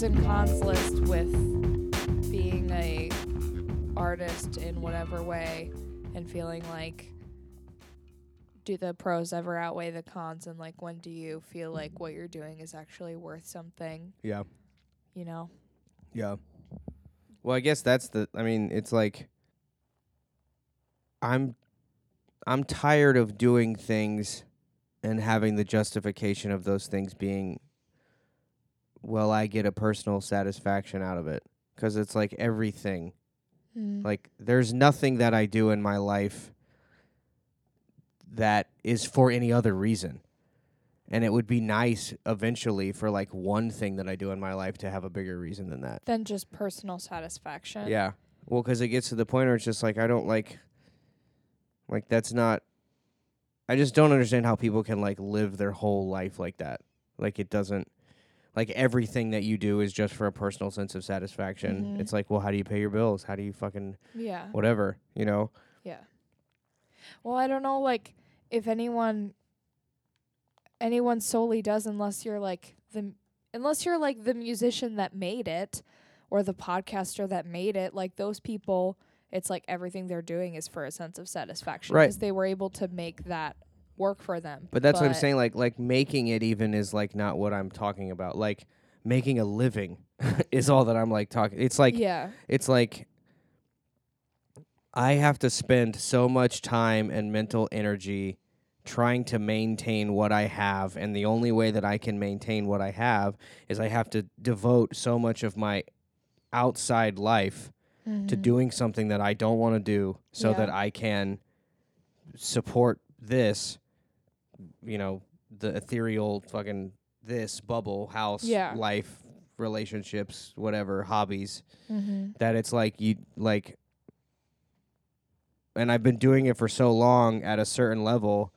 pros and cons list with being a artist in whatever way and feeling like do the pros ever outweigh the cons and like when do you feel like what you're doing is actually worth something, Yeah. you know? Yeah. Well, I guess that's the I mean, it's like I'm I'm tired of doing things and having the justification of those things being well, I get a personal satisfaction out of it cuz it's like everything. Mm. Like there's nothing that I do in my life that is for any other reason. And it would be nice eventually for like one thing that I do in my life to have a bigger reason than that. Than just personal satisfaction. Yeah. Well, 'cause it gets to the point where it's just like I don't like like that's not I just don't understand how people can like live their whole life like that. Like it doesn't like everything that you do is just for a personal sense of satisfaction. Mhm. It's like, well, how do you pay your bills? How do you fucking Yeah. whatever, you know? Yeah. Well, I don't know like if anyone anyone solely does unless you're like the unless you're like the musician that made it or the podcaster that made it, like those people it's like everything they're doing is for a sense of satisfaction Right. because they were able to make that work for them. But that's what I'm saying like like making it even is like not what I'm talking about. Like making a living is all that I'm like talking. It's like yeah. it's like I have to spend so much time and mental energy trying to maintain what I have and the only way that I can maintain what I have is I have to devote so much of my outside life to Mhm. doing something that I don't want to do so Yeah. that I can support this you know the ethereal fucking this bubble house Yeah. life relationships whatever hobbies Mhm. that it's like you like and I've been doing it for so long at a certain level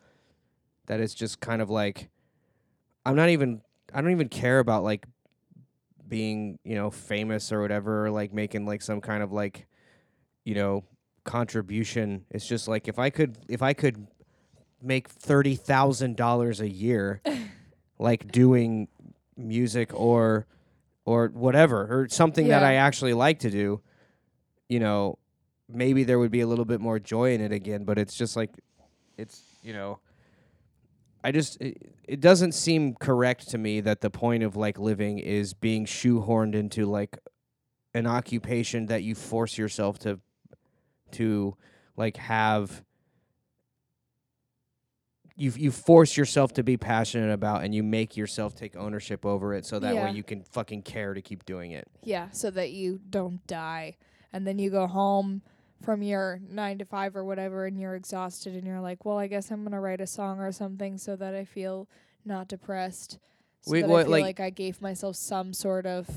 that it's just kind of like I'm not even I don't even care about like being, you know, famous or whatever, or like making like some kind of like you know, contribution. It's just like if I could if I could make $30,000 a year like doing music or or whatever or something that I actually like to do, you know, maybe there would be a little bit more joy in it again, but it's just like it's, you know, I just it, it doesn't seem correct to me that the point of like living is being shoehorned into like an occupation that you force yourself to to like have you you force yourself to be passionate about and you make yourself take ownership over it so that Yeah. way you can fucking care to keep doing it. Yeah, so that you don't die. And then you go home from your nine to five or whatever and you're exhausted and you're like, well, I guess I'm going to write a song or something so that I feel not depressed. So Wait, that what, I feel like- like, I gave myself some sort of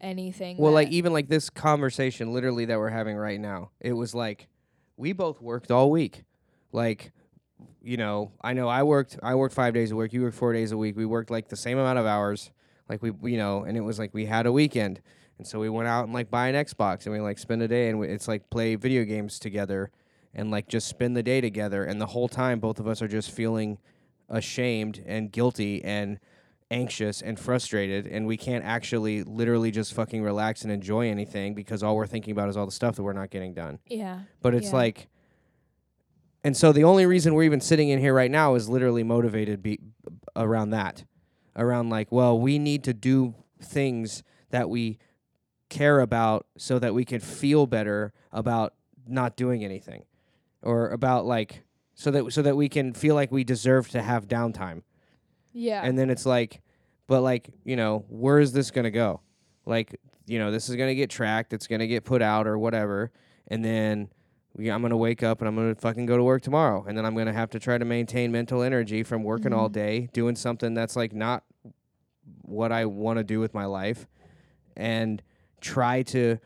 anything. Well, like that- even like this conversation literally that we're having right now. It was like we both worked all week. Like you know, I know I worked I worked 5 days a week, you worked 4 days a week. We worked like the same amount of hours. Like we you know, and it was like we had a weekend. And so we went out and like buy an Xbox and we like spend a day and we, it's like play video games together and like just spend the day together and the whole time both of us are just feeling ashamed and guilty and anxious and frustrated and we can't actually literally just fucking relax and enjoy anything because all we're thinking about is all the stuff that we're not getting done. yeah. But it's Yeah. like and so the only reason we're even sitting in here right now is literally motivated be around that. Around like, well, we need to do things that we care about so that we can feel better about not doing anything or about like so that so that we can feel like we deserve to have downtime. Yeah. And then it's like, but like, you know, where is this going to go? Like, you know, this is going to get tracked, it's going to get put out or whatever. And then I'm going to wake up and I'm going to fucking go to work tomorrow. And then I'm going to have to try to maintain mental energy from working all Mhm. day, doing something that's like not what I want to do with my life. And try to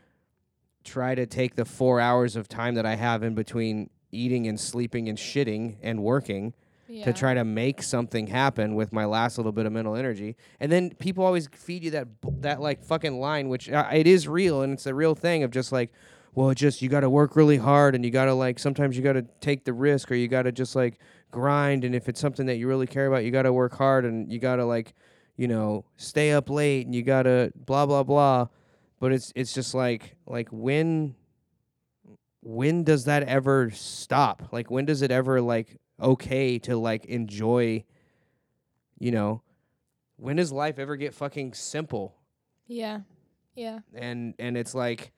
try to take the 4 hours of time that I have in between eating and sleeping and shitting and working yeah. to try to make something happen with my last little bit of mental energy. And then people always feed you that that like fucking line, which uh, it is real and it's a real thing of just like, well, it just you got to work really hard and you got to like sometimes you got to take the risk or you got to just like grind and if it's something that you really care about, you got to work hard and you got to like you know, stay up late and you got to blah blah blah. But it's it's just like like when when does that ever stop? Like when does it ever like okay to like enjoy you know, when does life ever get fucking simple? Yeah. Yeah. and and it's like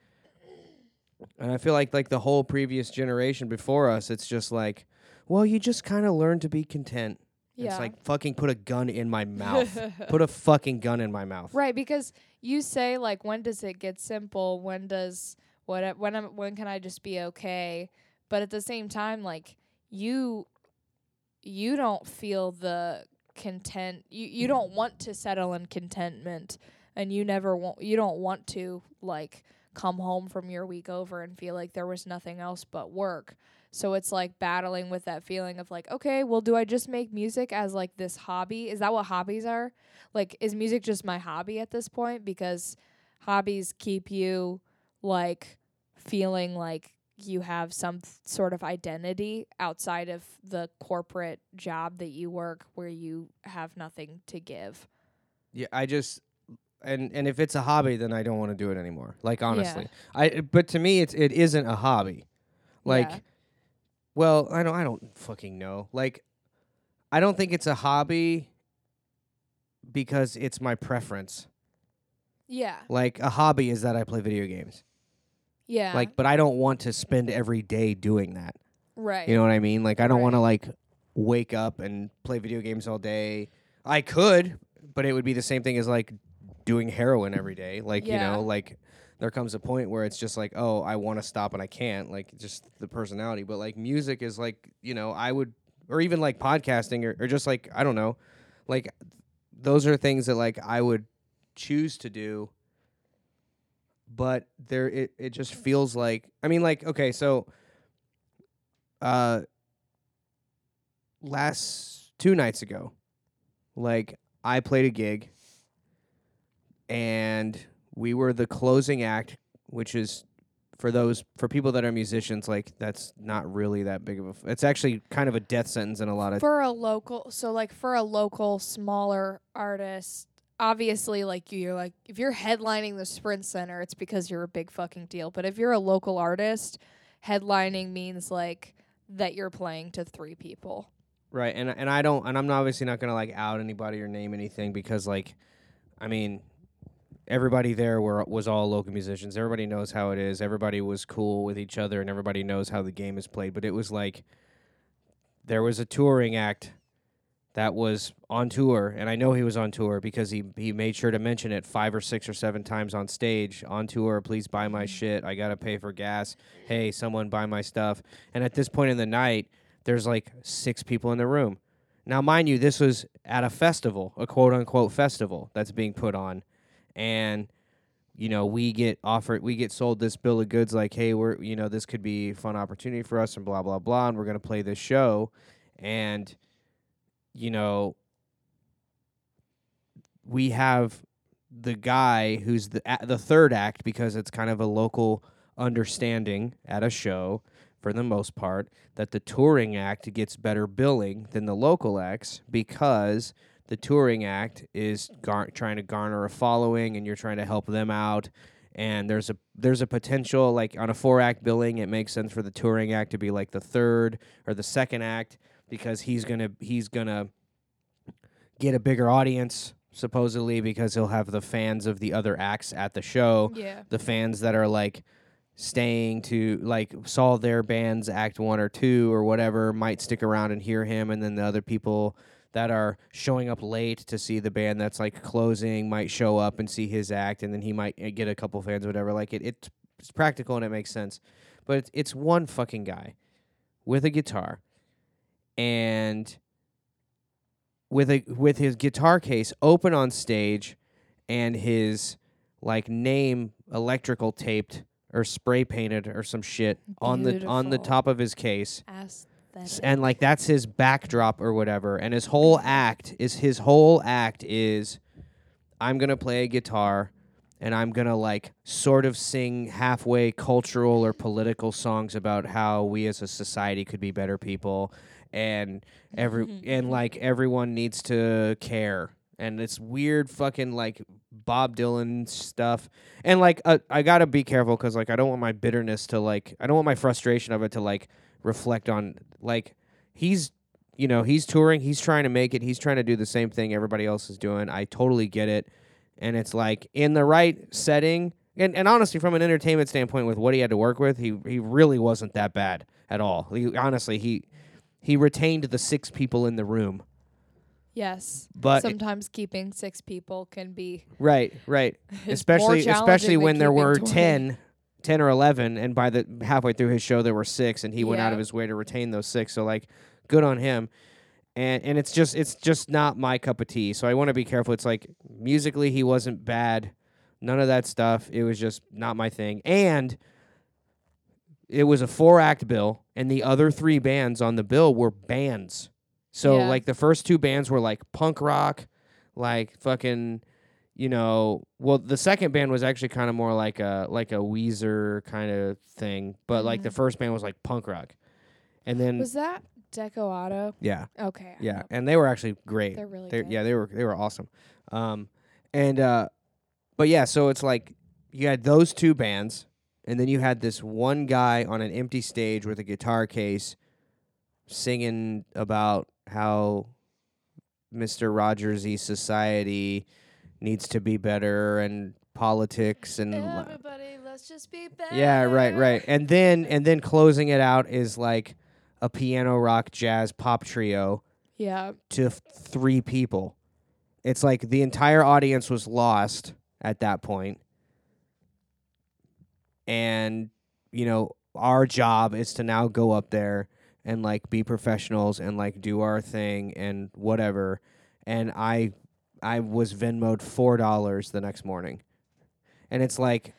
and I feel like like the whole previous generation before us it's just like well you just kind of learn to be content Yeah. it's like fucking put a gun in my mouth put a fucking gun in my mouth Right, because you say like when does it get simple? When does what uh, when am when can I just be okay? But at the same time like you you don't feel the content you you don't want to settle in contentment and you never want you don't want to like come home from your week over and feel like there was nothing else but work. So it's like battling with that feeling of like, okay, well, do I just make music as like this hobby? Is that what hobbies are? Like, is music just my hobby at this point? Because hobbies keep you like feeling like you have some th- sort of identity outside of the corporate job that you work where you have nothing to give. yeah I just and and if it's a hobby then I don't want to do it anymore like honestly I but to me it's it isn't a hobby like Yeah. well I don't I don't fucking know like I don't think it's a hobby because it's my preference Yeah. Like a hobby is that I play video games. Yeah. Like, but I don't want to spend every day doing that. right. You know what I mean? Like, I don't Right. want to like wake up and play video games all day. I could, but it would be the same thing as like doing heroin every day. Like, Yeah. you know, like there comes a point where it's just like, oh, I want to stop and I can't. Like, just the personality. But like music is like, you know, I would, or even like podcasting or, or just like I don't know, like those are things that like I would choose to do but there it, it just feels like I mean like okay so uh last two nights ago like I played a gig and we were the closing act which is for those for people that are musicians like that's not really that big of a f- it's actually kind of a death sentence in a lot of for a local so like for a local smaller artist obviously like you're like if you're headlining the sprint center it's because you're a big fucking deal but if you're a local artist headlining means like that you're playing to three people. Right, and and I don't, and I'm obviously not gonna like out anybody or name anything because like, I mean, everybody there were was all local musicians. Everybody knows how it is. Everybody was cool with each other, and everybody knows how the game is played. But it was like, there was a touring act that was on tour, and I know he was on tour because he he made sure to mention it five or six or seven times on stage on tour. Please buy my shit. I gotta pay for gas. Hey, someone buy my stuff. And at this point in the night there's like six people in the room. Now, mind you, this was at a festival, a quote unquote festival that's being put on. And, you know, we get offered, we get sold this bill of goods like, hey, we're, you know, this could be a fun opportunity for us and blah, blah, blah. And we're going to play this show. And, you know, we have the guy who's the, the third act because it's kind of a local understanding at a show for the most part that the touring act gets better billing than the local acts because the touring act is gar- trying to garner a following and you're trying to help them out. And there's a there's a potential like on a four act billing it makes sense for the touring act to be like the third or the second act because he's going to he's going to get a bigger audience supposedly because he'll have the fans of the other acts at the show. Yeah. The fans that are like staying to like saw their bands act one or two or whatever might stick around and hear him and then the other people that are showing up late to see the band that's like closing might show up and see his act and then he might uh, get a couple fans or whatever. Like it it's, practical and it makes sense. But it's, it's one fucking guy with a guitar and with a with his guitar case open on stage and his like name electrical taped or spray painted or some shit on the on the top of his case and like that's his backdrop or whatever and his whole act is his whole act is i'm gonna play a guitar and i'm gonna like sort of sing halfway cultural or political songs about how we as a society could be better people and every and like everyone needs to care and it's weird fucking like Bob Dylan stuff. And like uh, I got to be careful cuz like I don't want my bitterness to like I don't want my frustration of it to like reflect on like he's you know, he's touring, he's trying to make it, he's trying to do the same thing everybody else is doing. I totally get it. And it's like in the right setting and, and honestly from an entertainment standpoint with what he had to work with, he he really wasn't that bad at all. He, honestly, he he retained the six people in the room. Yes. But sometimes keeping six people can be right, right. especially especially when there were 20. 10, 10 or 11 and by the halfway through his show there were 6 and he went out of his way to retain those 6 so like good on him. And and it's just it's just not my cup of tea. So i want to be careful. It's like musically he wasn't bad. None of that stuff. It was just not my thing. And it was a four act bill and the other three bands on the bill were bands. So Yeah. like the first two bands were like punk rock like fucking you know well the second band was actually kind of more like a like a Weezer kind of thing but like the Mhm. first band was like punk rock and then Was that Deco Auto? yeah Okay. Yeah and they were actually great They're really they good. yeah they were they were awesome um and uh but yeah so it's like you had those two bands and then you had this one guy on an empty stage with a guitar case singing about how Mr. Rogers' society needs to be better and politics and Everybody, let's just be better. yeah, right, right. And then and then closing it out is like a piano rock jazz pop trio Yeah. to f- three people. It's like the entire audience was lost at that point. And you know, our job is to now go up there and like be professionals and like do our thing and whatever. And I I was Venmoed $4 the next morning. And it's like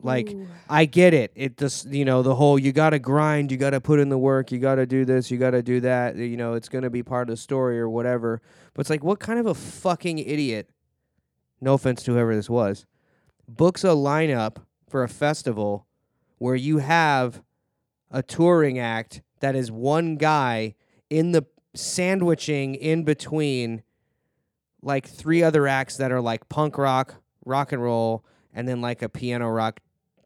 like Ooh. I get it. It just you know the whole you got to grind, you got to put in the work, you got to do this, you got to do that. You know it's gonna be part of the story or whatever. But it's like what kind of a fucking idiot? No offense to whoever this was, books a lineup for a festival where you have a touring act that is one guy in the sandwiching in between like three other acts that are like punk rock, rock and roll, and then like a piano rock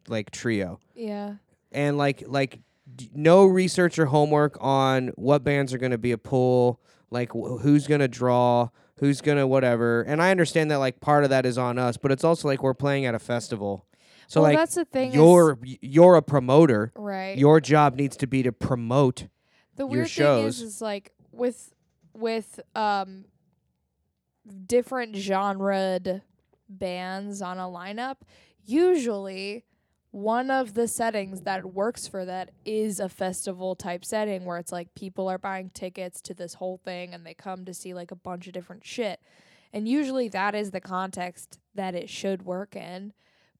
like trio. yeah. And like like d- no research or homework on what bands are going to be a pull, like wh- who's going to draw, who's going to whatever. And I understand that like part of that is on us, but it's also like we're playing at a festival. So well, like that's the thing. you're y- you're a promoter. right. Your job needs to be to promote. the your weird thing is, is like with with um different genred bands on a lineup. Usually, one of the settings that works for that is a festival type setting where it's like people are buying tickets to this whole thing and they come to see like a bunch of different shit. And usually that is the context that it should work in.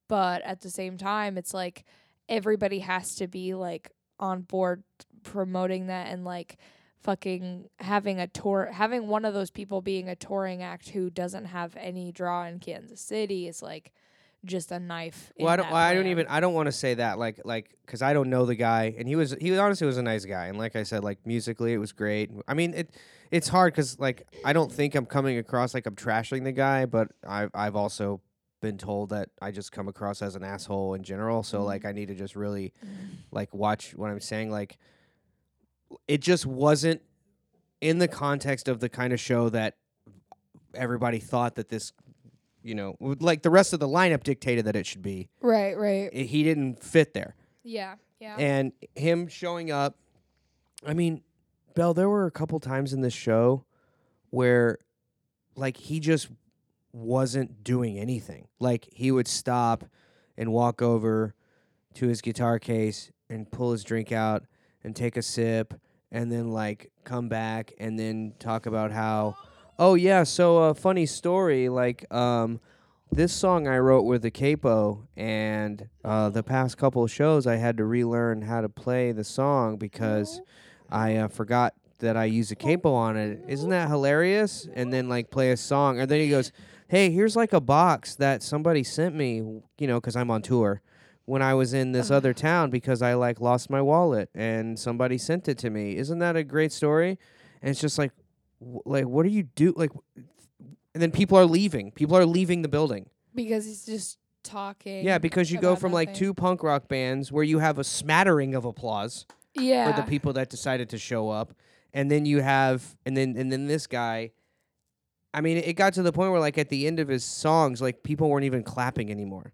But at the same time, it's like everybody has to be like on board promoting that and like fucking having a tour having one of those people being a touring act who doesn't have any draw in Kansas City is like just a knife. Well, I don't. well, I don't even. I don't want to say that. Like, like, because I don't know the guy, and he was. He honestly was a nice guy, and like I said, like musically, it was great. I mean, it. It's hard because like I don't think I'm coming across like I'm trashing the guy, but I've I've also been told that I just come across as an asshole in general. So Mhm. like I need to just really like watch what I'm saying. Like, it just wasn't in the context of the kind of show that everybody thought that this. You know, like the rest of the lineup dictated that it should be Right, right. i- he didn't fit there. Yeah, yeah. And him showing up, I mean, Bell, there were a couple times in this show where like he just wasn't doing anything. Like he would stop and walk over to his guitar case and pull his drink out and take a sip and then like come back and then talk about how oh yeah so a funny story like um this song I wrote with the capo, and uh, the past couple of shows I had to relearn how to play the song because I uh, forgot that I use a capo on it. Isn't that hilarious? And then like play a song, and then he goes, "Hey, here's like a box that somebody sent me, you know, because I'm on tour." When I was in this other uh-huh. town because I like lost my wallet and somebody sent it to me. Isn't that a great story? And it's just like, w- like what do you do? Like, and then people are leaving. People are leaving the building. because he's just talking. Yeah, because you go about from like nothing. two punk rock bands where you have a smattering of applause yeah for the people that decided to show up, and then you have and then and then this guy. I mean, it got to the point where like at the end of his songs, like people weren't even clapping anymore.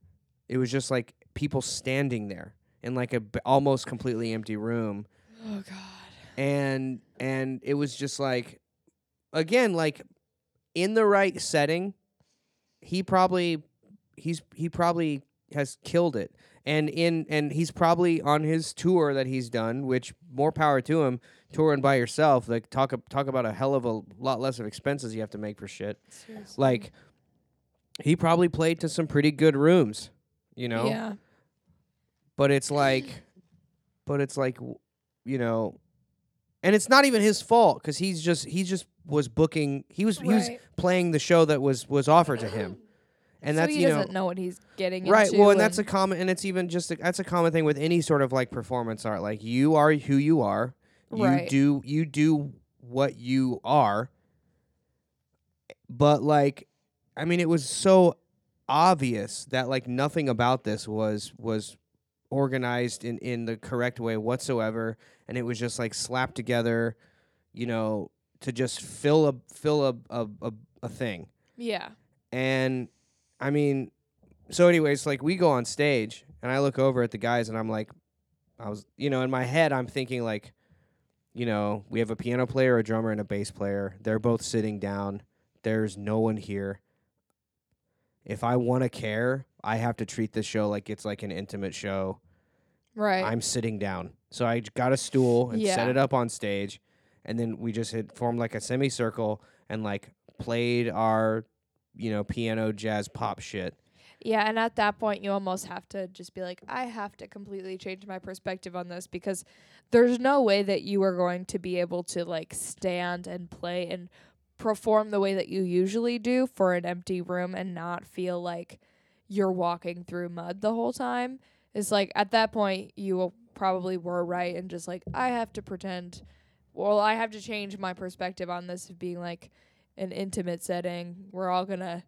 It was just like people standing there in like a b- almost completely empty room Oh god. and and it was just like again like in the right setting he probably he's he probably has killed it and in and he's probably on his tour that he's done which more power to him touring by yourself like talk talk about a hell of a lot less of expenses you have to make for shit Seriously. like he probably played to some pretty good rooms you know Yeah. But it's like but it's like you know and it's not even his fault because he's just he just was booking he was he was Right. playing the show that was was offered to him and so that's he you know doesn't know what he's getting right into. well and that's a common and it's even just a, that's a common thing with any sort of like performance art like you are who you are you Right. do you do what you are but like i mean it was so obvious that like nothing about this was was organized in in the correct way whatsoever and it was just like slapped together you know to just fill a fill a a, a, a thing yeah. and I mean, so anyways, like we go on stage and I look over at the guys and I'm like, I was, you know, in my head, I'm thinking like, you know, we have a piano player, a drummer, and a bass player. They're both sitting down. There's no one here. If I want to care, I have to treat this show like it's like an intimate show. Right. I'm sitting down. So I got a stool and set it up on stage, and then we just had formed like a semicircle and like played our, you know, piano jazz pop shit. Yeah, and at that point, you almost have to just be like, I have to completely change my perspective on this because there's no way that you are going to be able to like stand and play and perform the way that you usually do for an empty room and not feel like you're walking through mud the whole time. It's like at that point, you probably were right and just like, I have to pretend, well, I have to change my perspective on this of being like an intimate setting. We're all going to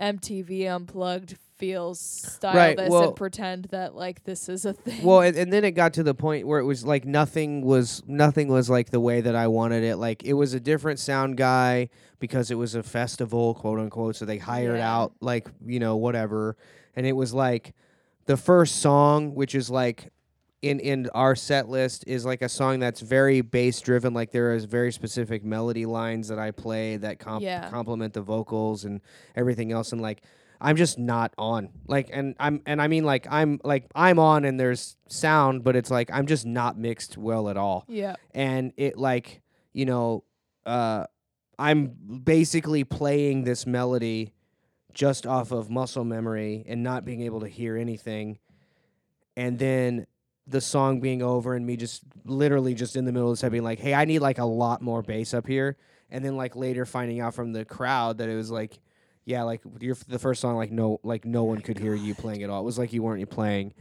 MTV Unplugged feels style Right, this well- and pretend that like this is a thing. Well, and, and then it got to the point where it was like nothing was nothing was like the way that I wanted it. Like it was a different sound guy because it was a festival, quote unquote. So they hired Yeah. out like you know whatever, and it was like the first song, which is like in in our set list is like a song that's very bass driven. Like there is very specific melody lines that I play that comp- Yeah. complement the vocals and everything else, and like. I'm just not on. Like and I'm and I mean like I'm like I'm on and there's sound, but it's like I'm just not mixed well at all. yeah. And it like, you know, uh I'm basically playing this melody just off of muscle memory and not being able to hear anything. And then the song being over and me just literally just in the middle of the set being like, "Hey, I need like a lot more bass up here." And then like later finding out from the crowd that it was like yeah, like your the first song, like no, like no one could hear you playing at all. It was like you weren't playing,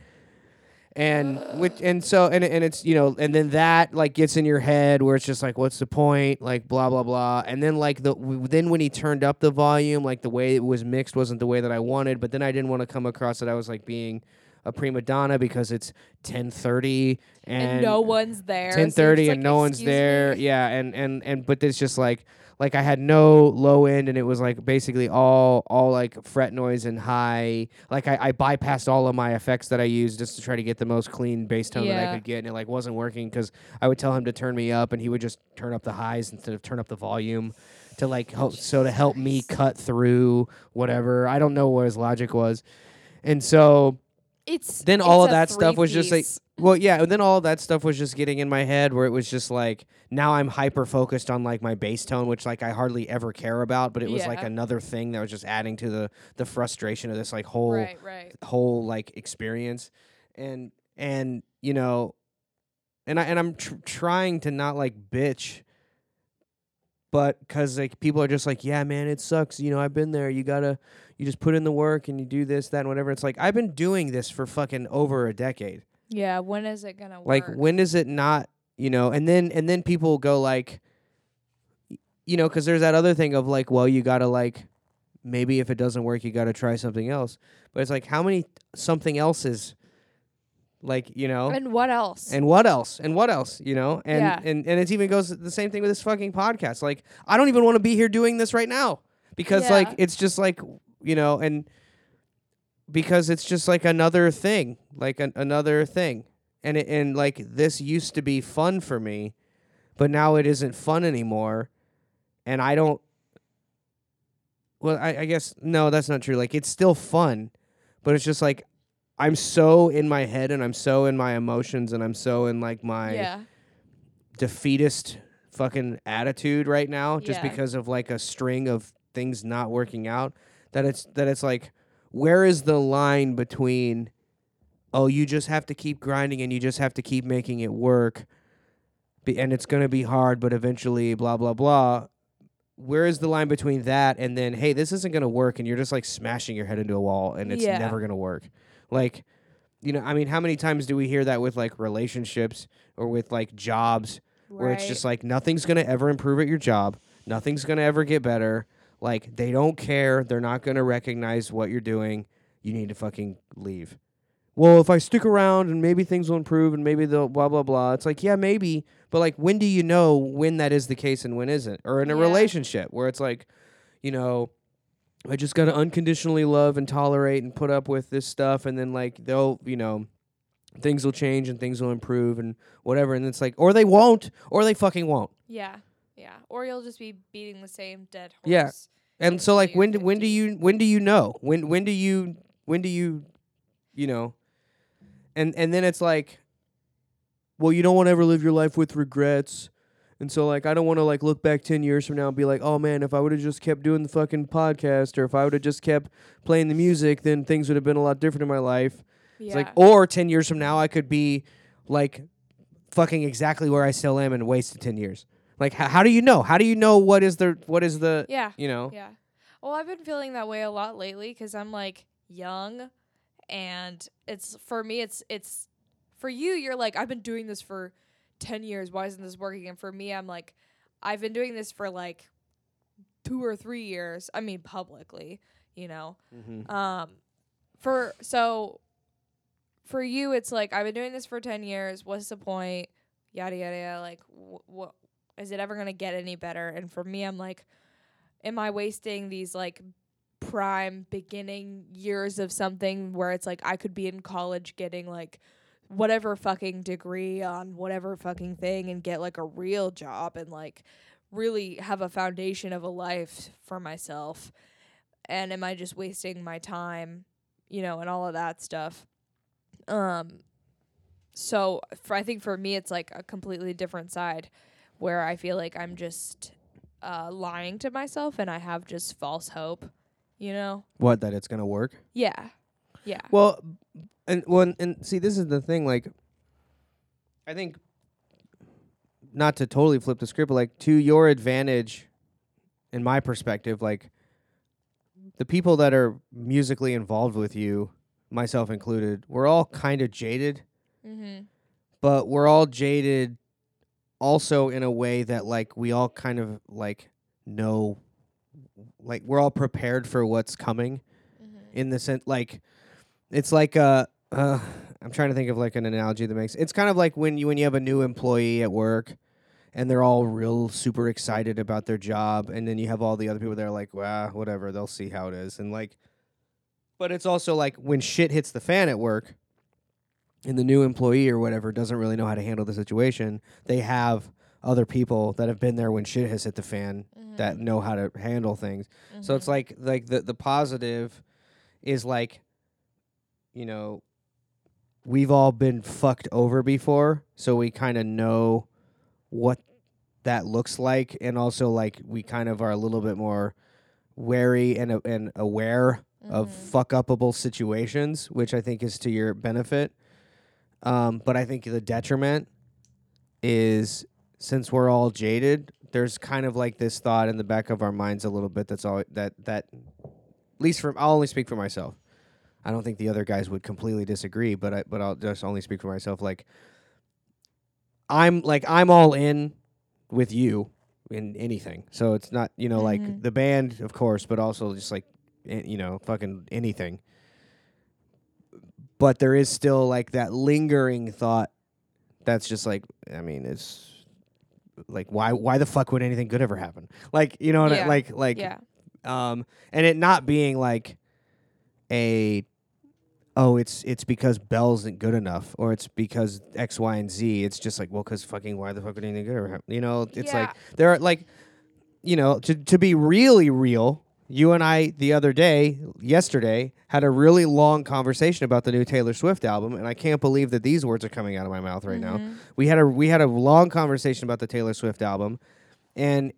and which and so and and it's you know and then that like gets in your head where it's just like what's the point? Like blah blah blah. And then like the then when he turned up the volume like the way it was mixed wasn't the way that I wanted but then I didn't want to come across that I was like being a prima donna because it's ten thirty and, And, no one's there. so you're ten thirty just and like, no one's there. me?" Yeah, and and and but it's just like like I had no low end and it was like basically all all like fret noise and high. Like I, I bypassed all of my effects that I used just to try to get the most clean bass tone that I could get, and it like wasn't working because I would tell him to turn me up and he would just turn up the highs instead of turn up the volume. To like help, so to help me cut through whatever I don't know what his logic was, and so It's Then all of that stuff was just like well, yeah, and then all of that stuff was just getting in my head where it was just like now I'm hyper focused on like my bass tone, which like I hardly ever care about, but it was like another thing that was just adding to the the frustration of this like whole right, right. whole like experience, and and you know, and I and I'm tr- trying to not like bitch, but because like people are just like, yeah, man, it sucks. You know, I've been there. You gotta, you just put in the work and you do this, that, and whatever. It's like I've been doing this for fucking over a decade. Yeah, when is it gonna work? Like work? when is it not? You know, and then and then people go like, you know, because there's that other thing of like, well, you gotta like, maybe if it doesn't work, you got to try something else. But it's like, how many something else's, like you know, And what else? and what else, and what else, you know, and Yeah. and and it even goes the same thing with this fucking podcast. Like, I don't even want to be here doing this right now because like it's just like you know, and because it's just like another thing, like an, another thing, and it, and like this used to be fun for me, but now it isn't fun anymore, and I don't. Well, I, I guess no, that's not true. Like it's still fun, but it's just like I'm so in my head and I'm so in my emotions and I'm so in like my yeah. defeatist fucking attitude right now just Yeah. because of like a string of things not working out that it's that it's like where is the line between oh you just have to keep grinding and you just have to keep making it work be, and it's going to be hard but eventually blah blah blah. Where is the line between that and then hey this isn't going to work and you're just like smashing your head into a wall and it's Yeah. never going to work. Like you know i mean how many times do we hear that with like relationships or with like jobs where it's just like nothing's going to ever improve at your job nothing's going to ever get better like they don't care. They're not going to recognize what you're doing. You need to fucking leave. Well if i stick around and maybe things will improve and maybe they'll blah blah blah. It's like yeah maybe. But like when do you know when that is the case and when isn't? Or in a Yeah. relationship where it's like you know i just got to unconditionally love and tolerate and put up with this stuff. And then like they'll you know things will change and things will improve and whatever. And it's like or they won't or they fucking won't. Yeah. Yeah. Or you'll just be beating the same dead horse. Yeah. and so like when do, when do you when do you know when when do you when do you you know and and then it's like well you don't want to ever live your life with regrets and so like I don't want to like look back 10 years from now and be like oh man if I would have just kept doing the fucking podcast or if I would have just kept playing the music then things would have been a lot different in my life Yeah. It's like, or 10 years from now, I could be like fucking exactly where I still am and wasted 10 years. Like, how, how do you know? How do you know what is the, what is the, yeah. you know? Yeah. Well, I've been feeling that way a lot lately because I'm like young, and it's for me. It's it's for you. You're like I've been doing this for ten years. Why isn't this working? And for me, I'm like I've been doing this for like two or three years. I mean, publicly, you know. Mm-hmm. Um, for so for you, it's like I've been doing this for ten years. What's the point? Yada yada yada. Like, wh- what is it ever gonna get any better? And for me, I'm like, am I wasting these like prime beginning years of something where it's like I could be in college getting like whatever fucking degree on whatever fucking thing and get like a real job and like really have a foundation of a life for myself and am I just wasting my time, you know, and all of that stuff. Um so for I think for me it's like a completely different side where I feel like I'm just uh lying to myself and I have just false hope, you know? What, that it's going to work? Yeah. Yeah. Well, and well, and see, this is the thing. Like, I think not to totally flip the script, but like to your advantage, in my perspective, like the people that are musically involved with you, myself included, we're all kind of jaded, Mhm. but we're all jaded also in a way that like we all kind of like know, like we're all prepared for what's coming Mhm. in the sense like it's like uh uh I'm trying to think of like an analogy that makes it's kind of like when you when you have a new employee at work and they're all real super excited about their job and then you have all the other people that are like, well, whatever, they'll see how it is. And like but it's also like when shit hits the fan at work and the new employee or whatever doesn't really know how to handle the situation, they have other people that have been there when shit has hit the fan Mhm. that know how to handle things. So it's Mhm. like like the the positive is like you know we've all been fucked over before, so we kind of know what that looks like and also like we kind of are a little bit more wary and a- and aware of Mhm. fuck upable situations, which I think is to your benefit. Um, but I think the detriment is since we're all jaded, there's kind of like this thought in the back of our minds a little bit that's all that that at least for I'll only speak for myself. I don't think the other guys would completely disagree, but I but I'll just only speak for myself. Like I'm like I'm all in with you in anything. So it's not you know Mhm. like the band, of course, but also just like eh, you know, fucking anything. But there is still like that lingering thought that's just like I mean, it's like why why the fuck would anything good ever happen? Like, you know what I, like like yeah. um and it not being like a oh it's it's because Bell isn't good enough or it's because X Y and Z it's just like well cuz fucking why the fuck would anything good ever happen you know it's like there are like you know to to be really real you and I the other day yesterday had a really long conversation about the new Taylor Swift album and I can't believe that these words are coming out of my mouth right now Mhm. we had a we had a long conversation about the Taylor Swift album, and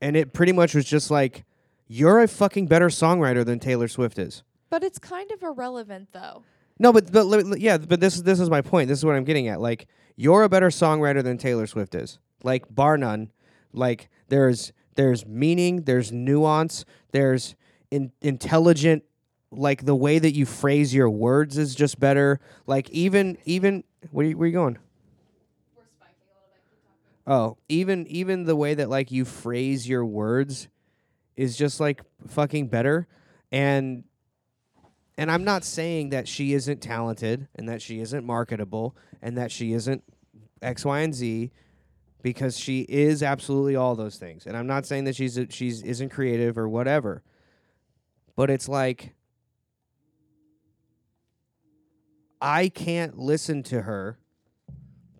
and it pretty much was just like, you're a fucking better songwriter than Taylor Swift is. But it's kind of irrelevant though. No, but but li- li- yeah, but this is this is my point. This is what I'm getting at. Like, you're a better songwriter than Taylor Swift is. Like, bar none. Like, there's there's meaning, there's nuance, there's in, intelligent. Like the way that you phrase your words is just better. Like even even where you, where you going? Oh, even even the way that like you phrase your words is just like fucking better and and I'm not saying that she isn't talented and that she isn't marketable and that she isn't X, Y, and Z because she is absolutely all those things. And I'm not saying that she's she's isn't creative or whatever. But it's like I can't listen to her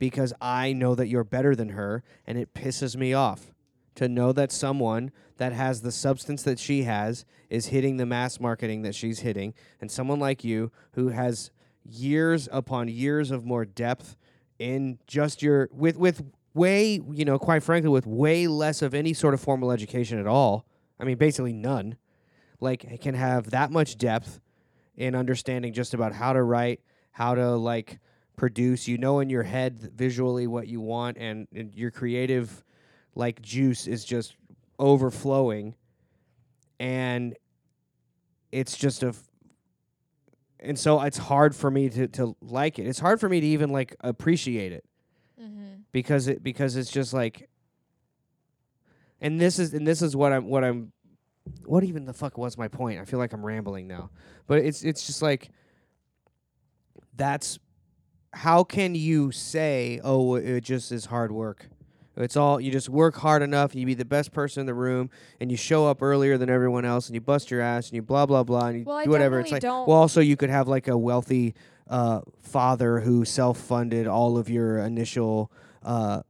because I know that you're better than her and it pisses me off to know that someone that has the substance that she has is hitting the mass marketing that she's hitting and someone like you who has years upon years of more depth in just your with with way you know quite frankly with way less of any sort of formal education at all i mean basically none like can have that much depth in understanding just about how to write how to like produce. You know in your head visually what you want and, and your creative like juice is just overflowing. And it's just a f- and so it's hard for me to to like it. It's hard for me to even like appreciate it. Mm-hmm. Because it because it's just like and this is and this is what I'm what I'm what even the fuck was my point? I feel like I'm rambling now. But it's it's just like that's how can you say, "Oh, it just is hard work." It's all you just work hard enough, and you be the best person in the room, and you show up earlier than everyone else, and you bust your ass, and you blah blah blah, and you Well, do whatever. It's like, well, also you could have like a wealthy uh, father who self-funded all of your initial uh,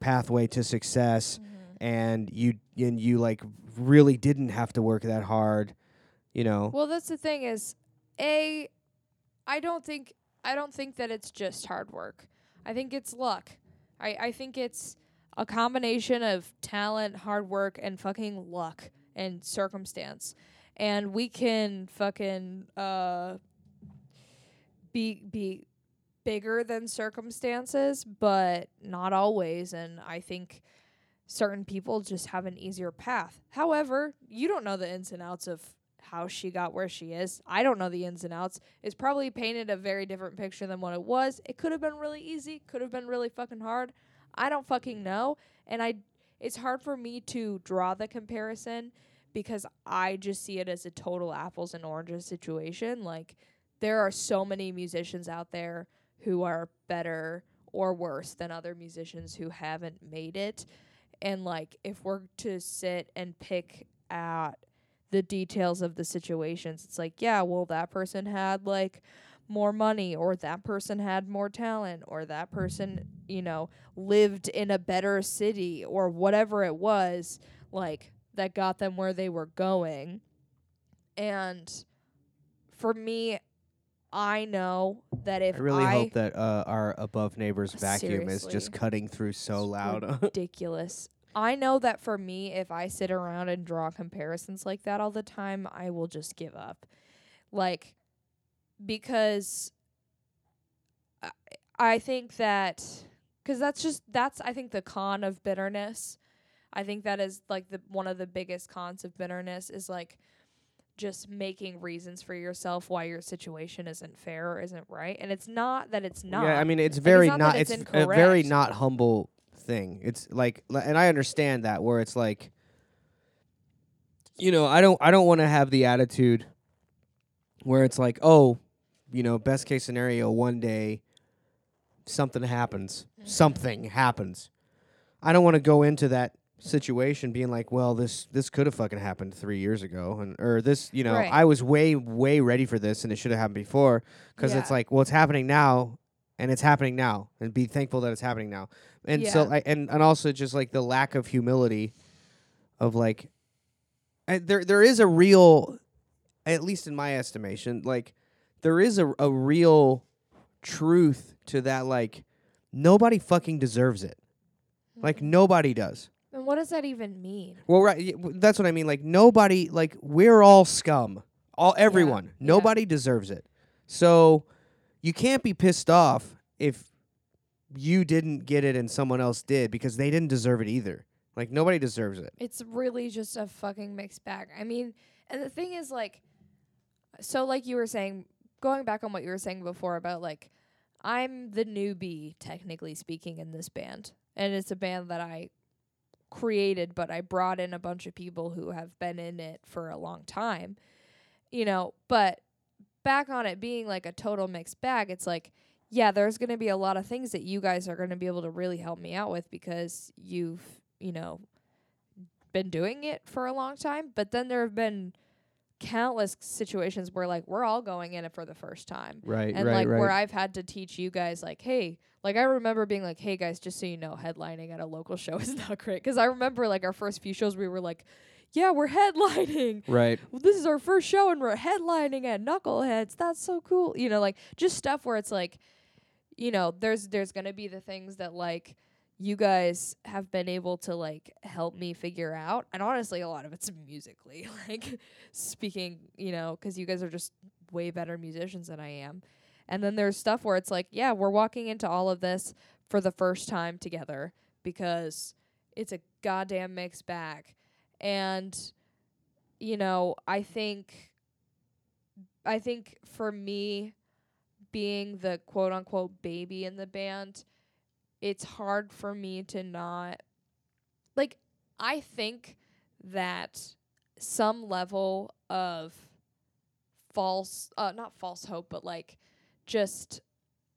pathway to success, Mm-hmm. and you and you like really didn't have to work that hard, you know. Well, that's the thing is, a, I don't think I don't think that it's just hard work. I think it's luck. I I think it's a combination of talent, hard work, and fucking luck and circumstance. And we can fucking uh be be bigger than circumstances, but not always. And I think certain people just have an easier path. However, you don't know the ins and outs of how she got where she is. I don't know the ins and outs. It's probably painted a very different picture than what it was. It could have been really easy, could have been really fucking hard. I don't fucking know. And I it's hard for me to draw the comparison because I just see it as a total apples and oranges situation. Like there are so many musicians out there who are better or worse than other musicians who haven't made it. And like if we're to sit and pick at the details of the situations, it's like, yeah, well that person had like more money or that person had more talent or that person, you know, lived in a better city or whatever it was, like that got them where they were going. And for me, I know that if I really I hope that uh, our above neighbor's vacuum is just cutting through so loud. ridiculous. I know that for me, if I sit around and draw comparisons like that all the time, I will just give up. Like, because I, I think that, because that's just, that's, I think, the con of bitterness. I think that is like the one of the biggest cons of bitterness is like just making reasons for yourself why your situation isn't fair or isn't right. And it's not that it's not. Yeah, I mean it's Like, it's very not not. it's it's a very not humble thing. It's like, and I understand that where it's like, you know, I don't I don't want to have the attitude where it's like, oh, you know, best case scenario, one day something happens, Mhm. something happens. I don't want to go into that situation being like, well, this this could have fucking happened three years ago, and or this, you know, Right. I was way way ready for this, and it should have happened before, because it's Yeah. like, well, it's happening now, and it's happening now, and be thankful that it's happening now, and so, Yeah. I, and and also just like the lack of humility, of like, I, there there is a real, at least in my estimation, like there is a a real truth to that, like nobody fucking deserves it. Like Mhm. nobody does. What does that even mean? Well, right. y- w- That's what I mean. Like nobody. Like we're all scum. All everyone. yeah. Nobody deserves it. So you can't be pissed off if you didn't get it and someone else did because they didn't deserve it either. Like nobody deserves it. It's really just a fucking mixed bag. I mean, and the thing is like so like you were saying going back on what you were saying before about like I'm the newbie technically speaking in this band. And it's a band that I created, but I brought in a bunch of people who have been in it for a long time. You know, but back on it being like a total mixed bag, it's like yeah, there's going to be a lot of things that you guys are going to be able to really help me out with because you've, you know, been doing it for a long time. But then there have been countless situations where like we're all going in it for the first time. Right. And like where I've had to teach you guys like, hey, like I remember being like, hey guys, just so you know, headlining at a local show is not great. Cause I remember like our first few shows, we were like, yeah, we're headlining. right. Well, this is our first show and we're headlining at Knuckleheads. That's so cool. You know, like just stuff where it's like, you know, there's there's gonna be the things that like you guys have been able to like help me figure out, and honestly, a lot of it's musically, like speaking, you know, 'cause you guys are just way better musicians than I am. And then there's stuff where it's like, yeah, we're walking into all of this for the first time together because it's a goddamn mixed bag. And you know, I think I think for me being the quote unquote baby in the band, it's hard for me to not like I think that some level of false uh not false hope but like just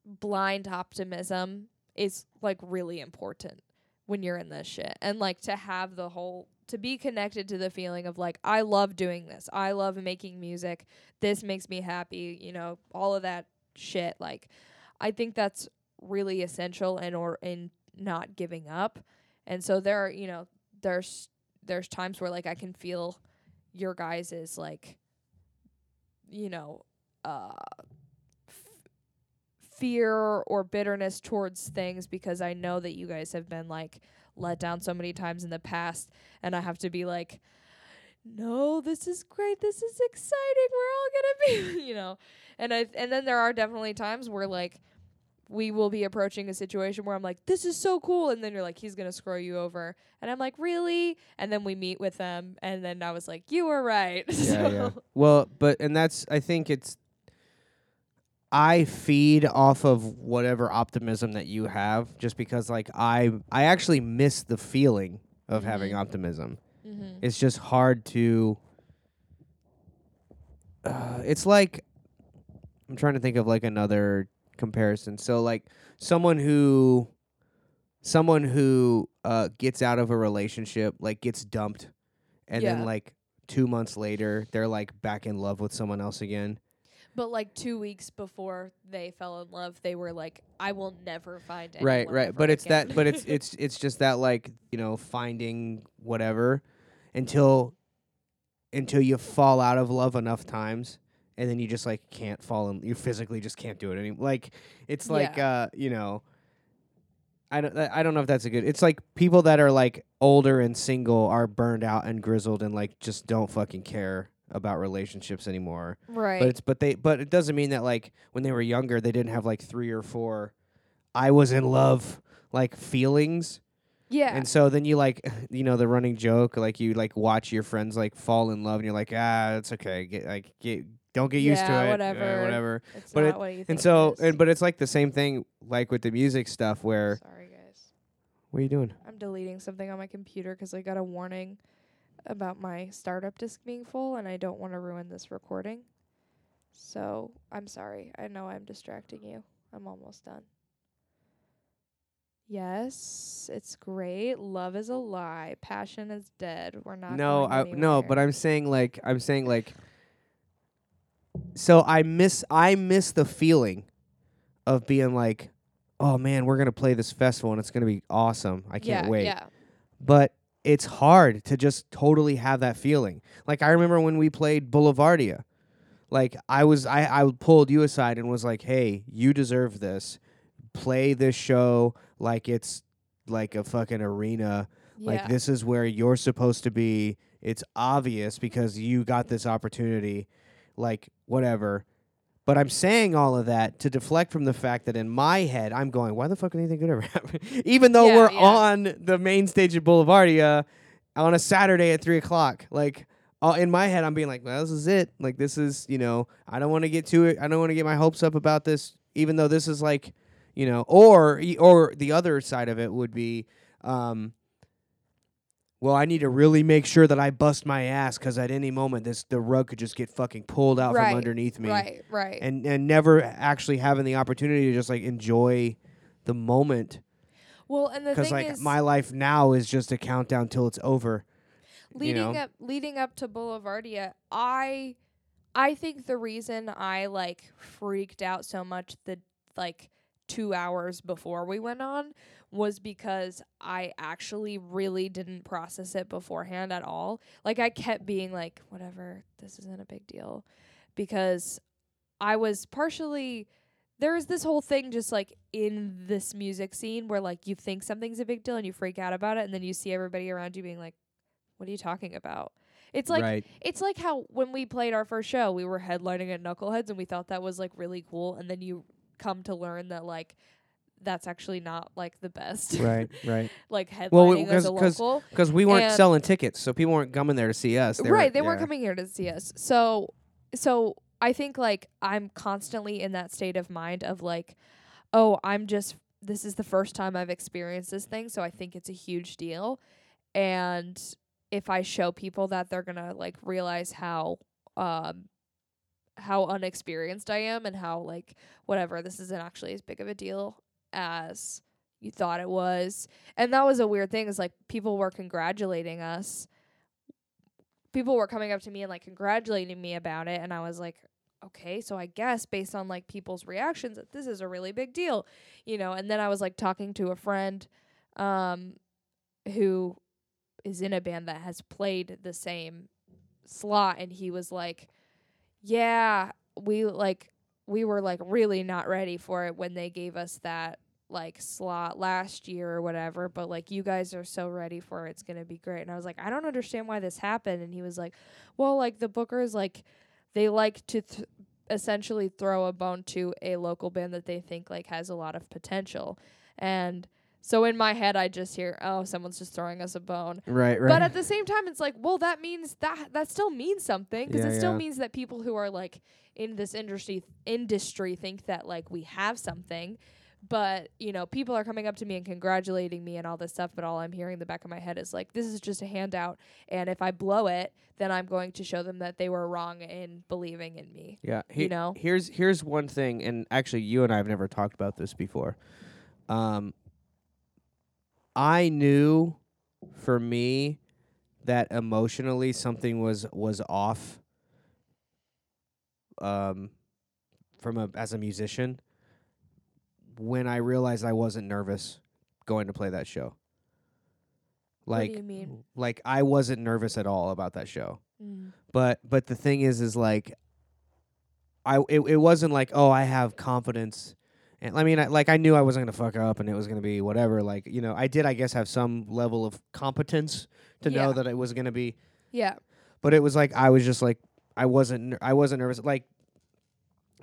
blind optimism is like really important when you're in this shit and like to have the whole to be connected to the feeling of like I love doing this. I love making music. This makes me happy, you know, all of that shit like I think that's really essential in or in not giving up. And so there are, you know, there's there's times where like I can feel your guys is like you know, uh fear or bitterness towards things because I know that you guys have been like let down so many times in the past and I have to be like no, this is great. This is exciting. We're all going to be, you know. And I and then there are definitely times where like we will be approaching a situation where I'm like, this is so cool. And then you're like, he's going to screw you over. And I'm like, really? And then we meet with them. And then I was like, you were right. Yeah, so, yeah. Well, but and that's I think it's I feed off of whatever optimism that you have just because like I I actually miss the feeling of having Mhm. optimism. Mhm. It's just hard to uh, it's like I'm trying to think of like another comparison. So like someone who someone who uh gets out of a relationship, like gets dumped and Yeah. then like 2 months later they're like back in love with someone else again. But like two weeks before they fell in love, they were like, I will never find anyone. right, right. ever But it's again." that but it's it's it's just that like, you know, finding whatever until until you fall out of love enough times and then you just like can't fall in you physically just can't do it anymore. Like it's like uh, you know, I don't I don't know if that's a good. It's like people that are like older and single are burned out and grizzled and like just don't fucking care about relationships anymore. right. But it's but they but it doesn't mean that like when they were younger they didn't have like three or four I was in love like feelings. yeah. And so then you like you know the running joke like you like watch your friends like fall in love and you're like ah it's okay get like get don't get used to it uh, whatever. whatever. it's but not it- what you think And so and but it's like the same thing like with the music stuff where Sorry, guys. what are you doing? I'm deleting something on my computer 'cause I got a warning. about my startup disk being full and I don't want to ruin this recording. So, I'm sorry. I know I'm distracting you. I'm almost done. Yes, it's great. Love is a lie. Passion is dead. We're not no, I anywhere. no, but I'm saying like I'm saying like so I miss I miss the feeling of being like, oh man, we're gonna play this festival and it's gonna be awesome. I can't yeah, wait. Yeah. But it's hard to just totally have that feeling. Like I remember when we played Boulevardia. Like I was I, I pulled you aside and was like, Hey, you deserve this. Play this show like it's like a fucking arena. Yeah. Like this is where you're supposed to be. It's obvious because you got this opportunity. Like whatever. But I'm saying all of that to deflect from the fact that in my head I'm going, why the fuck would anything good ever happen? Even though Yeah, we're yeah. on the main stage at Boulevardia on a Saturday at three o'clock, like. Uh, in my head, I'm being like, well, this is it. Like, this is, you know, I don't want to get to it. I don't want to get my hopes up about this, even though this is like, you know, or or the other side of it would be, um, well, I need to really make sure that I bust my ass because at any moment this the rug could just get fucking pulled out Right, from underneath me, Right, right. and and never actually having the opportunity to just like enjoy the moment well, and the because thing like is my life now is just a countdown till it's over. leading know? up leading up to Boulevardia, I I think the reason I like freaked out so much the like 2 hours before we went on was because I actually really didn't process it beforehand at all. Like I kept being like whatever, this isn't a big deal because I was partially there's this whole thing just like in this music scene where like you think something's a big deal and you freak out about it and then you see everybody around you being like what are you talking about? It's like right, it's like how when we played our first show, we were headlining at Knuckleheads and we thought that was like really cool and then you come to learn that like that's actually not like the best. right, right. like headlining Well, we- as a local. Because we weren't And- selling tickets, so people weren't coming there to see us. They right, were, they weren't coming here to see us. So so I think like I'm constantly in that state of mind of like, oh, I'm just this is the first time I've experienced this thing, so I think it's a huge deal. And if I show people that they're gonna like realize how um how unexperienced I am and how like whatever, this isn't actually as big of a deal as you thought it was. And that was a weird thing is like people were congratulating us people were coming up to me and like congratulating me about it and I was like okay so I guess based on like people's reactions that this is a really big deal you know and then I was like talking to a friend um who is in a band that has played the same slot and he was like yeah we like we were like really not ready for it when they gave us that like slot last year or whatever but like you guys are so ready for it it's to be great. And i was like i don't understand why this happened. And he was like well like the bookers like they like to th- essentially throw a bone to a local band that they think like has a lot of potential. And so in my head i just hear oh someone's just throwing us a bone Right, right. but at the same time, it's like, well, that means that that still means something because Yeah, it still yeah. means that people who are like in this industry industry think that like we have something. But you know, people are coming up to me and congratulating me and all this stuff. But all I'm hearing in the back of my head is like, this is just a handout, and if I blow it, then I'm going to show them that they were wrong in believing in me. Yeah, you know? Here's here's one thing, and actually, you and I have never talked about this before. Um, I knew, for me, that emotionally something was was off. Um, from a as a musician, when I realized I wasn't nervous going to play that show. what Like, do you mean? like I wasn't nervous at all about that show Mm. but but the thing is is like i it, it wasn't like oh i have confidence and i mean I, like i knew i wasn't gonna fuck up and it was gonna be whatever like you know i did i guess have some level of competence to know that it was gonna be Yeah. but it was like i was just like i wasn't ner- i wasn't nervous like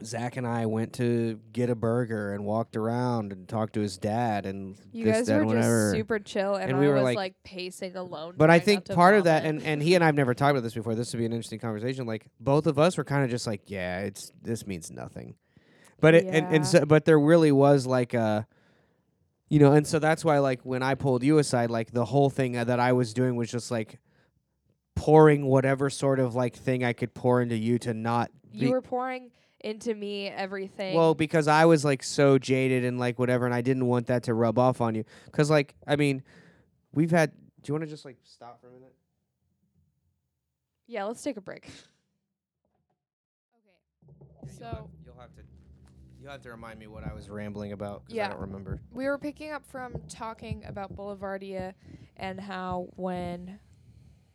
zach and i went to get a burger and walked around and talked to his dad and You this guys that were whatever just super chill, and, And I we were, was like- like, pacing alone. But I think part of that, and, and he and I've never talked about this before. This would be an interesting conversation. Like both of us were kind of just like, yeah, it's this means nothing. But it and, Yeah. and so, but there really was like a, you know, and so that's why like when I pulled you aside, like the whole thing uh, that I was doing was just like pouring whatever sort of like thing I could pour into you to not You were pouring into me everything. well because I was like so jaded and like whatever and I didn't want that to rub off on you cuz like I mean we've had do you want to just like stop for a minute yeah, let's take a break. Okay. Yeah, So- you'll have, to you'll have to remind me what I was rambling about 'cause I Yeah. don't remember we were picking up from talking about Boulevardia and how when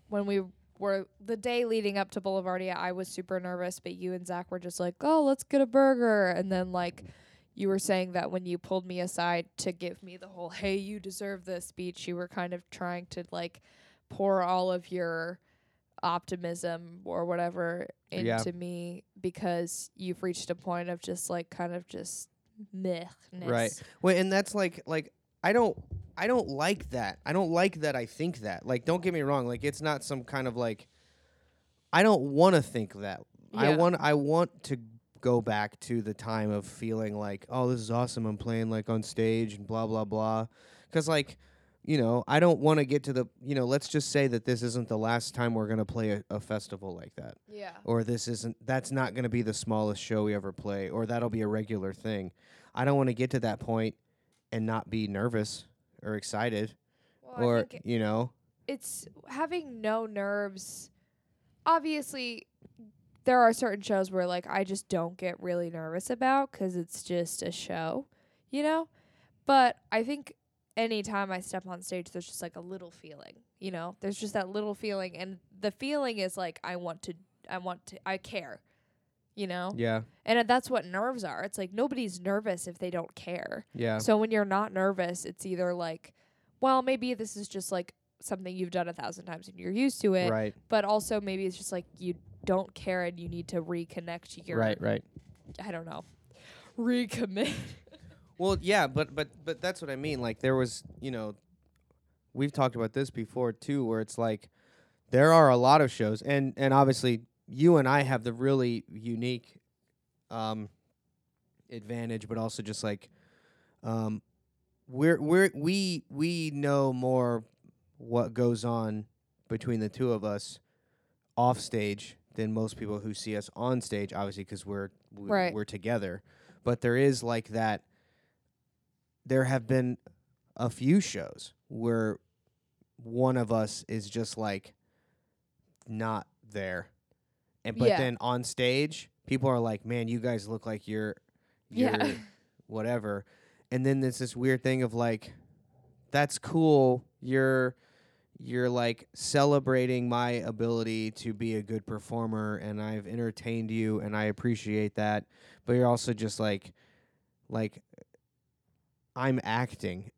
when we were the day leading up to Boulevardia, I was super nervous, but you and Zach were just like, "Oh, let's get a burger," and then like you were saying that when you pulled me aside to give me the whole "Hey, you deserve this" speech, you were kind of trying to like pour all of your optimism or whatever into Yeah. me because you've reached a point of just like kind of just mehness. Right. Well, and that's like like I don't I don't like that. I don't like that I think that. Like don't get me wrong, like it's not some kind of like I don't want to think that. I want I want to go back to the time of feeling like, "Oh, this is awesome. I'm playing like on stage and blah blah blah." Cuz like you know, I don't want to get to the, you know, let's just say that this isn't the last time we're going to play a, a festival like that Yeah. or this isn't that's not going to be the smallest show we ever play or that'll be a regular thing i don't want to get to that point and not be nervous or excited Well, or you know it's having no nerves. Obviously, there are certain shows where like I just don't get really nervous about 'cause it's just a show, you know. But I think anytime I step on stage, there's just like a little feeling, you know. There's just that little feeling, and the feeling is like I want to, I want to, I care, you know. yeah And uh, that's what nerves are. It's like nobody's nervous if they don't care. yeah So when you're not nervous, it's either like, well, maybe this is just like something you've done a thousand times and you're used to it, right but also maybe it's just like you don't care and you need to reconnect to your right right I don't know. Recommit. well yeah but but but that's what i mean like there was you know we've talked about this before too where it's like there are a lot of shows and and obviously you and i have the really unique um advantage but also just like um we're we're we we know more what goes on between the two of us off stage than most people who see us on stage obviously because we're we, Right. we're together but there is like that there have been a few shows where one of us is just like not there and but Yeah. then on stage people are like man you guys look like you're you're Yeah. whatever and then there's this weird thing of like that's cool you're you're like celebrating my ability to be a good performer and I've entertained you and I appreciate that but you're also just like like I'm acting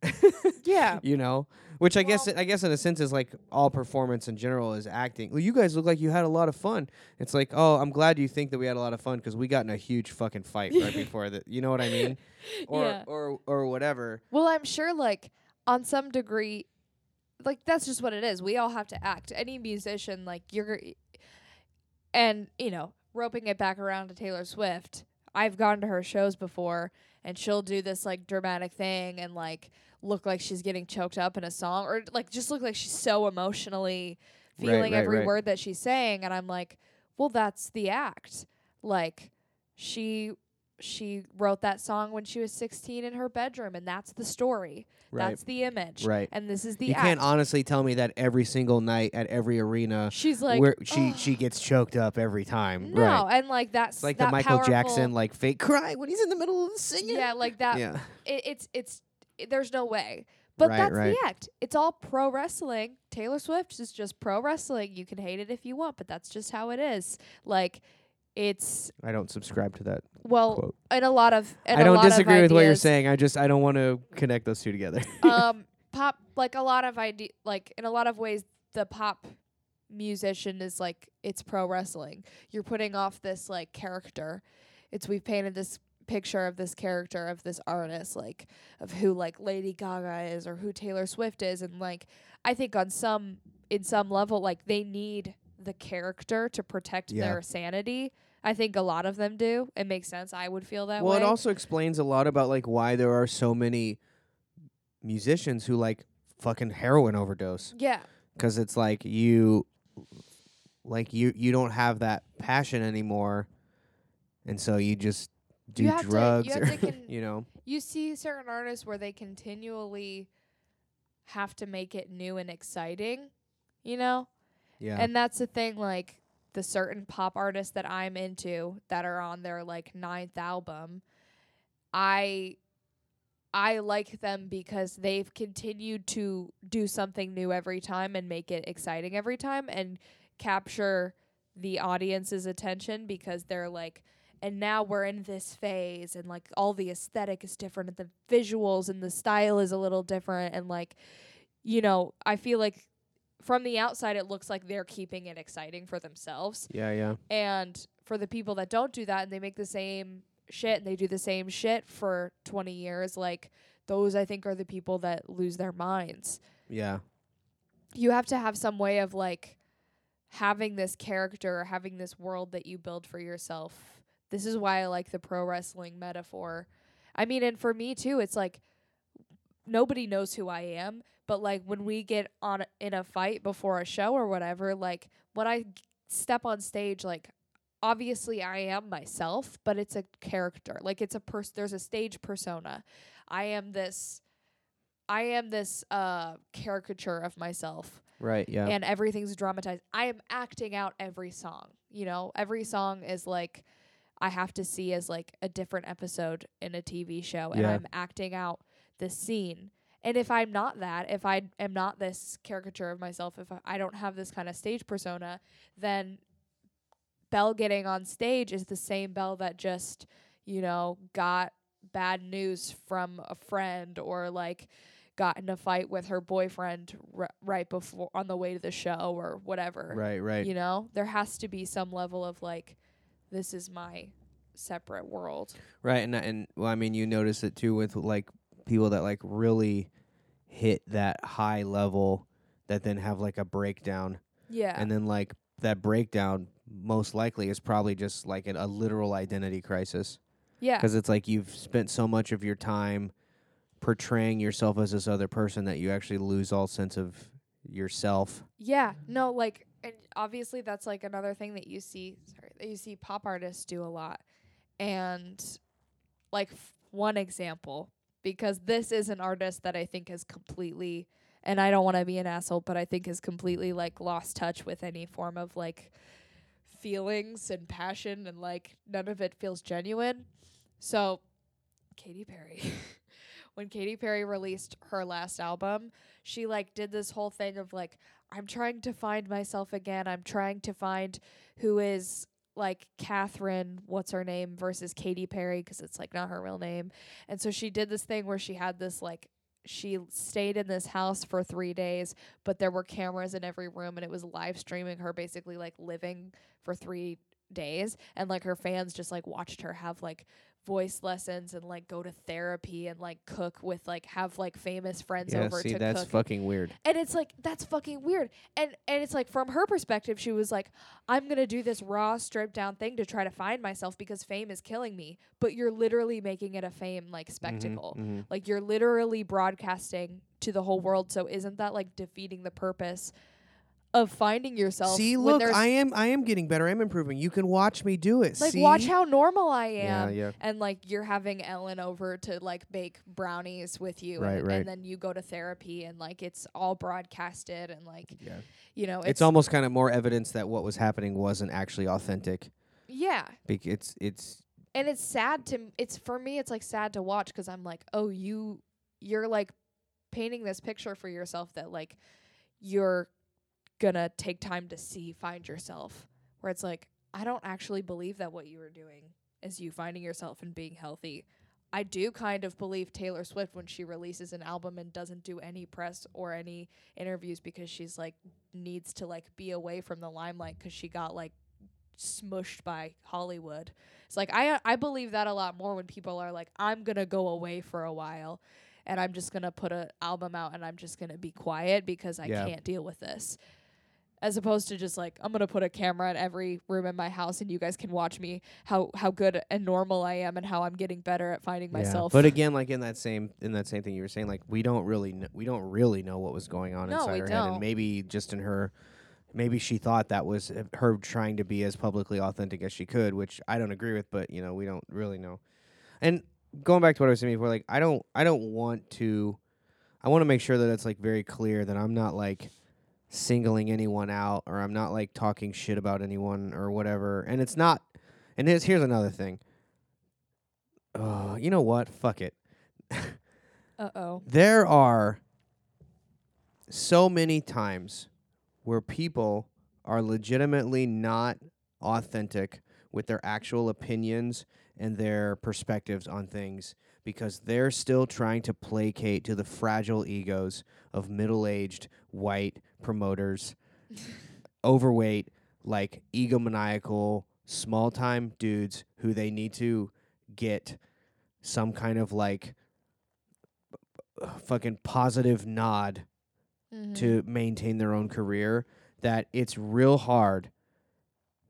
yeah. you know which I guess I guess in a sense is like all performance in general is acting. Well, you guys look like you had a lot of fun. It's like, "Oh, I'm glad you think that we had a lot of fun because we got in a huge fucking fight right before that." You know what I mean? Or Yeah. or or whatever. Well, I'm sure like on some degree like that's just what it is. We all have to act. Any musician like you're and you know, roping it back around to Taylor Swift. I've gone to her shows before and she'll do this like dramatic thing and like look like she's getting choked up in a song or like just look like she's so emotionally Right, feeling right, every right. word that she's saying and I'm like, "Well, that's the act." Like she she wrote that song when she was 16 in her bedroom and that's the story. Right. That's the image. Right. And this is the you act. can't honestly tell me that every single night at every arena She's like where she she gets choked up every time. No, Right. and like that's like that the Michael Jackson like fake cry when he's in the middle of the singing. Yeah, like that. Yeah. It, it's it's it, there's no way. But Right, that's the act. It's all pro wrestling. Taylor Swift is just pro wrestling. You can hate it if you want, but that's just how it is. Like it's I don't subscribe to that well quote. in a lot of in I a don't disagree with what you're saying. I just I don't want to connect those two together. um pop like a lot of ide- like in a lot of ways the pop musician is like it's pro wrestling you're putting off this like character it's we've painted this picture of this character of this artist like of who like lady gaga is or who taylor swift is and like i think on some in some level like they need the character to protect Yeah. their sanity i think a lot of them do it makes sense i would feel that well, way Well, it also explains a lot about like why there are so many musicians who like fucking heroin overdose yeah because it's like you like you you don't have that passion anymore, and so you just do You have to- you drugs or con- you know. you see certain artists where they continually have to make it new and exciting, you know? Yeah. And that's the thing, like the certain pop artists that I'm into that are on their like ninth album, I I like them because they've continued to do something new every time and make it exciting every time and capture the audience's attention because they're like and now we're in this phase and like all the aesthetic is different and the visuals and the style is a little different and like you know, I feel like from the outside it looks like they're keeping it exciting for themselves. Yeah, yeah. and for the people that don't do that and they make the same shit and they do the same shit for 20 years like those I think are the people that lose their minds. Yeah. you have to have some way of like having this character having this world that you build for yourself. This is why i like the pro wrestling metaphor. I mean and for me too it's like nobody knows who i am but like when we get on in a fight before a show or whatever like when i step on stage like obviously i am myself but it's a character like it's a person there's a stage persona i am this i am this uh caricature of myself Right. Yeah. and everything's dramatized. I am acting out every song. You know, every song is like I have to see as like a different episode in a TV show and Yeah. I'm acting out the scene. And if I'm not that, if I am not this caricature of myself, if I- I don't have this kind of stage persona, then Belle getting on stage is the same Belle that just, you know, got bad news from a friend or like got in a fight with her boyfriend r- right before on the way to the show or whatever. right. Right. You know, there has to be some level of like this is my separate world. Right, and and well, I mean, you notice it too with like people that like really hit that high level that then have like a breakdown, Yeah. and then like that breakdown most likely is probably just like an, a literal identity crisis yeah. because it's like you've spent so much of your time portraying yourself as this other person that you actually lose all sense of yourself. Yeah, no, like, and obviously that's like another thing that you see. Sorry, that you see pop artists do a lot, and like f- one example because this is an artist that I think has completely, and I don't want to be an asshole, but I think has completely like lost touch with any form of like feelings and passion, and like none of it feels genuine. So, Katy Perry. when Katy Perry released her last album, she like did this whole thing of like I'm trying to find myself again. I'm trying to find who is like Catherine, what's her name, versus Katy Perry because it's like not her real name. And so she did this thing where she had this like she stayed in this house for three days, but there were cameras in every room and it was live streaming her basically like living for three days and like her fans just like watched her have like voice lessons and like go to therapy and like cook with like have like famous friends yeah, over see, to that's cook. fucking weird. and it's like that's fucking weird. And and it's like from her perspective she was like i'm gonna do this raw stripped down thing to try to find myself because fame is killing me. But you're literally making it a fame like spectacle. mhm. like you're literally broadcasting to the whole world. So isn't that like defeating the purpose of finding yourself See, when look, there's- I am I am getting better. I'm improving. You can watch me do it. like see? watch how normal i am yeah. and like you're having ellen over to like bake brownies with you Right, and, right. and then you go to therapy and like it's all broadcasted and like Yeah. you know It's, almost kind of more evidence that what was happening wasn't actually authentic. yeah Bec- it's it's and it's sad to m- it's for me it's like sad to watch because i'm like oh you you're like painting this picture for yourself that like you're gonna take time to see find yourself where it's like i don't actually believe that what you were doing is you finding yourself and being healthy i do kind of believe taylor swift when she releases an album and doesn't do any press or any interviews because she's like needs to like be away from the limelight because she got like smushed by hollywood it's like I I believe that a lot more when people are like I'm to go away for a while and I'm just to put a album out and I'm just to be quiet because I Yeah. can't deal with this. As opposed to just like I'm going to put a camera in every room in my house and you guys can watch me how how good and normal I am and how I'm getting better at finding yeah. myself. But again, like in that same in that same thing you were saying, like we don't really kn- we don't really know what was going on No, inside her head, don't. and maybe just in her maybe she thought that was uh, her trying to be as publicly authentic as she could, which I don't agree with, but you know, we don't really know. And going back to what I was saying before, like I don't I don't want to I want to make sure that it's like very clear that I'm not like singling anyone out or I'm not like talking shit about anyone or whatever. And it's not and here's here's another thing. Uh, you know what? Fuck it. Uh oh. There are so many times where people are legitimately not authentic with their actual opinions and their perspectives on things because they're still trying to placate to the fragile egos of middle-aged white promoters overweight like egomaniacal small-time dudes who they need to get some kind of like fucking positive nod Mm-hmm. to maintain their own career that it's real hard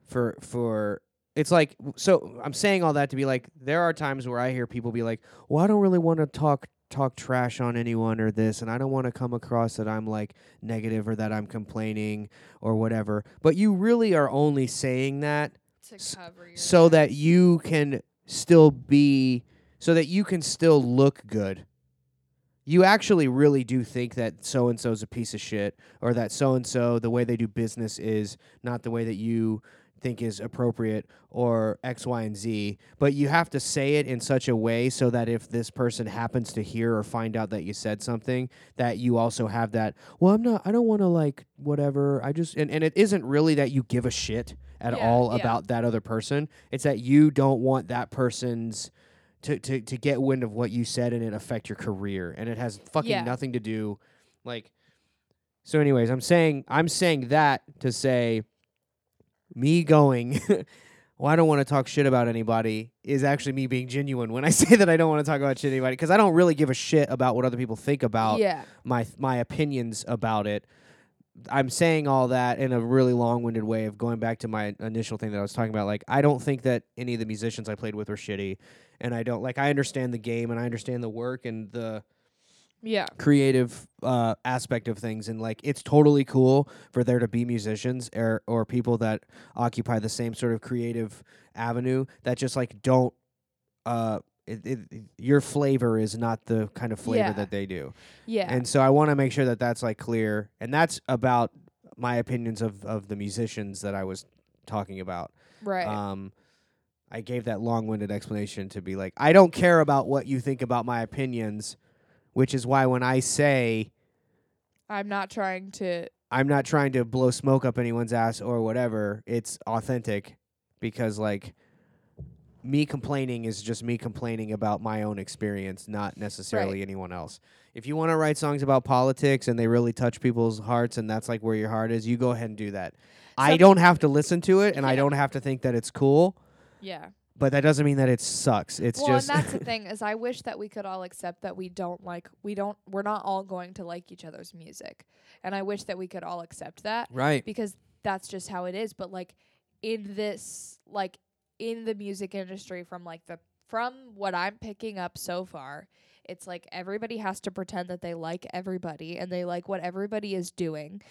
for for it's like so I'm saying all that to be like there are times where I hear people be like, "Well, I don't really want to talk talk trash on anyone or this and I don't want to come across that I'm like negative or that I'm complaining or whatever." But you really are only saying that to s- so that you can still be so that you can still look good. You actually really do think that so and so's a piece of shit or that so and so the way they do business is not the way that you think is appropriate or X, Y, and Z. But you have to say it in such a way so that if this person happens to hear or find out that you said something, that you also have that, well, I'm not I don't want to like whatever. I just and, and it isn't really that you give a shit at Yeah, all yeah. about that other person. It's that you don't want that person's to, to, to get wind of what you said and it affect your career. And it has fucking Yeah. nothing to do like so anyways, I'm saying I'm saying that to say me going well, I don't want to talk shit about anybody is actually me being genuine when I say that I don't want to talk about shit anybody because I don't really give a shit about what other people think about yeah. my my opinions about it. I'm saying all that in a really long-winded way of going back to my initial thing that I was talking about. Like, I don't think that any of the musicians I played with were shitty, and I don't like. I understand the game and I understand the work and the Yeah. creative uh, aspect of things, and like it's totally cool for there to be musicians or or people that occupy the same sort of creative avenue that just like don't. Uh, it, it, your flavor is not the kind of flavor Yeah. that they do. Yeah. And so I want to make sure that that's like clear, and that's about my opinions of of the musicians that I was talking about. right. Um, I gave that long-winded explanation to be like, I don't care about what you think about my opinions, which is why when I say I'm not trying to. I'm not trying to blow smoke up anyone's ass or whatever, it's authentic because like me complaining is just me complaining about my own experience, not necessarily anyone else. If you want to write songs about politics and they really touch people's hearts and that's like where your heart is, you go ahead and do that. I don't have to listen to it and I don't have to think that it's cool, Yeah. But that doesn't mean that it sucks. It's just well, just and that's the thing is, I wish that we could all accept that we don't like. We don't. We're not all going to like each other's music, and I wish that we could all accept that right. because that's just how it is. But like in this, like in the music industry, from like the from what I'm picking up so far, it's like everybody has to pretend that they like everybody and they like what everybody is doing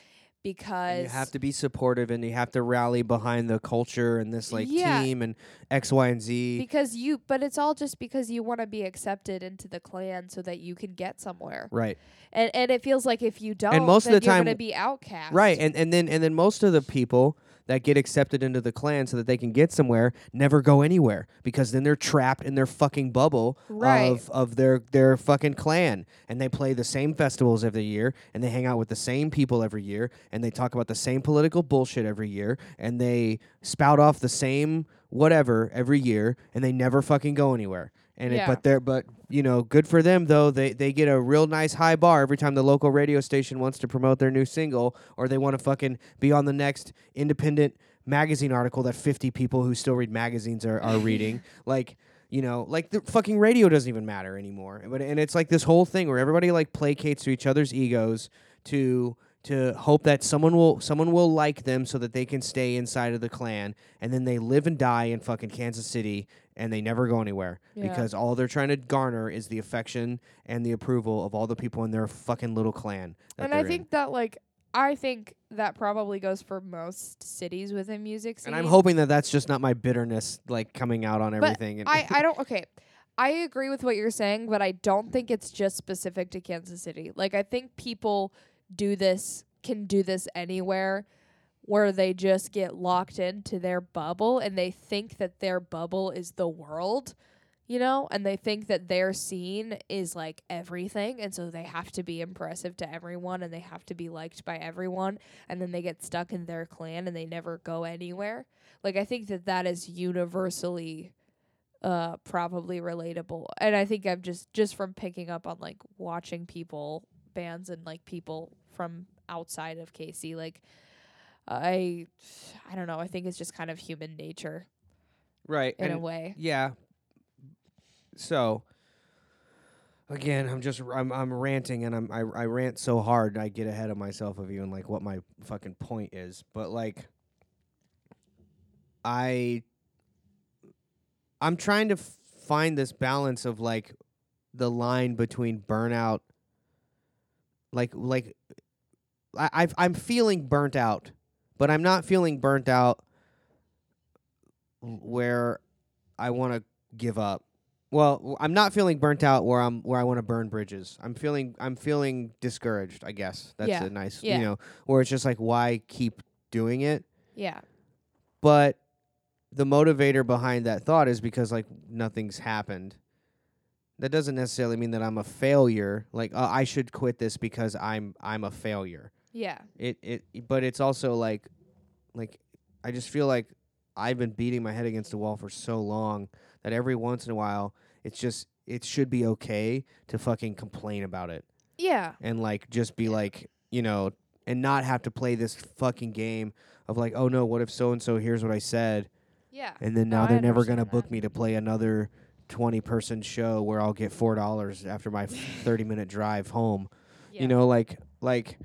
because And you have to be supportive and you have to rally behind the culture and this like Yeah. team and X, Y, and Z. because you but it's all just because you want to be accepted into the clan so that you can get somewhere right. and and it feels like if you don't and most of the you're time- gonna be outcast Right, and and then and then most of the people that get accepted into the clan so that they can get somewhere never go anywhere because then they're trapped in their fucking bubble Right. of of their their fucking clan and they play the same festivals every year and they hang out with the same people every year and they talk about the same political bullshit every year and they spout off the same whatever every year and they never fucking go anywhere. And it, but they're but you know good for them though. They they get a real nice high bar every time the local radio station wants to promote their new single or they want to fucking be on the next independent magazine article that 50 people who still read magazines are, are reading. Like you know like the fucking radio doesn't even matter anymore. But and it's like this whole thing where everybody like placates to each other's egos to to hope that someone will someone will like them so that they can stay inside of the clan and then they live and die in fucking Kansas City and they never go anywhere Yeah. because all they're trying to garner is the affection and the approval of all the people in their fucking little clan. and I they're in. think that like I think that probably goes for most cities within music scene. And I'm hoping that that's just not my bitterness like coming out on But everything. and I, I don't okay. I agree with what you're saying, but I don't think it's just specific to Kansas City. Like I think people do this can do this anywhere where they just get locked into their bubble and they think that their bubble is the world, you know, and they think that their scene is like everything and so they have to be impressive to everyone and they have to be liked by everyone and then they get stuck in their clan and they never go anywhere. Like I think that that is universally uh probably relatable and i think I'm just just from picking up on like watching people bands and like people from outside of kc like i i don't know i think it's just kind of human nature right. in a way Yeah. So again, I'm just I'm I'm ranting and I'm I I rant so hard I get ahead of myself of even like what my fucking point is. But like I I'm trying to f- find this balance of like the line between burnout like like I I've, I'm feeling burnt out, but I'm not feeling burnt out where I want to give up. Well, I'm not feeling burnt out where I'm where I want to burn bridges. I'm feeling I'm feeling discouraged. I guess that's Yeah. a nice Yeah. you know where it's just like why keep doing it. yeah But the motivator behind that thought is because like nothing's happened. That doesn't necessarily mean that I'm a failure. Like uh, I should quit this because I'm I'm a failure. yeah. It it but it's also like like I just feel like I've been beating my head against the wall for so long that every once in a while it's just it should be okay to fucking complain about it. Yeah. And like just be like, you know, and not have to play this fucking game of like, oh no, what if so and so here's what I said? Yeah. And then now I they're never gonna book me to play another twenty person show where I'll get four dollars after my thirty minute drive home. Yeah. you know like like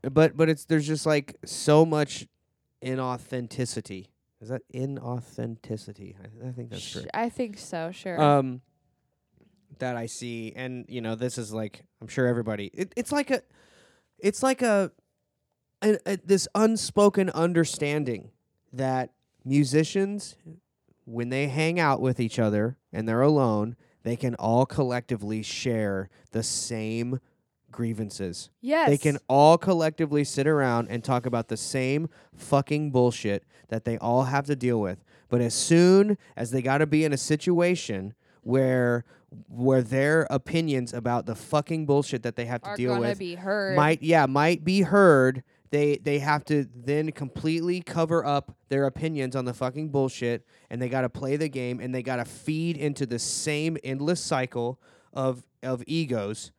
but but it's there's just like so much inauthenticity. Is that inauthenticity? I, I think that's Sh- true. I think so sure. Um that i see and you know this is like i'm sure everybody it, it's like a it's like a, a, a this unspoken understanding that musicians when they hang out with each other and they're alone they can all collectively share the same grievances. Yes they can all collectively sit around and talk about the same fucking bullshit that they all have to deal with. But as soon as they got to be in a situation where where their opinions about the fucking bullshit that they have to are deal gonna with be heard. might yeah, might be heard, they they have to then completely cover up their opinions on the fucking bullshit and they got to play the game and they got to feed into the same endless cycle of of egos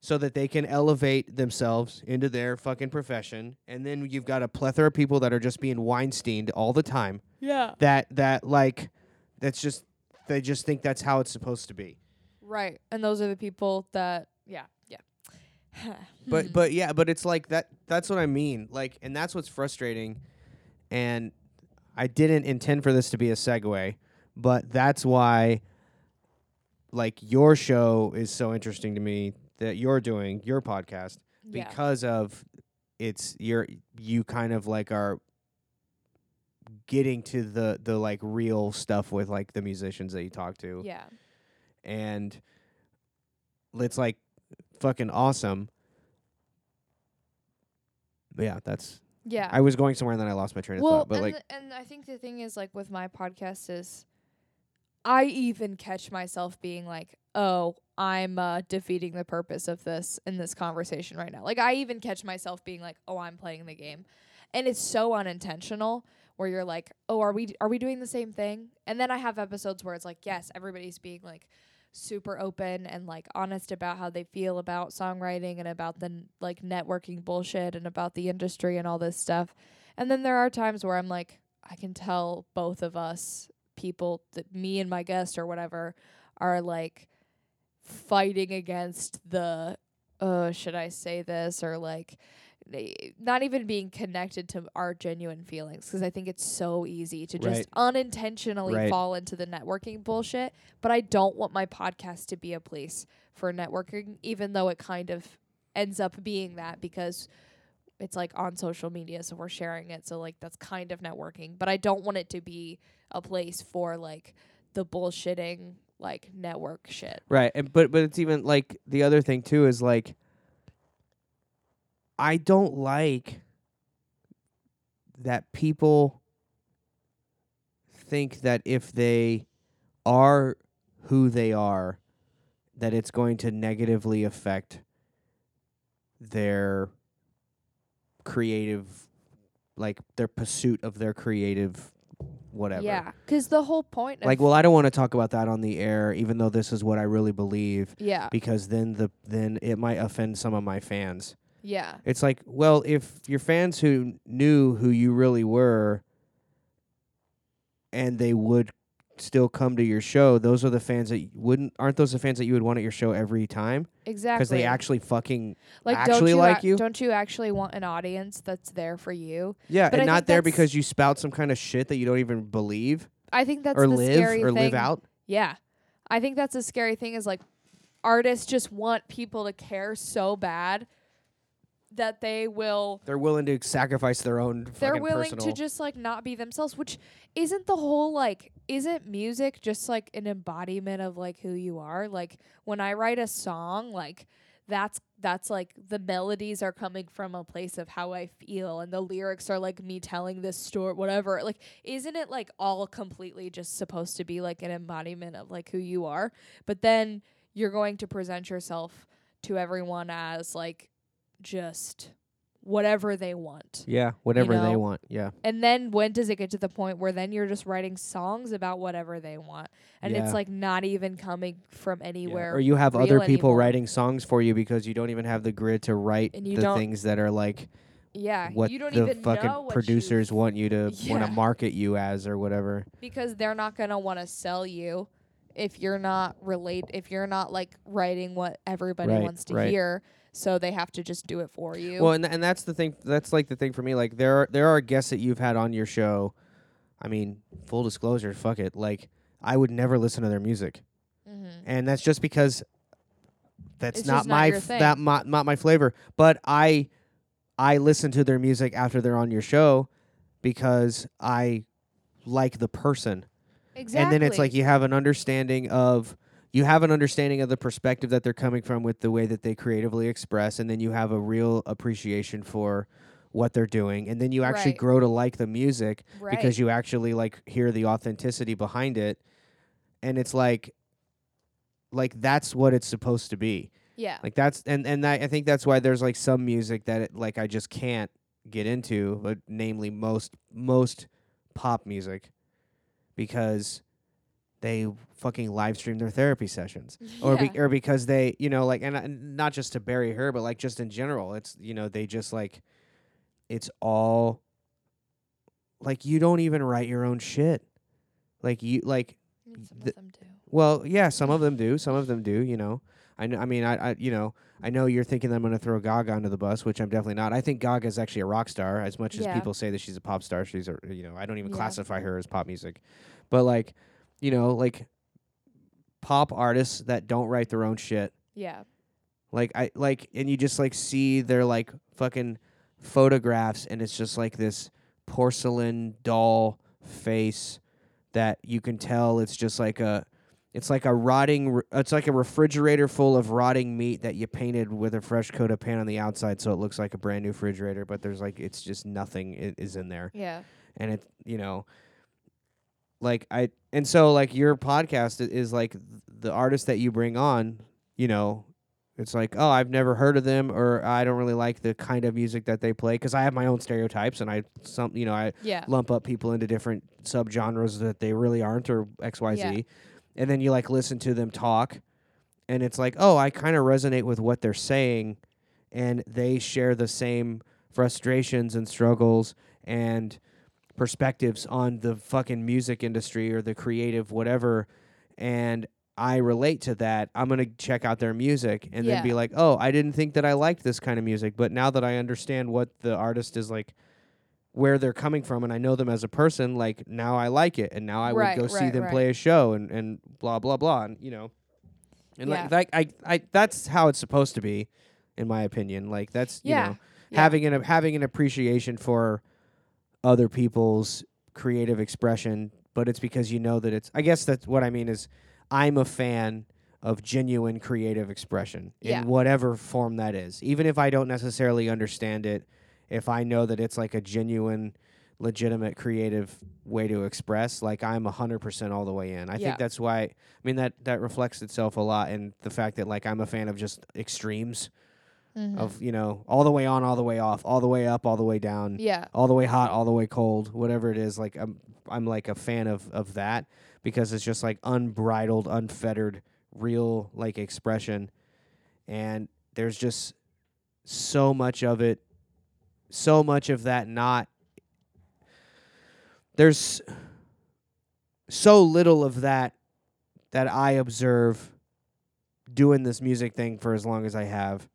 so that they can elevate themselves into their fucking profession. And then you've got a plethora of people that are just being Weinsteined all the time. yeah That that like that's just they just think that's how it's supposed to be. right and those are the people that yeah yeah But Hmm. but yeah, but it's like that that's what I mean. Like and that's what's frustrating. And I didn't intend for this to be a segue, but that's why like your show is so interesting to me that you're doing your podcast yeah. because of it's you're you kind of like are getting to the the like real stuff with like the musicians that you talk to yeah and it's like fucking awesome but yeah that's yeah i was going somewhere and then i lost my train of thought but and, like the- and I think the thing is like with my podcast is I even catch myself being like, "Oh, I'm uh, defeating the purpose of this in this conversation right now." Like I even catch myself being like, "Oh, I'm playing the game," and it's so unintentional. Where you're like, "Oh, are we are we doing the same thing?" And then I have episodes where it's like, "Yes, everybody's being like." Super open and like honest about how they feel about songwriting and about the n- like networking bullshit and about the industry and all this stuff. And then there are times where I'm like, I can tell both of us, people, that me and my guest or whatever, are like fighting against the, oh, should I say this? Or like, they- not even being connected to our genuine feelings because I think it's so easy to just Right. unintentionally Right. fall into the networking bullshit. But I don't want my podcast to be a place for networking, even though it kind of ends up being that because it's like on social media so we're sharing it so like that's kind of networking but i don't want it to be a place for like the bullshitting like network shit Right. And but but it's even like the other thing too is like I don't like that people think that if they are who they are that it's going to negatively affect their creative like their pursuit of their creative whatever. yeah because the whole point Like well I don't want to talk about that on the air even though this is what I really believe yeah because then the then it might offend some of my fans. Yeah It's like, well, if your fans who knew who you really were and they would still come to your show, those are the fans that wouldn't aren't those the fans that you would want at your show every time exactly because they actually fucking like actually don't you like ac- you? don't you actually want an audience that's there for you yeah, But and I not there because you spout some kind of shit that you don't even believe i think that's or the live scary or thing live out. Yeah. I think that's a scary thing is like artists just want people to care so bad that they will They're willing to sacrifice their own they're fucking willing personal to just like not be themselves, which isn't the whole like isn't music just like an embodiment of like who you are? Like when I write a song, like that's that's like the melodies are coming from a place of how I feel and the lyrics are like me telling this story whatever. Like isn't it like all completely just supposed to be like an embodiment of like who you are? But then you're going to present yourself to everyone as like just whatever they want. Yeah, whatever they know? want. Yeah. And then when does it get to the point where then you're just writing songs about whatever they want and Yeah. it's like not even coming from Yeah, anywhere Or you have other people anymore. writing songs for you because you don't even have the grid to write the things that are like yeah what you don't the even fucking know what producers you've- want you to want to market you as or whatever. because they're not going to want to sell you if you're not relate if you're not like writing what everybody Right, wants to right. hear so they have to just do it for you Well, and and that's the thing. That's like the thing for me. Like there are there are guests that you've had on your show. I mean, full disclosure, fuck it. Like I would never listen to their music, mm-hmm. and that's just because that's It's not my f- that my, not my flavor. But I I listen to their music after they're on your show because I like the person. exactly And then it's like you have an understanding of you have an understanding of the perspective that they're coming from with the way that they creatively express and then you have a real appreciation for what they're doing and then you actually Right. grow to like the music right. because you actually like hear the authenticity behind it and it's like like that's what it's supposed to be yeah like that's and and I, I think that's why there's like some music that it, like I just can't get into, but namely most most pop music because they fucking live stream their therapy sessions or be, or because they you know like and, uh, not just to bury her but like just in general it's you know they just like it's all like you don't even write your own shit like you like some the- of them do well, yeah, some of them do. Some of them do. You know, I know. I mean, I, I, you know, I know you're thinking I'm going to throw Gaga under the bus, which I'm definitely not. I think Gaga is actually a rock star. As much as people say that she's a pop star, she's a, you know, I don't even Yeah. classify her as pop music. But like, you know, like pop artists that don't write their own shit. yeah. Like I like, and you just like see their like fucking photographs, and it's just like this porcelain doll face that you can tell it's just like a it's like a rotting it's like a refrigerator full of rotting meat that you painted with a fresh coat of paint on the outside so it looks like a brand new refrigerator but there's like it's just nothing is in there. Yeah. And it you know like i and so like your podcast is like the artist that you bring on you know it's like oh i've never heard of them or i don't really like the kind of music that they play because i have my own stereotypes and i some you know i yeah lump up people into different subgenres that they really aren't or xyz Yeah. and then you like listen to them talk and it's like oh i kind of resonate with what they're saying and they share the same frustrations and struggles and perspectives on the fucking music industry or the creative whatever and I relate to that, I'm going to check out their music and then be like, "Oh, I didn't think that I liked this kind of music, but now that I understand what the artist is like where they're coming from and I know them as a person, like now I like it and now I Right, would go see them right. play a show and and blah blah blah and you know. And Yeah. like, like I I that's how it's supposed to be. in my opinion. Like that's you know Yeah. having an having an appreciation for other people's creative expression, but it's because you know that it's. I guess that's what I mean is I'm a fan of genuine creative expression Yeah. in whatever form that is, even if I don't necessarily understand it. If I know that it's like a genuine, legitimate creative way to express, like I'm a hundred percent all the way in. I Yeah. think that's why. I mean that that reflects itself a lot in the fact that like I'm a fan of just extremes Mhm. of you know all the way on, all the way off, all the way up, all the way down, yeah. all the way hot, all the way cold, whatever it is. Like I'm I'm like a fan of of that because it's just like unbridled, unfettered, real like expression, and there's just so much of it, so much of that not. There's so little of that that I observe doing this music thing for as long as I have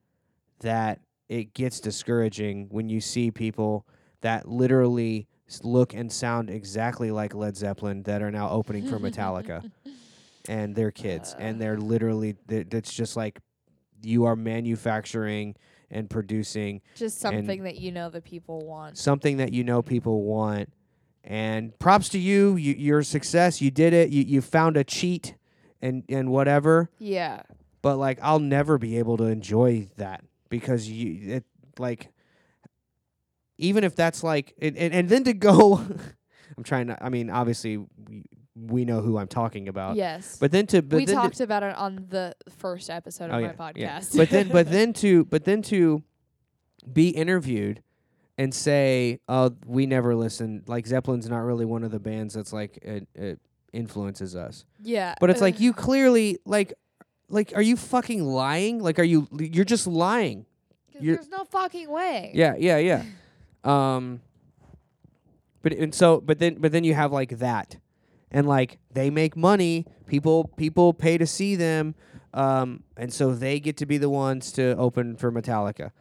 that it gets discouraging when you see people that literally look and sound exactly like Led Zeppelin that are now opening for Metallica and their kids uh. and they're literally th- it's just like you are manufacturing and producing Just something that you know the people want. something that you know people want and props to you, you your success you did it you you found a cheat and and whatever Yeah. but like I'll never be able to enjoy that because you it like even if that's like and and, and then to go I'm trying to I mean obviously we, we know who I'm talking about yes. but then to but we then to- talked about it on the first episode of Oh, my yeah, podcast. yeah. but then but then to but then to be interviewed and say oh we never listened like Zeppelin's not really one of the bands that's like it, it influences us yeah. But it's like you clearly like like are you fucking lying? Like are you you're just lying. you're- there's no fucking way. Yeah, yeah, yeah. um but and so but then but then you have like that. And like they make money, people people pay to see them um and so they get to be the ones to open for Metallica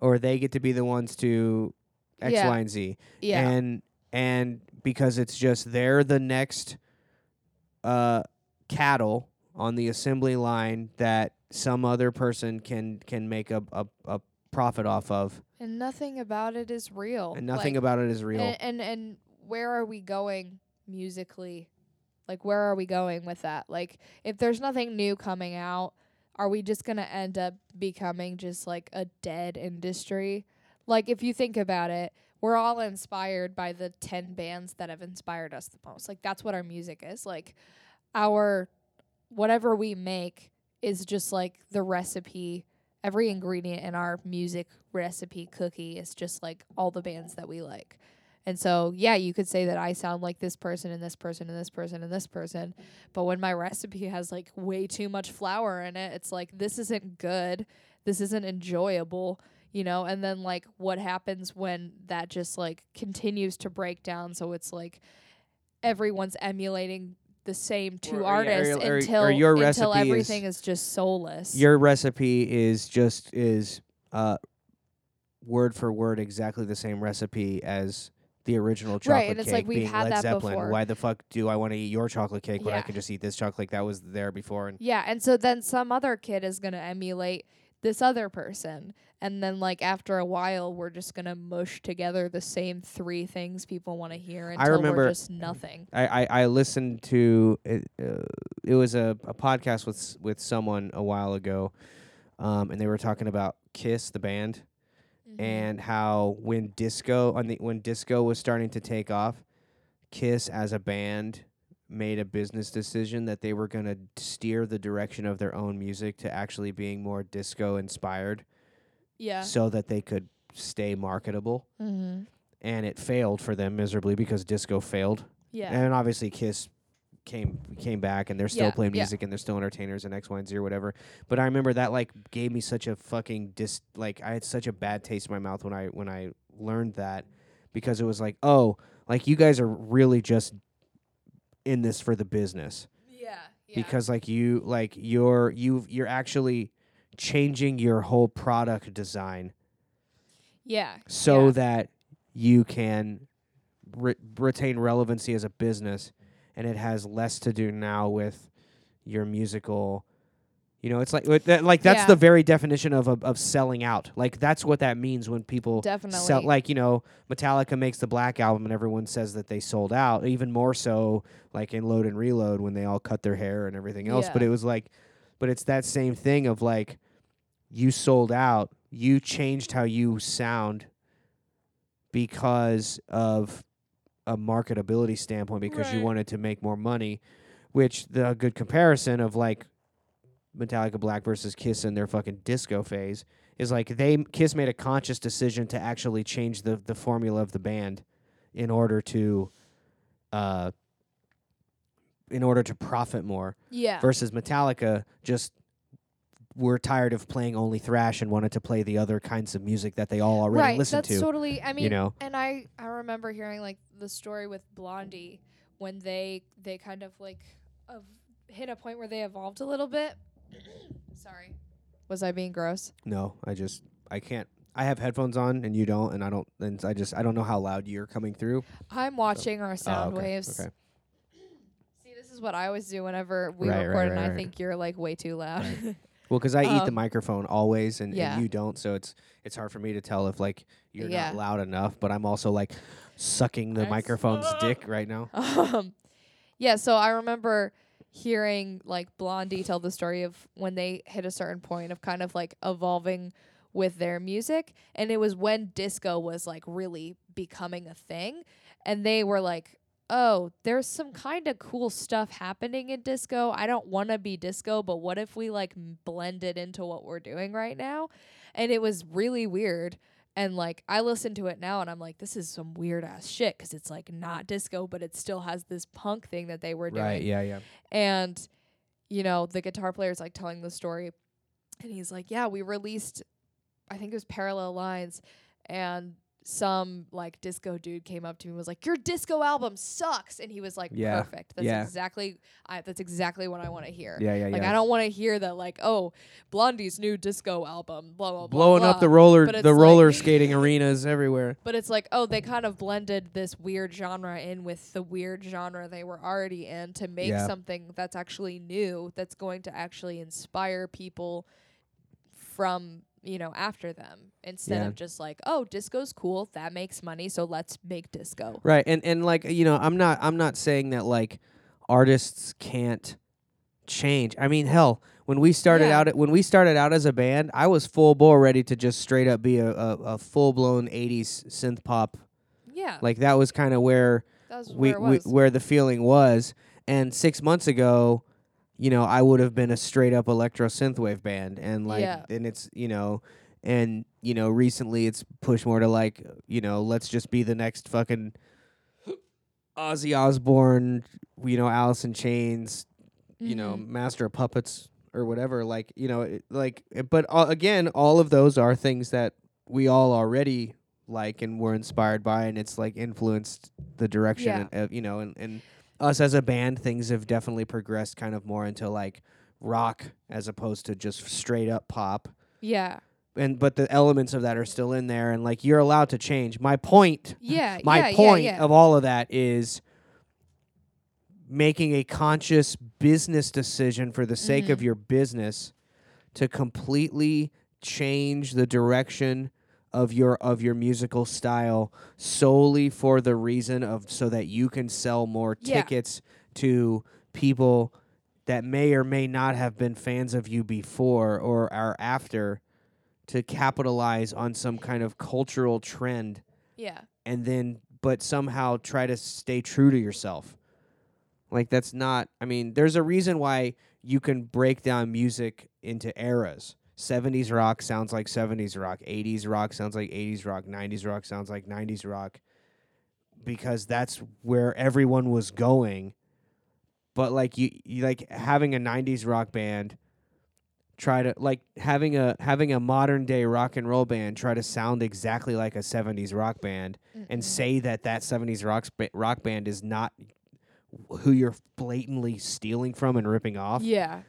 or they get to be the ones to X, Y, Yeah. and Z Yeah. and and because it's just they're the next uh cattle on the assembly line that some other person can can make a a, a profit off of and nothing about it is real. and nothing Like, about it is real And, and and where are we going musically? Like where are we going with that? Like if there's nothing new coming out, are we just going to end up becoming just like a dead industry? Like if you think about it, we're all inspired by the 10 bands that have inspired us the most. Like that's what our music is. Like our whatever we make is just like the recipe every ingredient in our music recipe cookie is just like all the bands that we like. And so, yeah, you could say that I sound like this person and this person and this person and this person, but when my recipe has like way too much flour in it, it's like this isn't good. This isn't enjoyable, you know? And then like what happens when that just like continues to break down so it's like everyone's emulating the same two Or- artists or- or- until until recipe is- everything is just soulless. your recipe is just is uh word for word exactly the same recipe as the original chocolate Right, and it's cake like we've being had Led that Zeppelin. before. Why the fuck do I want to eat your chocolate cake when I can just eat this chocolate that was there before? And Yeah, and so then some other kid is going to emulate this other person. And then like after a while we're just going to mush together the same three things people want to hear I until remember- we're just nothing. I, I, I listened to it. Uh, it was a, a podcast with with someone a while ago, um, and they were talking about Kiss the band Mm-hmm. and how when disco on the when disco was starting to take off, Kiss as a band made a business decision that they were going to steer the direction of their own music to actually being more disco inspired, yeah. so that they could stay marketable. Mm-hmm. And it failed for them miserably because disco failed. Yeah. And obviously Kiss came came back and they're still Yeah, playing yeah. music and they're still entertainers and X, Y, and Z or whatever. But I remember that like gave me such a fucking dis like I had such a bad taste in my mouth when I when I learned that because it was like, oh, like you guys are really just in this for the business. yeah. Yeah. Because like you like you're you you're actually changing your whole product design yeah. so yeah. that you can re- retain relevancy as a business and it has less to do now with your musical You know, it's like that, like that's Yeah. the very definition of, of of selling out. Like that's what that means when people Definitely. sell. Like you know, Metallica makes the Black album, and everyone says that they sold out. Even more so, like in Load and Reload, when they all cut their hair and everything else. But it was like, but it's that same thing of like, you sold out. You changed how you sound because of a marketability standpoint because you wanted to make more money which the good comparison of like Metallica Black versus Kiss in their fucking disco phase is like they Kiss made a conscious decision to actually change the the formula of the band in order to uh in order to profit more yeah. versus Metallica just were tired of playing only thrash and wanted to play the other kinds of music that they all already right. listened That's to. totally. I mean, you know, and I I remember hearing like the story with Blondie when they they kind of like of hit a point where they evolved a little bit. Sorry. Was I being gross? no, I just I can't. I have headphones on and you don't, and I don't. And I just I don't know how loud you're coming through. I'm watching our sound Oh, okay, waves. okay. See, this is what I always do whenever we Right, right, record, and right, I right. think you're like way too loud. Well, because I eat the Um, microphone always, and, yeah. and you don't, so it's it's hard for me to tell if like you're Yeah. not loud enough. But I'm also like sucking the I'm microphone's so- dick right now. um, yeah, so I remember hearing like Blondie tell the story of when they hit a certain point of kind of like evolving with their music, and it was when disco was like really becoming a thing, and they were like. Oh, there's some kind of cool stuff happening in disco. I don't want to be disco, but what if we like blend it into what we're doing right now? And it was really weird. And like I listen to it now and I'm like, this is some weird ass shit because it's like not disco, but it still has this punk thing that they were doing. Right? Yeah. Yeah. And, you know, the guitar player's like telling the story and he's like, Yeah, we released I think it was Parallel Lines and some like disco dude came up to me and was like, Your disco album sucks and he was like, Yeah. Perfect. That's Yeah. exactly I that's exactly what I want to hear. Yeah. Yeah. Like yeah. I don't want to hear that like, oh, Blondie's new disco album, blah blah blah. Blowing up blah. the roller, But it's the like- roller skating arenas everywhere. But it's like, oh, they kind of blended this weird genre in with the weird genre they were already in to make Yeah. something that's actually new, that's going to actually inspire people from, you know, after them instead Yeah. of just like, oh, disco's cool, that makes money, so let's make disco. Right. And and like you know, I'm not I'm not saying that like artists can't change. I mean, hell, when we started Yeah. out when we started out as a band, I was full bore ready to just straight up be a, a, a full blown '80s synth pop. Yeah. Like that was kind of where we, where we where the feeling was. And six months ago, you know, I would have been a straight up electro synthwave band, and like, Yeah. and it's you know, and you know, recently it's pushed more to like, you know, let's just be the next fucking Ozzy Osbourne, you know, Alice in Chains, you know, Mhm. Master of Puppets or whatever. Like, you know, it, like, eh, but uh, again, all of those are things that we all already like and were inspired by, and it's like influenced the direction, Yeah. and, uh, you know, and and us as a band, things have definitely progressed kind of more into like rock as opposed to just straight up pop. yeah. And but the elements of that are still in there, and like you're allowed to change. My point Yeah. my yeah, point yeah, yeah. of all of that is making a conscious business decision for the sake of Mhm. your business to completely change the direction of your of your musical style solely for the reason of so that you can sell more Yeah. tickets to people that may or may not have been fans of you before or are after to capitalize on some kind of cultural trend yeah. and then but somehow try to stay true to yourself. Like that's not I mean, there's a reason why you can break down music into eras. 70s rock sounds like 70s rock, 80s rock sounds like 80s rock, 90s rock sounds like 90s rock because that's where everyone was going. But like you, you like having a 90s rock band try to like having a having a modern day rock and roll band try to sound exactly like a 70s rock band and Mm-mm. say that that 70s rock rock band is not who you're blatantly stealing from and ripping off Yeah.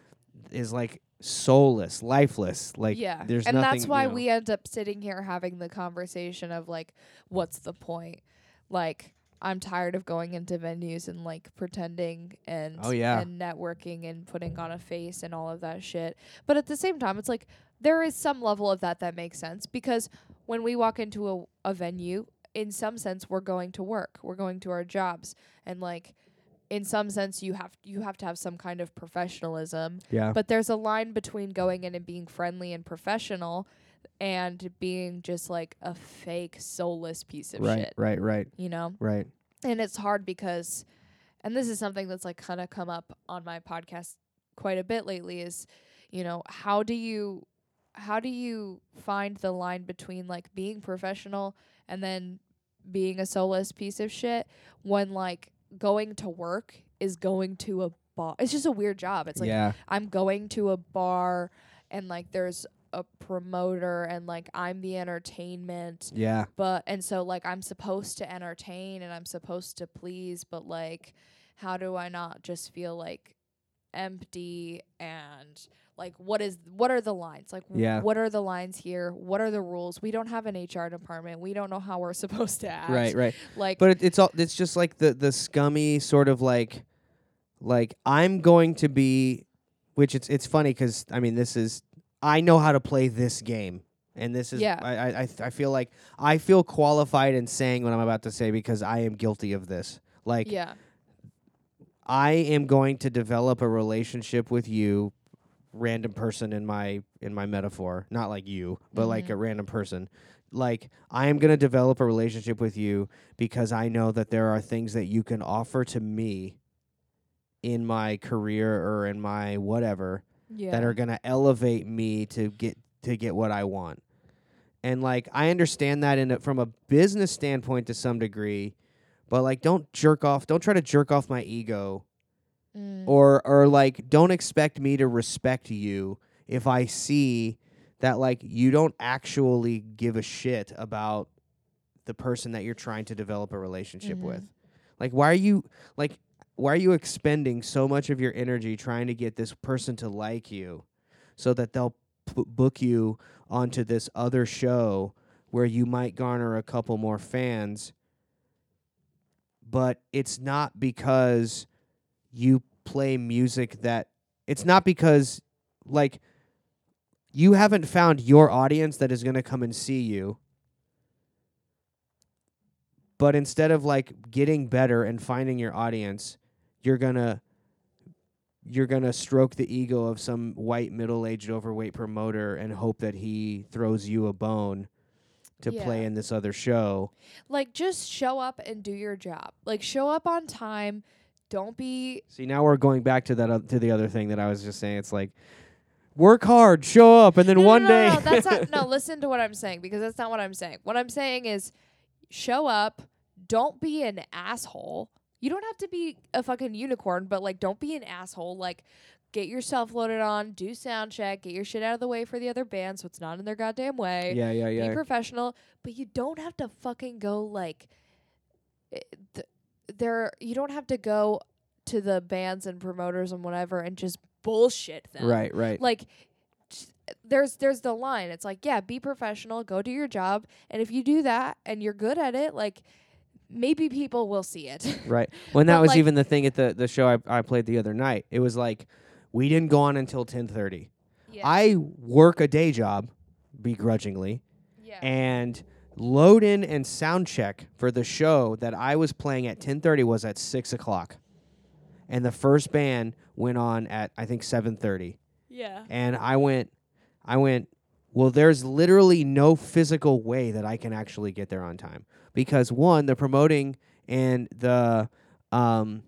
is like soulless, lifeless. Like yeah. there's and nothing. that's why you know- we end up sitting here having the conversation of like, what's the point? Like, I'm tired of going into venues and like pretending and Oh, yeah. and networking and putting on a face and all of that shit. But at the same time, it's like there is some level of that that makes sense because when we walk into a, a venue, in some sense, we're going to work, we're going to our jobs, and like in some sense, you have you have to have some kind of professionalism. Yeah. But there's a line between going in and being friendly and professional and being just like a fake soulless piece of right, shit, right, right, you know? right. And it's hard because and this is something that's like kind of come up on my podcast quite a bit lately is, you know, how do you how do you find the line between like being professional and then being a soulless piece of shit when like going to work is going to a bar. It's just a weird job. It's like yeah. I'm going to a bar and like there's a promoter and like I'm the entertainment Yeah. but and so like I'm supposed to entertain and I'm supposed to please but like how do I not just feel like empty and like what is what are the lines like Yeah. what are the lines here what are the rules we don't have an HR department we don't know how we're supposed to act Right, right. like But it, it's all it's just like the the scummy sort of like like I'm going to be which it's it's funny because I mean this is I know how to play this game. And this is Yeah. I I I, I feel like I feel qualified in saying what I'm about to say because I am guilty of this. Like yeah I am going to develop a relationship with you, random person in my in my metaphor, not like you, but like Mhm. a random person. Like I am going to develop a relationship with you because I know that there are things that you can offer to me in my career or in my whatever yeah that are going to elevate me to get to get what I want. And like I understand that in a, from a business standpoint to some degree, but like don't jerk off, don't try to jerk off my ego Mm. or or like don't expect me to respect you if I see that like you don't actually give a shit about the person that you're trying to develop a relationship Mhm. with. Like why are you like why are you expending so much of your energy trying to get this person to like you so that they'll p- book you onto this other show where you might garner a couple more fans but it's not because you play music that it's not because like you haven't found your audience that is going to come and see you. But instead of like getting better and finding your audience you're going to you're going to stroke the ego of some white middle-aged overweight promoter and hope that he throws you a bone to play in this other show. Like just show up and do your job. Like show up on time don't be See, now we're going back to that oth- to the other thing that I was just saying. It's like work hard, show up, and then no, one no, no, day. No, that's not. No, listen to what I'm saying because that's not what I'm saying. What I'm saying is, show up. Don't be an asshole. You don't have to be a fucking unicorn, but like, don't be an asshole. Like, get yourself loaded on, do sound check, get your shit out of the way for the other band, so it's not in their goddamn way. yeah, yeah, yeah. Be professional, but you don't have to fucking go like. eh, th- there, you don't have to go to the bands and promoters and whatever and just bullshit them Right, right. like there's there's the line it's like yeah be professional go do your job and if you do that and you're good at it like maybe people will see it Right. When that was like- even the thing at the the show I I played the other night. It was like we didn't go on until 10:30. yeah I work a day job begrudgingly yeah and load in and sound check for the show that I was playing at 10:30 was at 6 o'clock. And the first band went on at I think 7:30. yeah and I went, I went. Well, there's literally no physical way that I can actually get there on time because one, the promoting and the um,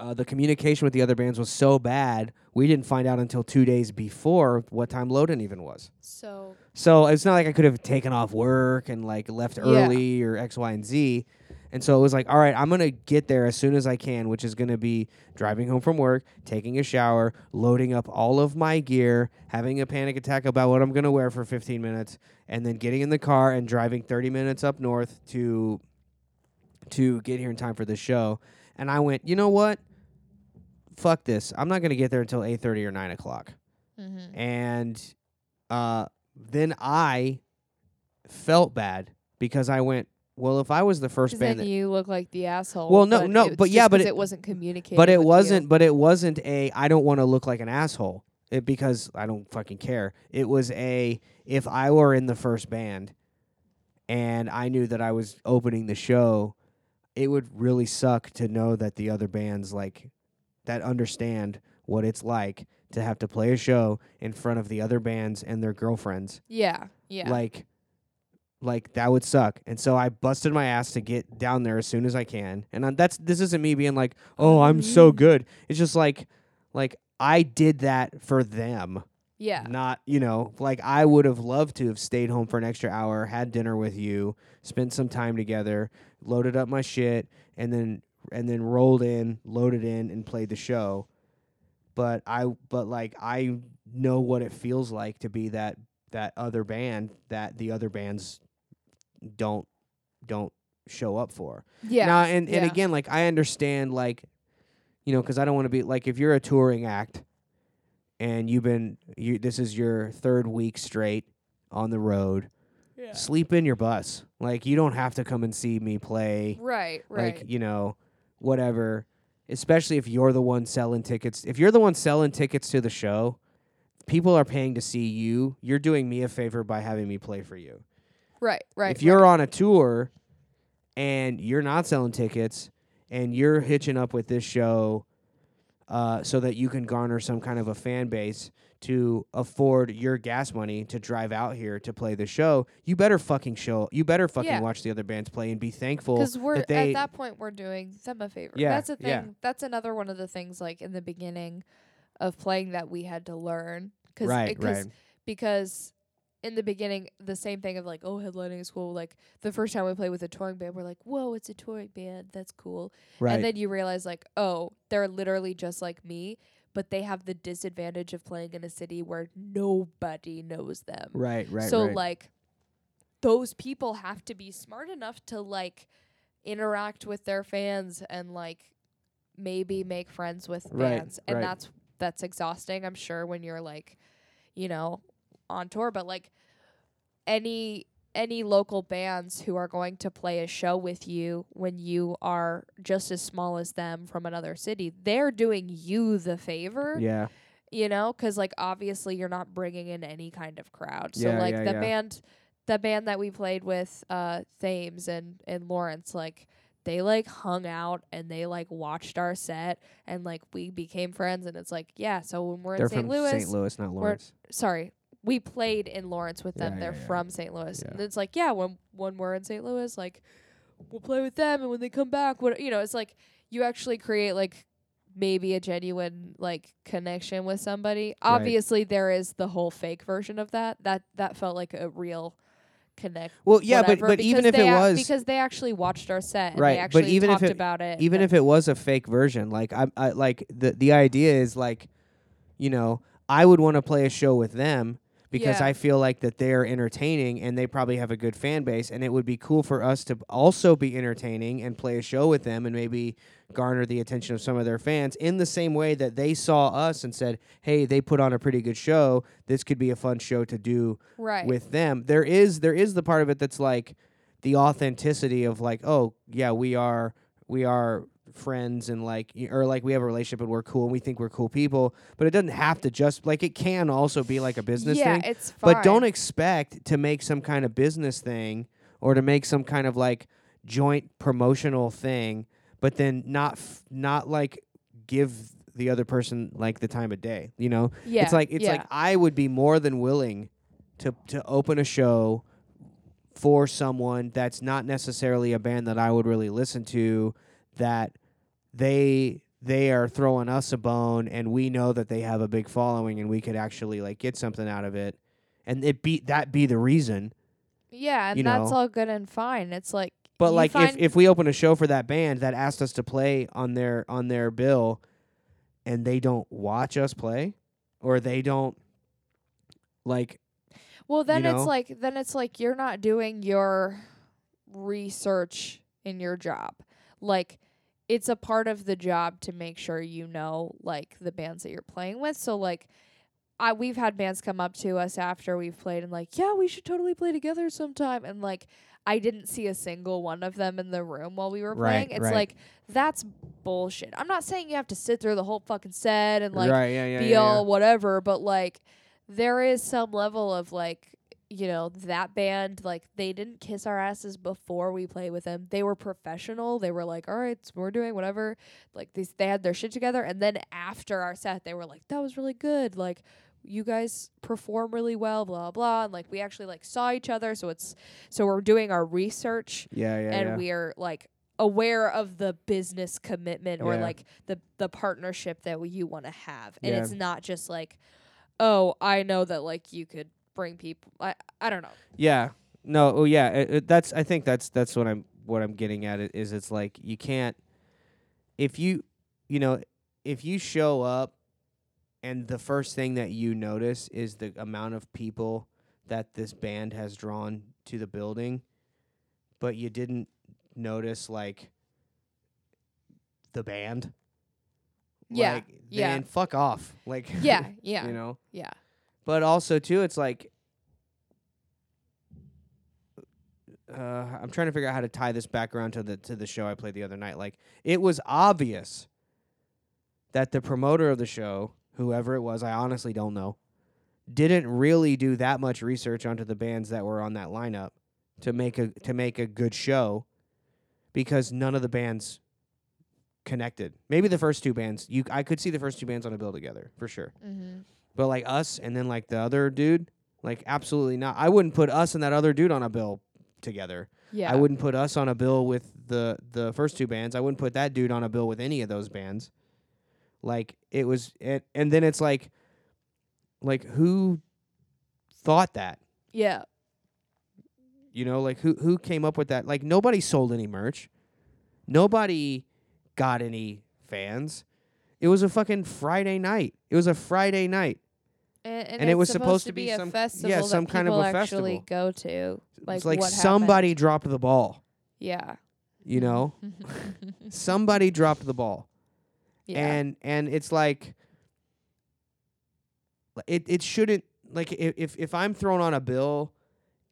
uh, the communication with the other bands was so bad. We didn't find out until two days before what time load-in even was. so So it's not like I could have taken off work and like left Yeah. early or X, Y, and Z. And so it was like, all right, I'm gonna get there as soon as I can, which is gonna be driving home from work, taking a shower, loading up all of my gear, having a panic attack about what I'm gonna wear for 15 minutes, and then getting in the car and driving 30 minutes up north to to get here in time for the show. And I went, you know what? Fuck this. I'm not gonna get there until 8:30 or 9 o'clock mm-hmm. and uh, then I felt bad because I went, well, if I was the first band, then that, you look like the asshole. Well, no- but no, but yeah, but it- it wasn't communicated. but it wasn't. But it wasn't a. I don't want to look like an asshole. It because I don't fucking care. It was a. If I were in the first band, and I knew that I was opening the show, it would really suck to know that the other bands like that understand what it's like to have to play a show in front of the other bands and their girlfriends. Yeah, yeah. Like like that would suck. And so I busted my ass to get down there as soon as I can. And that's this isn't me being like, "Oh, I'm so mm-hmm. good." It's just like like I did that for them. yeah, Not, you know, like I would have loved to have stayed home for an extra hour, had dinner with you, spent some time together, loaded up my shit, and then and then rolled in, loaded in, and played the show. But I, but like I know what it feels like to be that that other band that the other bands don't don't show up for. yeah. Now, and, and yeah. again, like I understand, like you know, because I don't want to be like if you're a touring act and you've been you this is your third week straight on the road, Yeah. sleep in your bus. Like you don't have to come and see me play. Right, right. Like you know, whatever. Especially if you're the one selling tickets. If you're the one selling tickets to the show, people are paying to see you. You're doing me a favor by having me play for you right, right. if you're on a tour and you're not selling tickets and you're hitching up with this show uh, so that you can garner some kind of a fan base to afford your gas money to drive out here to play the show, you better fucking show. You better fucking Yeah. watch the other bands play and be thankful because we're that at that point we're doing them a favor. Yeah, that's a thing. yeah. That's another one of the things like in the beginning of playing that we had to learn. Cause right, it- 'cause- right. Because in the beginning, the same thing of like, oh, headlining is cool. Like the first time we played with a touring band, we're like, whoa, it's a touring band. That's cool. Right. And then you realize like, oh, they're literally just like me, but they have the disadvantage of playing in a city where nobody knows them. right, right, so right. like those people have to be smart enough to like interact with their fans and like maybe make friends with Right, fans. And right. that's that's exhausting, I'm sure, when you're like, you know, on tour. But like any any local bands who are going to play a show with you when you are just as small as them from another city, they're doing you the favor yeah, you know because like obviously you're not bringing in any kind of crowd so Yeah, like yeah, the yeah. band the band that we played with uh thames and and lawrence like they like hung out and they like watched our set and like we became friends and it's like yeah so when we're they're in st louis St. Louis, not Lawrence. sorry we played in lawrence with them Yeah, they're yeah, from st louis and it's like yeah when when we're in st louis like we'll play with them and when they come back what you know it's like you actually create like maybe a genuine like connection with somebody. Obviously there is the whole fake version of that. That that felt like a real connect. Well, yeah, but whatever, but even if it ac- was because they actually watched our set and Right, they but actually even if it- about it. even if it was a fake version like i i like the the idea is like you know i would want to play a show with them because Yeah. i feel like that they're entertaining and they probably have a good fan base and it would be cool for us to also be entertaining and play a show with them and maybe garner the attention of some of their fans in the same way that they saw us and said hey they put on a pretty good show this could be a fun show to do right. with them. There is there is the part of it that's like the authenticity of like, oh yeah, we are we are friends and like or like we have a relationship and we're cool and we think we're cool people. But it doesn't have to just like it can also be like a business yeah, thing. it's fine. But don't expect to make some kind of business thing or to make some kind of like joint promotional thing, but then not f- not like give the other person like the time of day. You know, yeah, it's like it's yeah. like I would be more than willing to to open a show for someone that's not necessarily a band that I would really listen to that they they are throwing us a bone and we know that they have a big following and we could actually like get something out of it and it be that be the reason yeah, and you that's all good and fine. It's like but like if, if we open a show for that band that asked us to play on their on their bill and they don't watch us play or they don't like Well, then know? it's like then it's like you're not doing your research in your job. Like it's a part of the job to make sure you know like the bands that you're playing with. So like I we've had bands come up to us after we've played and like, "Yeah, we should totally play together sometime." And like I didn't see a single one of them in the room while we were Right, playing. It's right. like that's bullshit. I'm not saying you have to sit through the whole fucking set and like right, yeah, yeah, be yeah, all whatever, but like there is some level of like you know that band like they didn't kiss our asses before we played with them. They were professional. They were like, all right, so we're doing whatever. Like these, they had their shit together, and then after our set, they were like, that was really good. Like you guys perform really well, blah blah. And like we actually like saw each other, so it's so we're doing our research Yeah, yeah, and yeah. we're like aware of the business commitment or Yeah. like the the partnership that we, you want to have and Yeah. it's not just like oh i know that like you could bring people i i don't know Yeah. No. Oh, yeah. It, it, that's. I think that's that's what I'm what I'm getting at. It is. It's like you can't. If you, you know, if you show up, and the first thing that you notice is the amount of people that this band has drawn to the building, but you didn't notice like the band. Yeah, Like, yeah. Then fuck off. Like. yeah yeah You know. yeah But also too, it's like uh, I'm trying to figure out how to tie this back around to the to the show I played the other night. Like it was obvious that the promoter of the show, whoever it was, I honestly don't know, didn't really do that much research onto the bands that were on that lineup to make a to make a good show because none of the bands connected. Maybe the first two bands, you I could see the first two bands on a bill together for sure. mm-hmm. But like us and then like the other dude, like absolutely not. I wouldn't put us and that other dude on a bill together. yeah I wouldn't put us on a bill with the the first two bands. I wouldn't put that dude on a bill with any of those bands. Like it was it, and then it's like like who thought that? yeah You know, like who who came up with that? Like nobody sold any merch. Nobody got any fans. It was a fucking Friday night. It was a Friday night. and, and, And it was supposed to be, be a some- festival yeah, that some kind of a actually go to like it's like what somebody happened. dropped the ball. yeah You know, somebody dropped the ball, yeah and and it's like it it shouldn't like if if if I'm thrown on a bill,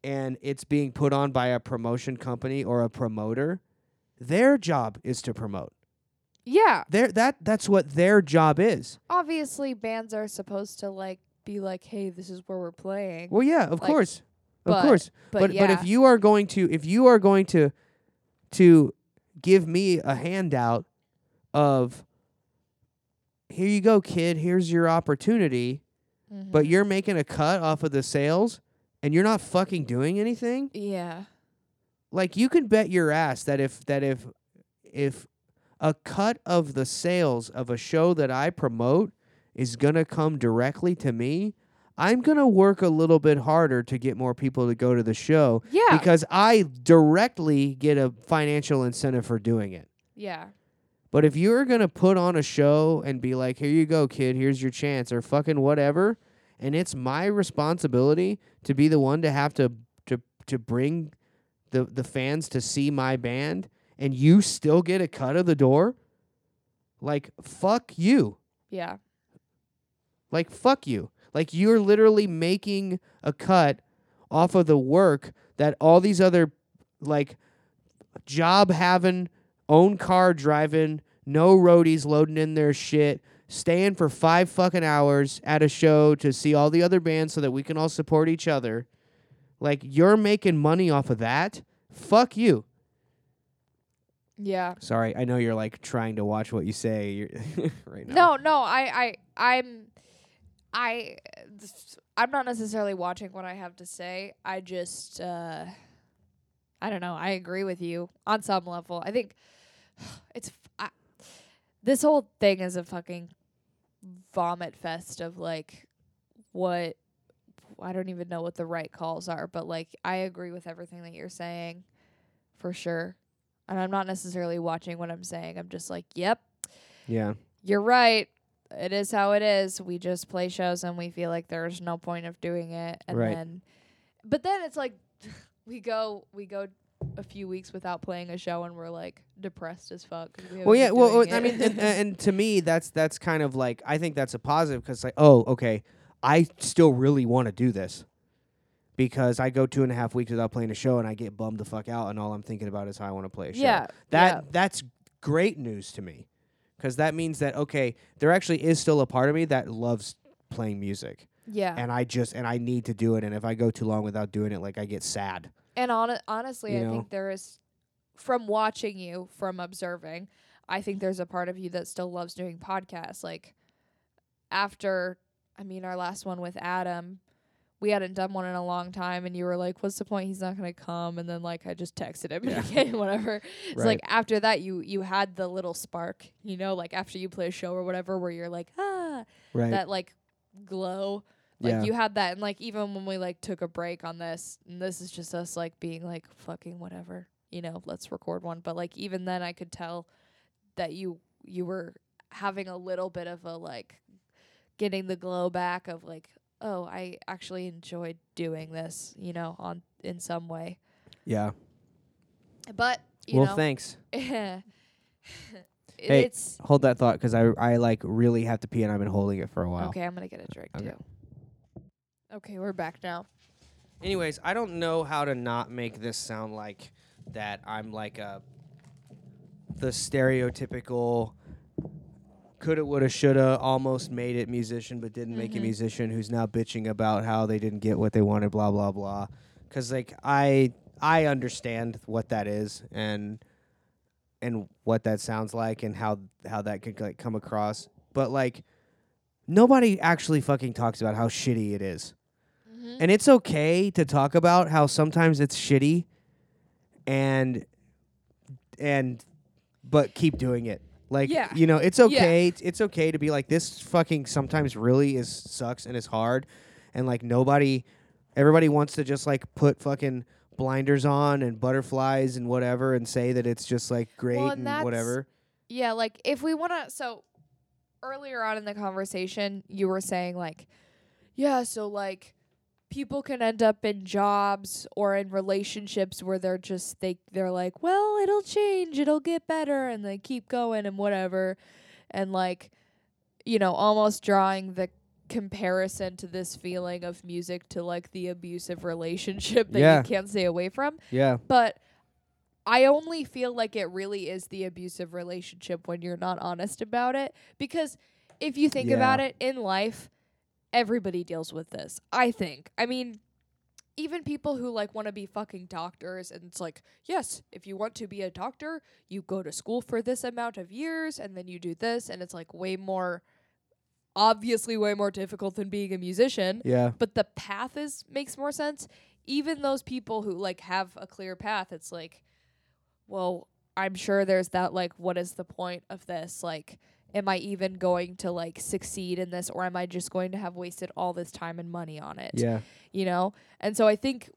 and it's being put on by a promotion company or a promoter, their job is to promote. Yeah Their that that's what their job is. obviously bands are supposed to like be like hey this is where we're playing Well, yeah, of Like, course, of but- course. but, but yeah but if you are going to if you are going to to give me a handout of here you go kid here's your opportunity but Mhm. you're making a cut off of the sales and you're not fucking doing anything yeah like you can bet your ass that if that if if a cut of the sales of a show that I promote is going to come directly to me I'm going to work a little bit harder to get more people to go to the show yeah because I directly get a financial incentive for doing it. yeah But if you're going to put on a show and be like, here you go, kid, here's your chance, or fucking whatever, and it's my responsibility to be the one to have to to to bring the the fans to see my band and you still get a cut of the door, like fuck you. yeah Like fuck you. Like you're literally making a cut off of the work that all these other like job having, own car driving, no roadies loading in their shit, staying for 5 fucking hours at a show to see all the other bands so that we can all support each other. Like you're making money off of that? Fuck you. Yeah Sorry, I know you're like trying to watch what you say right now. No, no, I, I, I'm, I, I'm not necessarily watching what I have to say. I just, uh, I don't know. I agree with you on some level. I think it's I, this whole thing is a fucking vomit fest of like what I don't even know what the right calls are, but like I agree with everything that you're saying for sure. And I'm not necessarily watching what I'm saying. I'm just like, yep, Yeah. you're right. It is how it is. We just play shows and we feel like there's no point of doing it. And Right. then but then it's like we go we go a few weeks without playing a show and we're like depressed as fuck. we Well, yeah. Well, uh, I mean, and, and to me, that's that's kind of like I think that's a positive because like, oh, okay, I still really want to do this, because I go two and a half weeks without playing a show and I get bummed the fuck out and all I'm thinking about is how I want to play a show. Yeah. That yeah. that's great news to me because that means that okay, there actually is still a part of me that loves playing music, Yeah. and I just and I need to do it. And if I go too long without doing it, like I get sad. And hon- honestly, You I know? think there is, from watching you, from observing, I think there's a part of you that still loves doing podcasts. Like, after, I mean, our last one with Adam, we hadn't done one in a long time, and you were like, "What's the point? He's not gonna come." And then like I just texted him Yeah. again, whatever. It's Right. like after that, you you had the little spark, you know, like after you play a show or whatever, where you're like, ah, Right. that like glow. Like yeah. you had that, and like even when we like took a break on this, and this is just us like being like fucking whatever, you know, let's record one. But like even then, I could tell that you you were having a little bit of a like getting the glow back of like, oh, I actually enjoyed doing this, you know, on in some way. yeah. But you know, Well, know, thanks. it- it's Hold that thought because I I like really have to pee and I've been holding it for a while. okay. I'm gonna get a drink Okay. too. Okay, we're back now. Anyways, I don't know how to not make this sound like that I'm like a the stereotypical coulda woulda shoulda almost made it musician but didn't make it Mhm. musician who's now bitching about how they didn't get what they wanted blah blah blah cuz like I I understand what that is and and what that sounds like and how how that could like come across but like nobody actually fucking talks about how shitty it is Mm-hmm. and it's okay to talk about how sometimes it's shitty and and but keep doing it like Yeah. you know it's okay it's- it's okay to be like this fucking sometimes really is sucks and is hard. And like nobody everybody wants to just like put fucking blinders on and butterflies and whatever and say that it's just like great and and, whatever. Yeah, like if we want to so earlier on in the conversation you were saying like yeah, so like people can end up in jobs or in relationships where they're just they they're like, "Well, it'll change, it'll get better," and they keep going and whatever. And like you know, almost drawing the comparison to this feeling of music to like the abusive relationship that Yeah. you can't stay away from yeah but I only feel like it really is the abusive relationship when you're not honest about it. Because if you think Yeah. about it in life, everybody deals with this. I think. I mean, even people who like want to be fucking doctors and it's like, yes, if you want to be a doctor, you go to school for this amount of years and then you do this and it's like way more obviously way more difficult than being a musician yeah but the path is makes more sense even those people who like have a clear path it's like well i'm sure there's that like what is the point of this like am i even going to like succeed in this or am i just going to have wasted all this time and money on it? Yeah. You know? And so i think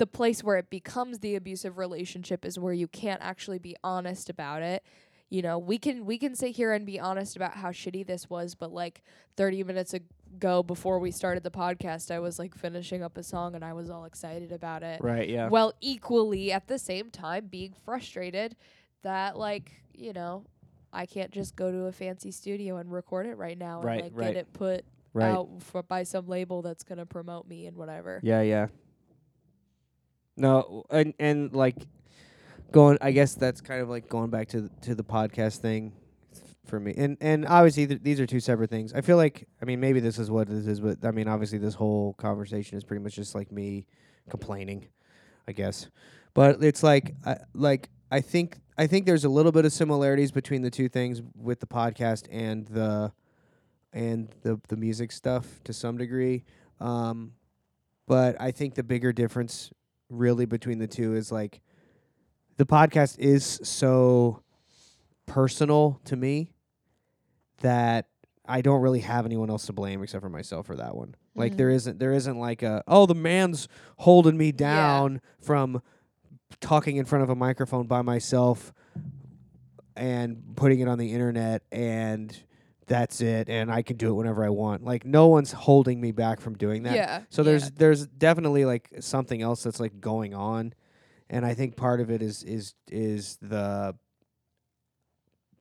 the place where it becomes the abusive relationship is where you can't actually be honest about it. You know we can we can sit here and be honest about how shitty this was but like 30 minutes ago before we started the podcast i was like finishing up a song and i was all excited about it. Right yeah. Well equally at the same time being frustrated that like you know i can't just go to a fancy studio and record it right now Right, and like right. get it put right out for, by some label that's going to promote me and whatever Yeah, yeah. No, and and like going I guess that's kind of like going back to th- to the podcast thing for me. And and obviously th- these are two separate things. I feel like I mean maybe this is what this is, but I mean obviously this whole conversation is pretty much just like me complaining, I guess. But it's like I like I think I think there's a little bit of similarities between the two things with the podcast and the and the the music stuff to some degree. Um but I think the bigger difference really between the two is like the podcast is so personal to me that I don't really have anyone else to blame except for myself for that one. Like Mhm. there isn't there isn't like a oh the man's holding me down from talking in front of a microphone by myself and putting it on the internet and that's it and I can do it whenever I want. Like no one's holding me back from doing that. yeah So yeah. there's there's definitely like something else that's like going on, and I think part of it is is is the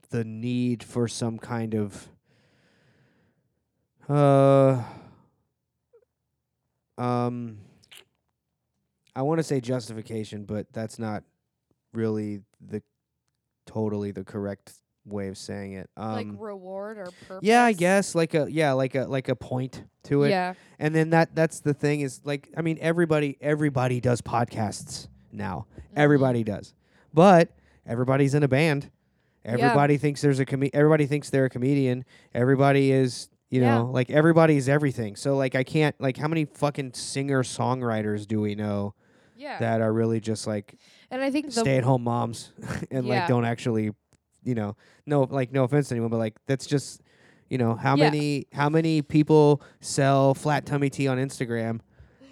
the need for some kind of uh um I want to say justification, but that's not really the totally the correct way of saying it. Um, like reward or purpose. yeah, I guess like a yeah, like a like a point to it. Yeah. And then that that's the thing is like I mean everybody everybody does podcasts now. Mhm. Everybody does. But everybody's in a band. Yeah. Everybody thinks there's a com- everybody thinks they're a comedian. Everybody is, you Yeah. know, like everybody's everything. So like I can't like how many fucking singer songwriters do we know Yeah. that are really just like and I think stay at home moms and Yeah. like don't actually, you know, no like no offense to anyone, but like that's just you know, how Yeah. many how many people sell flat tummy tea on Instagram?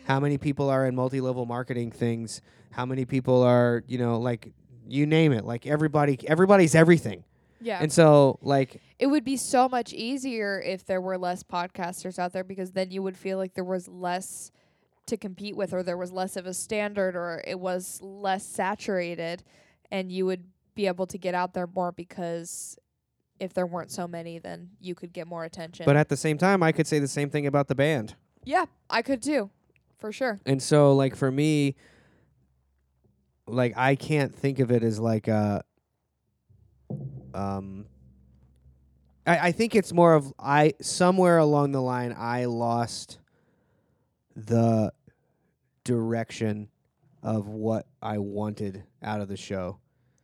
How many people are in multi level marketing things? How many people are, you know, like you name it. Like everybody everybody's everything. yeah. And so like it would be so much easier if there were less podcasters out there because then you would feel like there was less to compete with or there was less of a standard or it was less saturated and you would be able to get out there more because if there weren't so many then you could get more attention. but at the same time I could say the same thing about the band. yeah, I could too. For sure. And so like for me like I can't think of it as like a um I, I think it's more of I somewhere along the line I lost the direction of what I wanted out of the show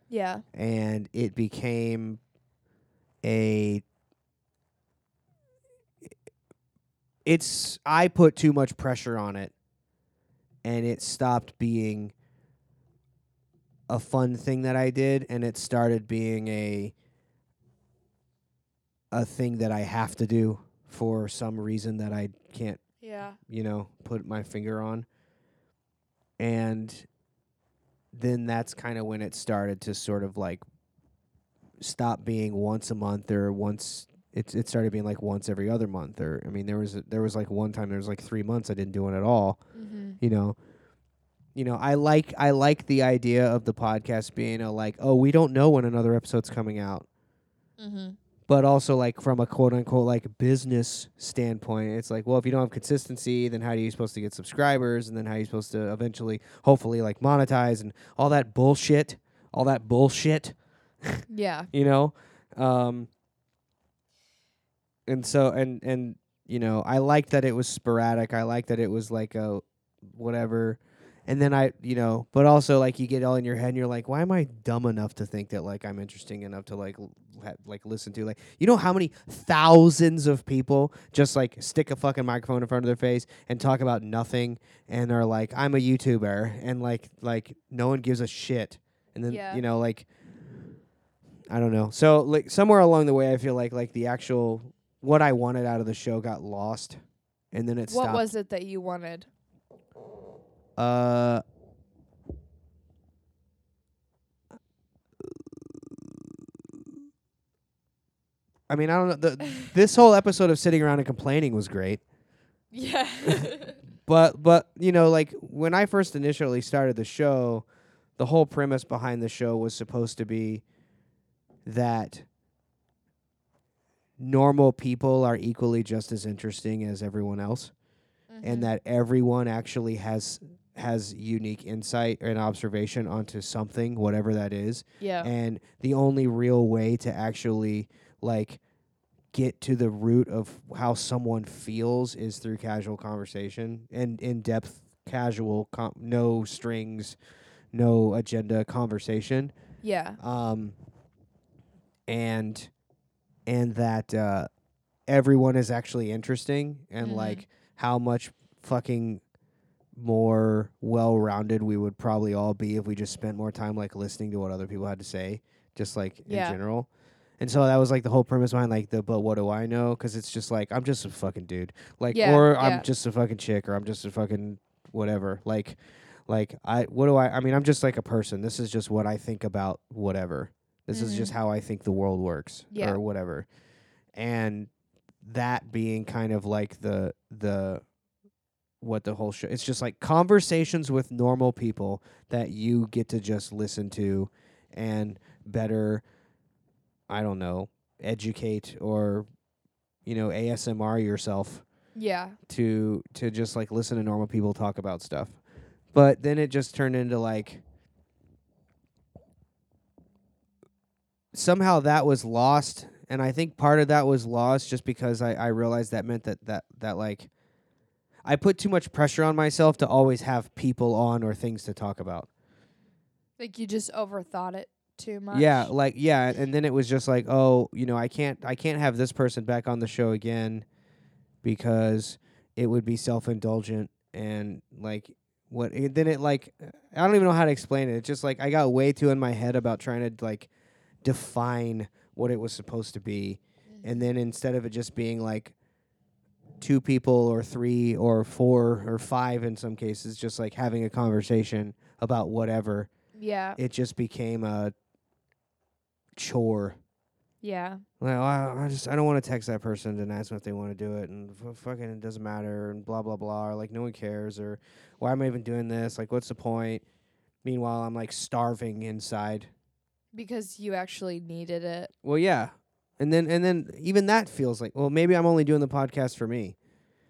Yeah. and it became a it's I put too much pressure on it and it stopped being a fun thing that I did and it started being a a thing that I have to do for some reason that I can't Yeah. you know, put my finger on. And then that's kind of when it started to sort of like stop being once a month or once it it started being like once every other month or I mean there was there was like one time there was like 3 months I didn't do it at all, Mhm. you know. You know, I like I like the idea of the podcast being a like, oh, we don't know when another episode's coming out Mhm. But also like from a quote unquote like business standpoint it's like well if you don't have consistency then how are you supposed to get subscribers? And then how are you supposed to eventually hopefully like monetize and all that bullshit all that bullshit Yeah. you know? Um and so and and you know i liked that it was sporadic. I liked that it was like a whatever and then i you know but also like you get all in your head and you're like why am i dumb enough to think that like i'm interesting enough to like ha- like listen to like you know how many thousands of people just like stick a fucking microphone in front of their face and talk about nothing and are like i'm a youtuber and like like no one gives a shit and then Yeah. you know like I don't know. So like somewhere along the way, I feel like like the actual what I wanted out of the show got lost, and then it What stopped. was it that you wanted? Uh. I mean, I don't know. The, this whole episode of sitting around and complaining was great, Yeah. but but you know, like when I first initially started the show, the whole premise behind the show was supposed to be that normal people are equally just as interesting as everyone else Mhm. and that everyone actually has has unique insight and observation onto something whatever that is yeah. and the only real way to actually like get to the root of how someone feels is through casual conversation and in-depth casual com- no strings no agenda conversation yeah. um, and and that uh, everyone is actually interesting, and Mhm. like how much fucking more well-rounded we would probably all be if we just spent more time like listening to what other people had to say, just like Yeah. in general. And so that was like the whole premise behind like the but what do I know? Because it's just like I'm just a fucking dude, like Yeah, or yeah. I'm just a fucking chick, or I'm just a fucking whatever. Like, like I what do I? I mean, I'm just like a person. This is just what I think about whatever. This is just Mhm. how I think the world works, Yeah. or whatever. And that being kind of like the the what the whole show. It's just like conversations with normal people that you get to just listen to and better I don't know, educate or you know, ASMR yourself Yeah. to to just like listen to normal people talk about stuff. But then it just turned into like somehow that was lost and I think part of that was lost just because I, I realized that meant that, that that like I put too much pressure on myself to always have people on or things to talk about. Like you just overthought it too much. Yeah, like yeah, and then it was just like, oh, you know, I can't I can't have this person back on the show again because it would be self-indulgent and like what and then it like I don't even know how to explain it. It's just like I got way too in my head about trying to like define what it was supposed to be. Mm. And then instead of it just being like two people or three or four or five in some cases just like having a conversation about whatever Yeah. it just became a chore. Yeah. Like, oh, I, I just I don't want to text that person and ask them if they want to do it, and f- fucking it doesn't matter, and blah blah blah, or like no one cares, or why am I even doing this? Like, what's the point? Meanwhile, I'm like starving inside. Because you actually needed it. Well, yeah, and then and then even that feels like well maybe I'm only doing the podcast for me.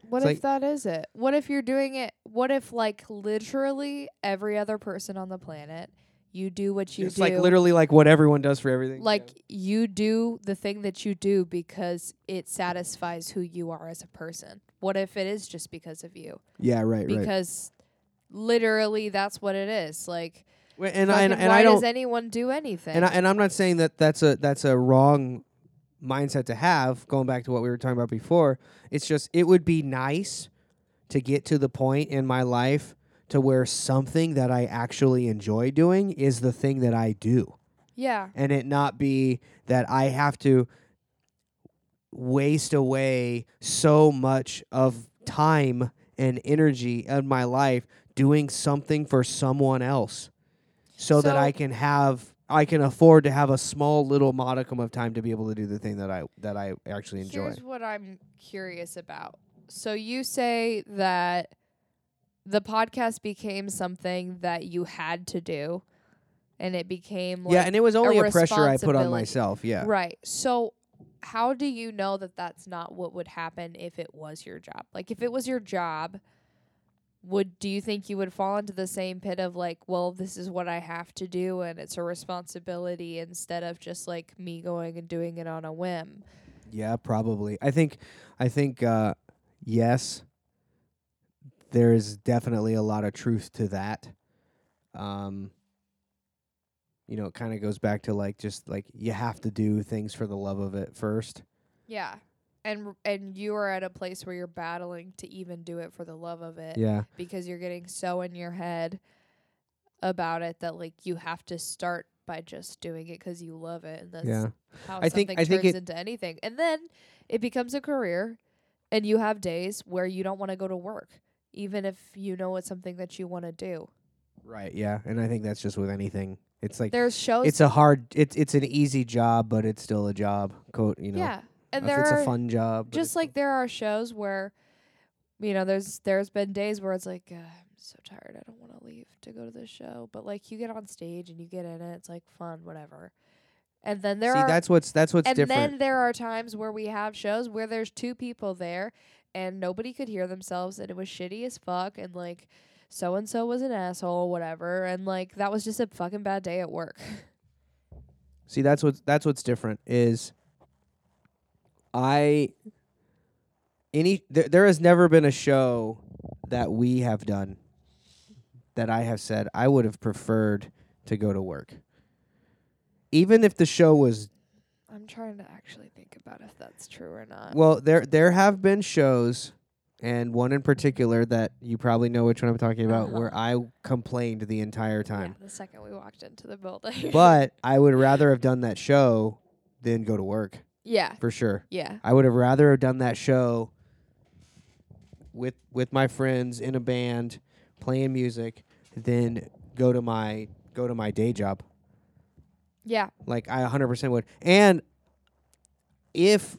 What It's if like- that is it? What if you're doing it? What if like literally every other person on the planet, you do what you do? it's do. like literally like what everyone does for everything. yeah. like you do the thing that you do because it satisfies who you are as a person. What if it is just because of you? yeah, right, right. Because literally that's what it is. Like and I and, and why I don't does anyone do anything? And I, and I'm not saying that that's a that's a wrong mindset to have. Going back to what we were talking about before, it's just it would be nice to get to the point in my life to where something that I actually enjoy doing is the thing that I do, yeah. and it not be that I have to waste away so much of time and energy of my life doing something for someone else so, that I can have I can afford to have a small little modicum of time to be able to do the thing that I that I actually enjoy. Here's what I'm curious about. So you say that the podcast became something that you had to do and it became like yeah, and it was only a, pressure I put on myself. Yeah. Right. So how do you know that that's not what would happen if it was your job? Like if it was your job, would do you think you would fall into the same pit of like, well, this is what I have to do and it's a responsibility instead of just like me going and doing it on a whim? Yeah, probably. I think I think uh yes. There is definitely a lot of truth to that. Um you know, it kind of goes back to like just like you have to do things for the love of it first. Yeah. And r- and you are at a place where you're battling to even do it for the love of it Yeah. because you're getting so in your head about it that like you have to start by just doing it 'cause you love it and that's Yeah. how I think- something I think turns it- into anything. And then it becomes a career and you have days where you don't want to go to work even if you know it's something that you want to do. Right, yeah. And I think that's just with anything. It's like There's shows it's a hard it's it's an easy job, but it's still a job. Quote, you know. Yeah. And if it's are a fun job. just like there are shows where you know there's there's been days where it's like uh, I'm so tired I don't want to leave to go to this show but like you get on stage and you get in it it's like fun whatever and then there See, are that's what's that's what's and different. then there are times where we have shows where there's two people there and nobody could hear themselves and it was shitty as fuck and like so and so was an asshole whatever and like that was just a fucking bad day at work See, that's what's that's what's different is I any there, there has never been a show that we have done that I have said I would have preferred to go to work. Even if the show was I'm trying to actually think about if that's true or not well, there there have been shows and one in particular that you probably know which one I'm talking about Uh-huh. where I complained the entire time. yeah, the second we walked into the building but I would rather have done that show than go to work yeah for sure. yeah I would have rather have done that show with with my friends in a band playing music than go to my go to my day job. yeah Like I 100% would. And if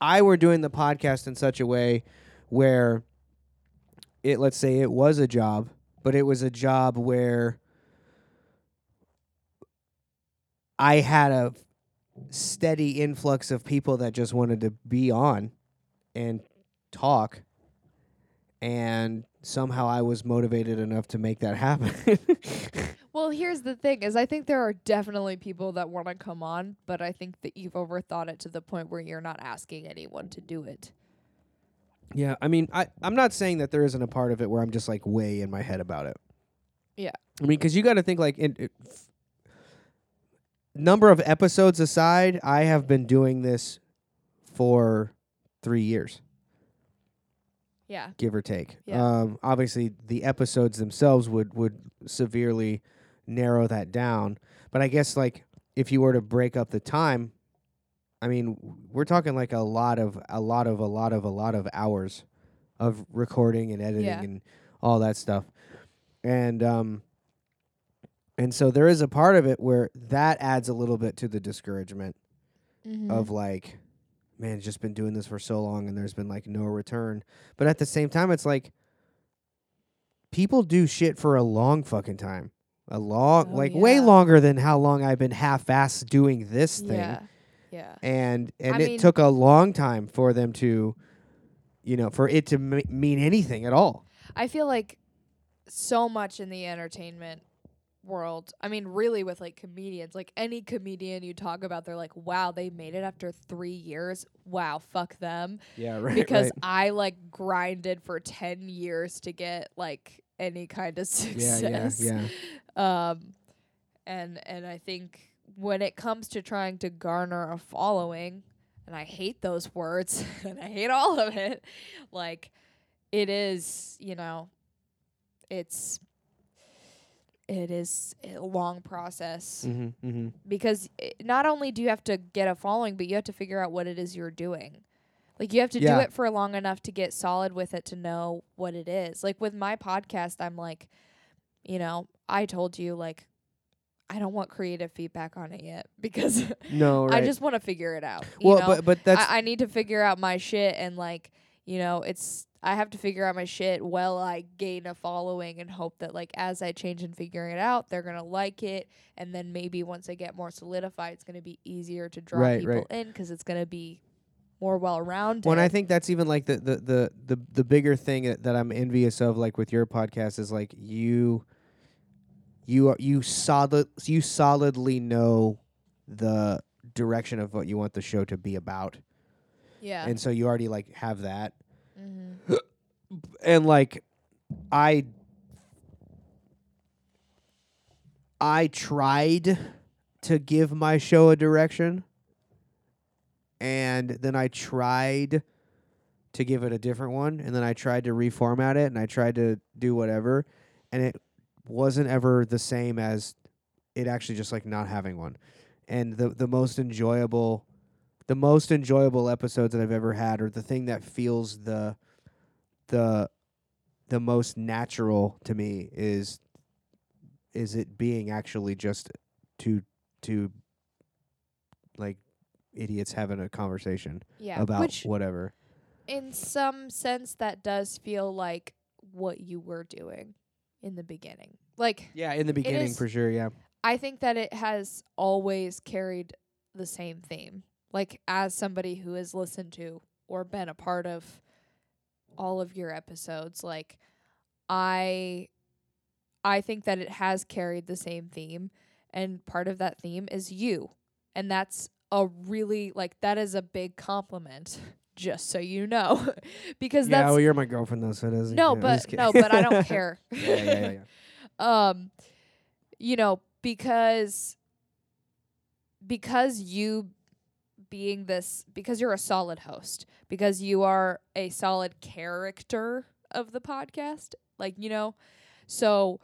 I were doing the podcast in such a way where it let's say it was a job, but it was a job where I had a steady influx of people that just wanted to be on and talk and somehow I was motivated enough to make that happen. Well, here's the thing: is I think there are definitely people that want to come on, but I think that you've overthought it to the point where you're not asking anyone to do it. yeah, I mean, I I'm not saying that there isn't a part of it where I'm just like way in my head about it. Yeah. I mean, because you got to think like in, it, f- number of episodes aside, I have been doing this for three years. Yeah. give or take. Yeah. Um, obviously, the episodes themselves would would severely narrow that down. But I guess like if you were to break up the time, I mean, we're talking like a lot of a lot of a lot of a lot of hours of recording and editing Yeah. and all that stuff. And um and so there is a part of it where that adds a little bit to the discouragement Mm-hmm. of like, man, just been doing this for so long and there's been like no return. But at the same time, it's like people do shit for a long fucking time. A long, Oh, like way longer than how long I've been half-ass doing this thing. Yeah. Yeah. And and I it mean- took a long time for them to, you know, for it to m- mean anything at all. I feel like so much in the entertainment world. I mean, really, with like comedians, like any comedian you talk about, they're like, wow, they made it after three years. Wow, fuck them. Yeah, right. Because I like grinded for 10 years to get like any kind of success. yeah, yeah, yeah. Um, and, and I think when it comes to trying to garner a following, and I hate those words and I hate all of it, like it is, you know, it's it is a long process Mm-hmm, mm-hmm. because i not only do you have to get a following, but you have to figure out what it is you're doing. Like you have to Yeah. do it for long enough to get solid with it to know what it is. Like with my podcast, I'm like, you know, I told you like I don't want creative feedback on it yet because No, right. I just want to figure it out. You well, know? but but that's I, I need to figure out my shit and like you know it's I have to figure out my shit while I gain a following and hope that like as I change and figure it out they're gonna like it and then maybe once I get more solidified it's gonna be easier to draw Right, people right. in because it's gonna be more well rounded. When I think that's even like the the the the, the bigger thing that, that I'm envious of, like with your podcast, is like you, you are you solid you solidly know the direction of what you want the show to be about, yeah, and so you already like have that, mm-hmm. and like I. I tried to give my show a direction and then I tried to give it a different one and then I tried to reformat it and I tried to do whatever and it wasn't ever the same as it actually just like not having one. And the the most enjoyable the most enjoyable episodes that I've ever had or the thing that feels the the the most natural to me is is it being actually just two two like idiots having a conversation yeah, about which whatever. in some sense that does feel like what you were doing in the beginning. Like Yeah, in the beginning is- for sure. Yeah, I think that it has always carried the same theme. Like as somebody who has listened to or been a part of all of your episodes, like I I think that it has carried the same theme and part of that theme is you. And that's a really like that is a big compliment just so you know because yeah. that's Well, you're my girlfriend though, so it doesn't. no but no but I don't care yeah, yeah, yeah, yeah. um you know because because you being this because you're a solid host because you are a solid character of the podcast like you know? So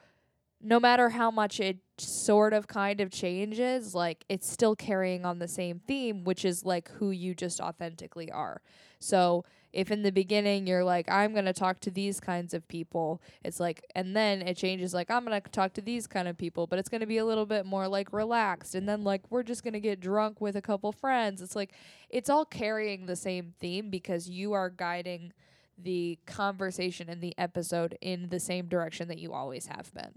no matter how much it sort of kind of changes like it's still carrying on the same theme which is like who you just authentically are. So if in the beginning you're like i'm going to talk to these kinds of people it's like and then it changes like i'm going to talk to these kind of people but it's going to be a little bit more like relaxed and then like we're just going to get drunk with a couple friends it's like it's all carrying the same theme because you are guiding the conversation and the episode in the same direction that you always have been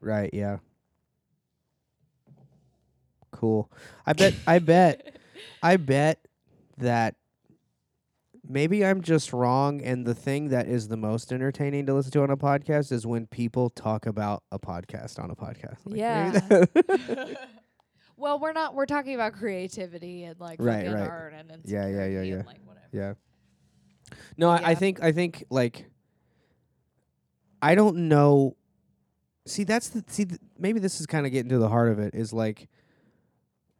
Right. Yeah. Cool. I bet. I bet. I bet that maybe I'm just wrong, and the thing that is the most entertaining to listen to on a podcast is when people talk about a podcast on a podcast. Like, Yeah. well, we're not. We're talking about creativity and like Right, fucking right. art and Yeah, yeah, yeah, yeah. like yeah. No, I, I think I think like I don't know. See, that's the see. Th- maybe this is kind of getting to the heart of it. Is like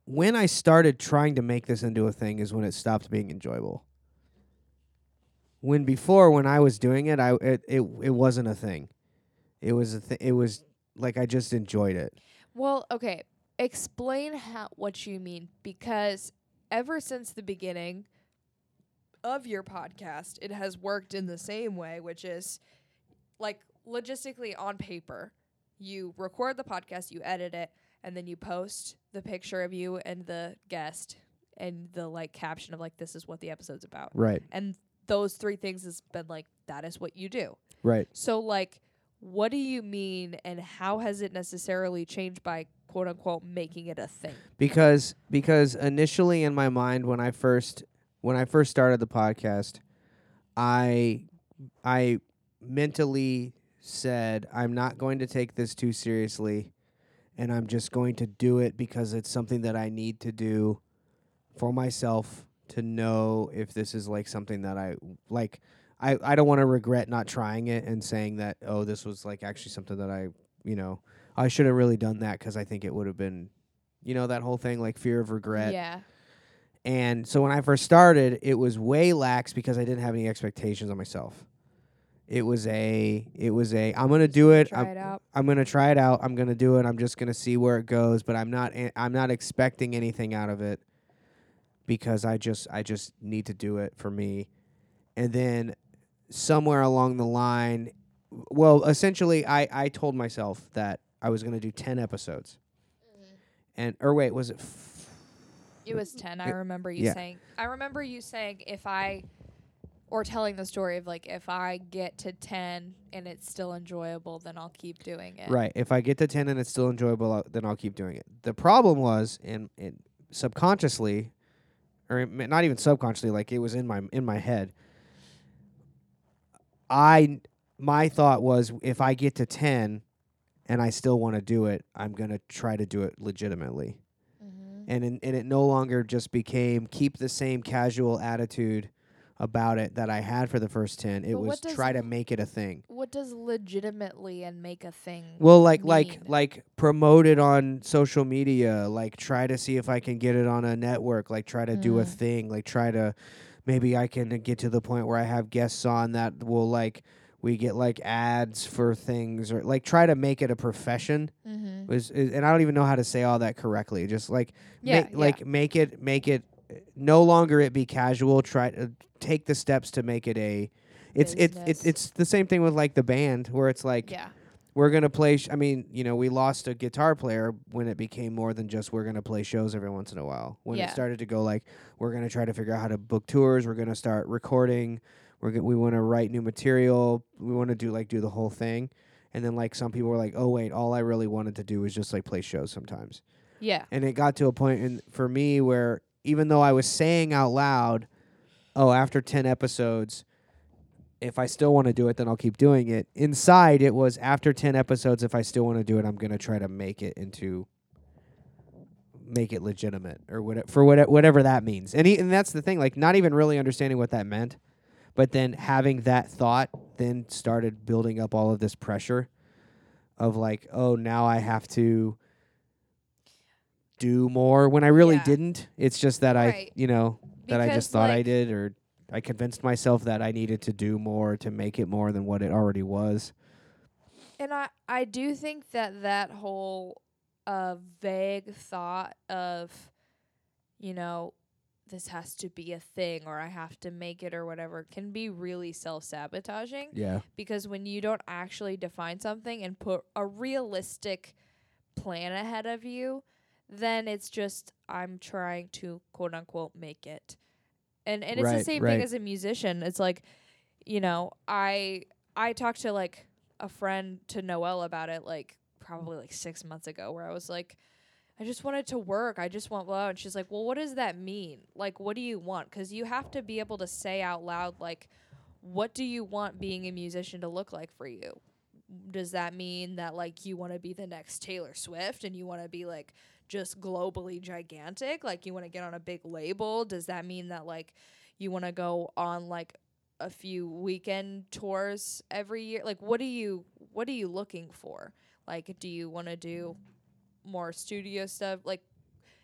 when I started trying to make this into a thing is when it stopped being enjoyable. When before, when I was doing it, I it it, it wasn't a thing. It was a th- It was like I just enjoyed it. Well, okay. Explain how what you mean because ever since the beginning of your podcast, it has worked in the same way, which is like logistically on paper. You record the podcast, you edit it, and then you post the picture of you and the guest and the like caption of like this is what the episode's about. Right. And those three things has been like that is what you do. Right. So like what do you mean and how has it necessarily changed by quote unquote making it a thing? because because initially in my mind when I first when I first started the podcast, I I mentally said I'm not going to take this too seriously and I'm just going to do it because it's something that I need to do for myself to know if this is like something that I like I I don't want to regret not trying it and saying that oh this was like actually something that I, you know, I should have really done that cuz I think it would have been you know that whole thing like fear of regret. Yeah. And so when I first started, it was way lax because I didn't have any expectations on myself. It was a it was a I'm going to do it. Try I'm, it out. I'm going to try it out. I'm going to do it. I'm just going to see where it goes, but I'm not i'm not expecting anything out of it because I just I just need to do it for me. And then somewhere along the line, well, essentially I I told myself that I was going to do 10 episodes. Mm-hmm. And or wait, was it f- It was 10. I remember you yeah. saying I remember you saying if I or telling the story of like if I get to 10 and it's still enjoyable then I'll keep doing it. Right. If I get to 10 and it's still enjoyable, I'll- then I'll keep doing it. The problem was in, in subconsciously or not even subconsciously like it was in my in my head. I my thought was if I get to 10 and I still want to do it, I'm going to try to do it legitimately. Mhm. And in, and it no longer just became keep the same casual attitude about it that I had for the first 10. It But was does try to make it a thing. What does legitimately and make a thing? Well, like like mean? like promote it on social media. Like try to see if I can get it on a network. Like try to do a Mm. thing. Like try to maybe I can get to the point where I have guests on that will like we get like ads for things or like try to make it a profession. Mhm. Was is, and I don't even know how to say all that correctly. Just like Yeah, make, like make it make it uh, no longer it be casual. Try to take the steps to make it a. It's it, it it's the same thing with like the band where it's like yeah. we're gonna play. Sh- I mean, you know, we lost a guitar player when it became more than just we're gonna play shows every once in a while. When Yeah. it started to go like we're gonna try to figure out how to book tours. We're gonna start recording. We're go- we want to write new material. We want to do like do the whole thing. And then like some people were like, oh wait, all I really wanted to do was just like play shows sometimes. Yeah. And it got to a point in for me where even though I was saying out loud, oh, after ten episodes, if I still want to do it, then I'll keep doing it. Inside, it was after 10 episodes, if I still want to do it, I'm going to try to make it into make it legitimate or what for what whatever that means. And, he, and that's the thing, like not even really understanding what that meant, but then having that thought then started building up all of this pressure of like, oh, now I have to do more when I really Yeah. didn't. It's just that Right. I, you know, that I just thought I did or I convinced myself that I needed to do more to make it more than what it already was. And I I do think that that whole uh vague thought of you know this has to be a thing or I have to make it or whatever can be really self-sabotaging Yeah. because when you don't actually define something and put a realistic plan ahead of you, then it's just I'm trying to quote unquote make it. And and it's the same right. thing as a musician. It's like, you know, I I talked to like a friend to Noel about it like probably like 6 months ago where I was like I just wanted to work. I just want blah. And she's like, well, what does that mean? Like, what do you want? Because you have to be able to say out loud, like, what do you want being a musician to look like for you? Does that mean that like you want to be the next Taylor Swift and you want to be like just globally gigantic? Like you want to get on a big label? Does that mean that like you want to go on like a few weekend tours every year? Like what are you what are you looking for? Like do you want to do more studio stuff? Like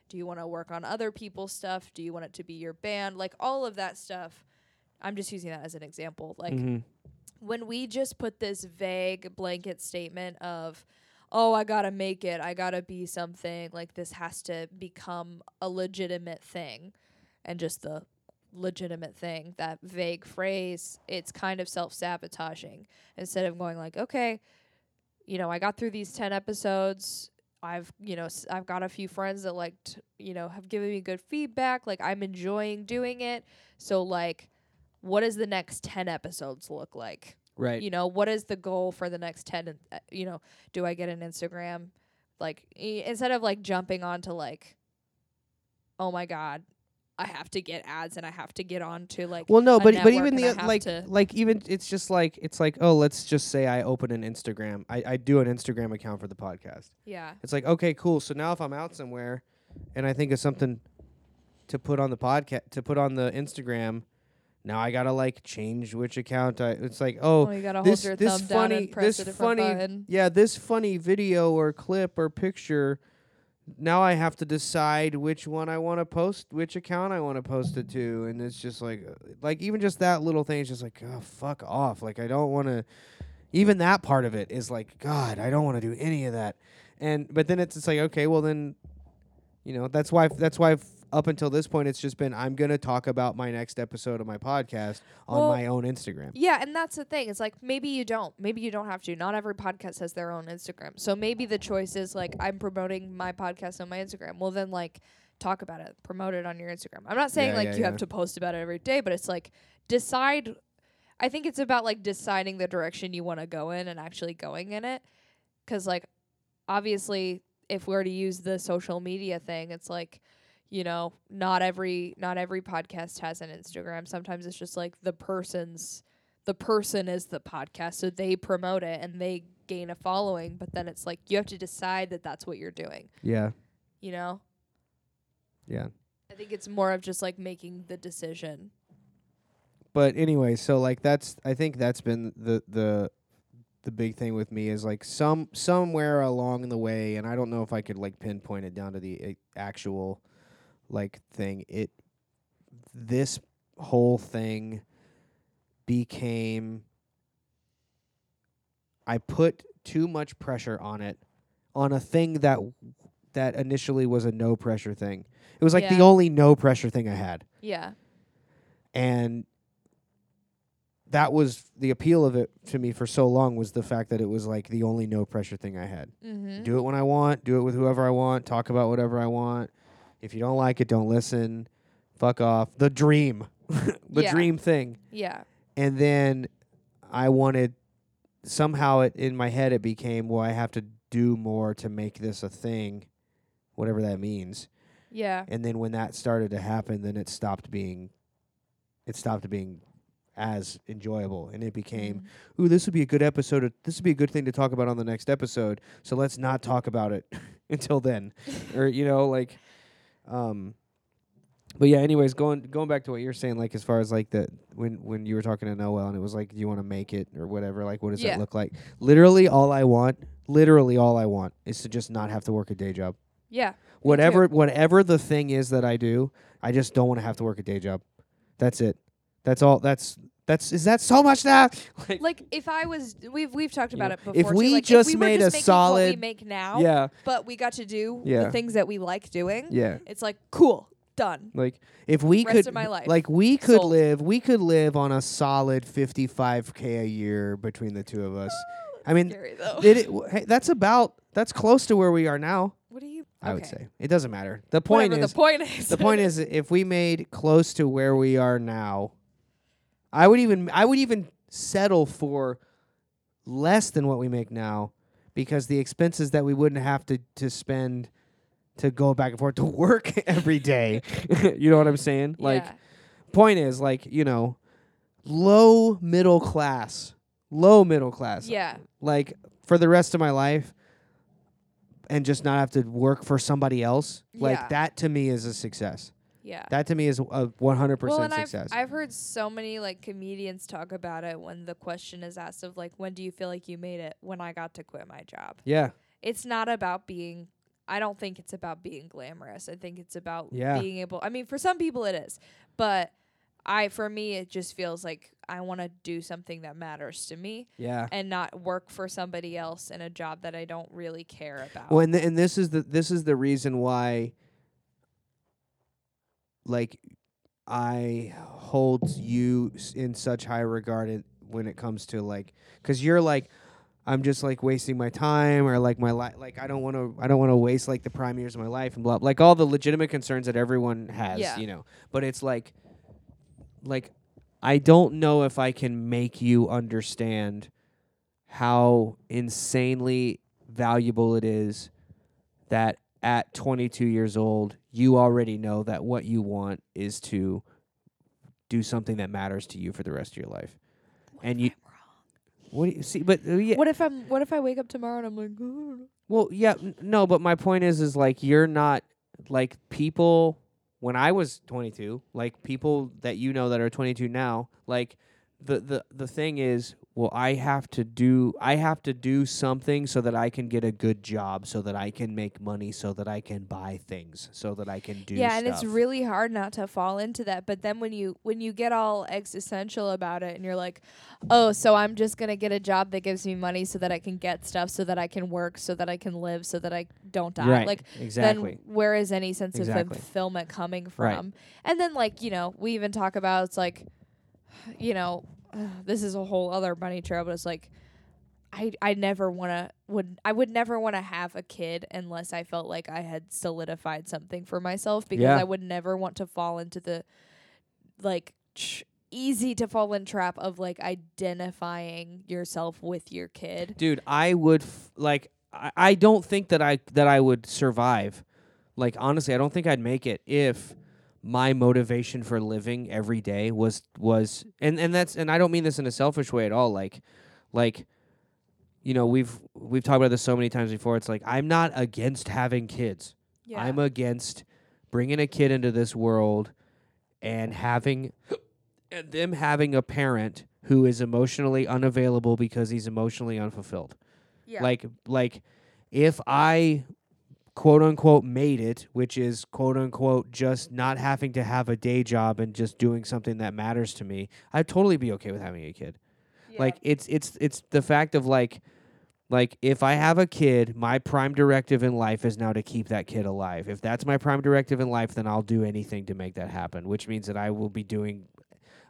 do you want to work on other people's stuff? Do you want it to be your band? Like all of that stuff. I'm just using that as an example. Like Mhm. when we just put this vague blanket statement of oh i gotta make it. I gotta be something. Like this has to become a legitimate thing. And just the legitimate thing that vague phrase it's kind of self-sabotaging. Instead of going like okay you know i got through these 10 episodes. I've you know s- i've got a few friends that like t- you know have given me good feedback. Like i'm enjoying doing it. So like what does the next 10 episodes look like Right. you know what is the goal for the next 10 uh, you know do i get an instagram like i- instead of like jumping onto like oh my god i have to get ads and i have to get on to like Well, no, but but even the like like even it's just like it's like oh let's just say I open an Instagram I I do an Instagram account for the podcast. yeah It's like okay cool so now if I'm out somewhere and I think of something to put on the podcast to put on the Instagram now I gotta like change which account I it's like oh oh, you gotta this your this thumb funny down and press this funny button. yeah this funny video or clip or picture now I have to decide which one I want to post which account I want to post it to and it's just like uh, like even just that little thing is just like oh fuck off. Like I don't want to even that part of it is like god I don't want to do any of that. And but then it's, it's like okay well then you know that's why that's why up until this point it's just been I'm going to talk about my next episode of my podcast on Well, my own Instagram Yeah, and that's the thing. It's like maybe you don't. Maybe you don't have to. Not every podcast has their own Instagram. So maybe the choice is like I'm promoting my podcast on my Instagram. Well then like talk about it, promote it on your Instagram. I'm not saying Yeah, like yeah, you yeah. have to post about it every day, but it's like decide I think it's about like deciding the direction you want to go in and actually going in it. Cuz like obviously if we were to use the social media thing, it's like you know, not every not every podcast has an Instagram. Sometimes it's just like the person's the person is the podcast, so they promote it and they gain a following. But then it's like you have to decide that that's what you're doing. yeah You know, yeah I think it's more of just like making the decision. but anyway, so like that's I think that's been the the the big thing with me is like some somewhere along the way, and I don't know if I could like pinpoint it down to the uh, actual like thing. It this whole thing became I put too much pressure on it on a thing that that initially was a no pressure thing. It was like the only no pressure thing I had Yeah, and that was the appeal of it to me for so long was the fact that it was like the only no pressure thing I had. mm-hmm. Do it when I want, do it with whoever I want, talk about whatever I want. If you don't like it, don't listen. Fuck off. The dream. the Yeah. dream thing. yeah, And then I wanted somehow it in my head it became well I have to do more to make this a thing, whatever that means yeah, and then when that started to happen then it stopped being it stopped being as enjoyable and it became Mhm. ooh this would be a good episode of, this would be a good thing to talk about on the next episode so let's not talk about it until then or you know like um but yeah anyways going going back to what you're saying like as far as like the when when you were talking to Noel and it was like do you want to make it or whatever like what does Yeah. that look like literally all I want literally all I want is to just not have to work a day job yeah, whatever whatever the thing is that I do, I just don't want to have to work a day job. That's it. That's all. That's that's is that so much now? like, Like if I was, we've we've talked You about know, it before. if too, we like, just we were made just a making what we solid- make now, yeah, but we got to do Yeah. the things that we like doing. yeah. It's like cool, done. Like if we Rest could, of my life. like we could Sold. live, we could live on a solid fifty-five k a year between the two of us. I mean, Scary though. Did it? w- Hey, that's about that's close to where we are now. what do you? I would okay. say it doesn't matter. The point Whatever is, the point is. the point is if we made close to where we are now i would even i would even settle for less than what we make now because the expenses that we wouldn't have to to spend to go back and forth to work every day. you know what I'm saying? Like yeah. point is like, you know, low middle class. Low middle class. yeah. Like for the rest of my life and just not have to work for somebody else. Like Yeah. that to me is a success. Yeah. That to me is a 100% well, and success. I've, I've heard so many like comedians talk about it when the question is asked of like when do you feel like you made it when I got to quit my job. yeah. It's not about being I don't think it's about being glamorous. I think it's about Yeah. being able I mean for some people it is. But I for me it just feels like I want to do something that matters to me Yeah. and not work for somebody else in a job that I don't really care about. Well, and, th- and this is the this is the reason why like I hold you in such high regard when it comes to like cuz you're like I'm just like wasting my time or like my life like I don't want to I don't want to waste like the prime years of my life and blah like all the legitimate concerns that everyone has, Yeah. you know. But it's like like I don't know if I can make you understand how insanely valuable it is that at 22 years old you already know that what you want is to do something that matters to you for the rest of your life. and you what do you see but uh, yeah, What if I'm what if I wake up tomorrow and I'm like well yeah n- no but my point is is like you're not like people when I was 22 like people that you know that are 22 now like the the the thing is well I have to do I have to do something so that I can get a good job so that I can make money so that I can buy things so that I can do yeah and it's really hard not to fall into that but then when you when you get all existential about it and you're like oh so i'm just going to get a job that gives me money so that i can get stuff so that i can work so that i can live so that i don't die right like exactly then where is any sense Exactly. of fulfillment coming from Right. from and then like you know we even talk about it's like you know this is a whole other bunny trail but it's like I, I never want to would I would never want to have a kid unless I felt like I had solidified something for myself because Yeah. I would never want to fall into the like tr- easy to fall in trap of like identifying yourself with your kid. dude i would f- like I, I don't think that i that i would survive like honestly i don't think i'd make it if my motivation for living every day was was and and that's and i don't mean this in a selfish way at all like like you know we've we've talked about this so many times before it's like i'm not against having kids Yeah. i'm against bringing a kid into this world and having and them having a parent who is emotionally unavailable because he's emotionally unfulfilled yeah. like like if i quote unquote made it which is quote unquote just not having to have a day job and just doing something that matters to me i'd totally be okay with having a kid Yeah. like it's it's it's the fact of like like if i have a kid my prime directive in life is now to keep that kid alive if that's my prime directive in life then i'll do anything to make that happen which means that i will be doing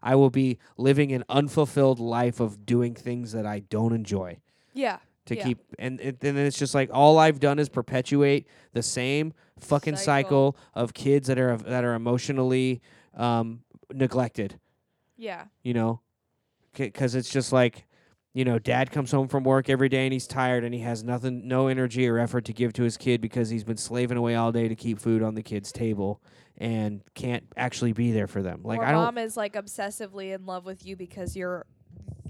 i will be living an unfulfilled life of doing things that i don't enjoy yeah. To Yeah. keep and it, then it's just like all I've done is perpetuate the same fucking cycle, Cycle. of kids that are that are emotionally um, neglected. Yeah. You know, because it's just like you know, dad comes home from work every day and he's tired and he has nothing, no energy or effort to give to his kid because he's been slaving away all day to keep food on the kid's table and can't actually be there for them. Like or I don't. mom is like obsessively in love with you because you're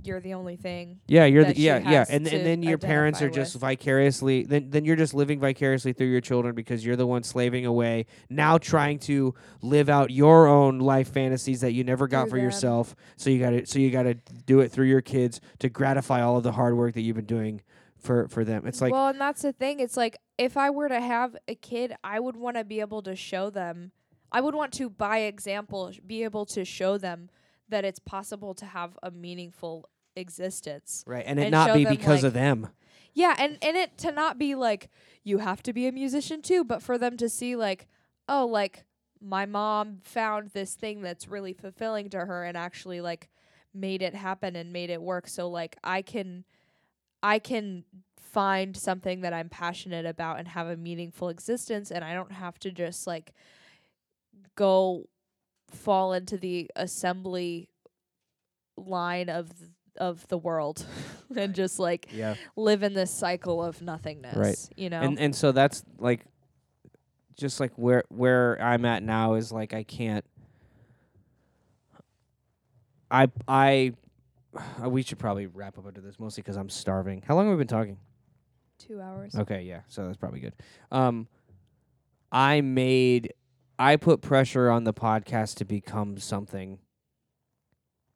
you're the only thing. Yeah, you're the yeah, yeah, and and then your parents are just with. vicariously then then you're just living vicariously through your children because you're the one slaving away now trying to live out your own life fantasies that you never got Through for them. yourself. So you got to so you got to do it through your kids to gratify all of the hard work that you've been doing for for them. It's like well, and that's the thing. It's like if I were to have a kid, I would want to be able to show them. I would want to, by example, be able to show them that it's possible to have a meaningful existence. right, and it and not be because like- of them. Yeah, and and it to not be like you have to be a musician too, but for them to see like, oh, like my mom found this thing that's really fulfilling to her and actually like made it happen and made it work. So like I can I can find something that I'm passionate about and have a meaningful existence and I don't have to just like go fall into the assembly line of th- of the world and just like Yeah. live in this cycle of nothingness. Right. You know? And and so that's like just like where where I'm at now is like I can't. I I we should probably wrap up into this mostly because I'm starving. How long have we been talking? Two hours. Okay, yeah, so that's probably good. Um, I made, I put pressure on the podcast to become something,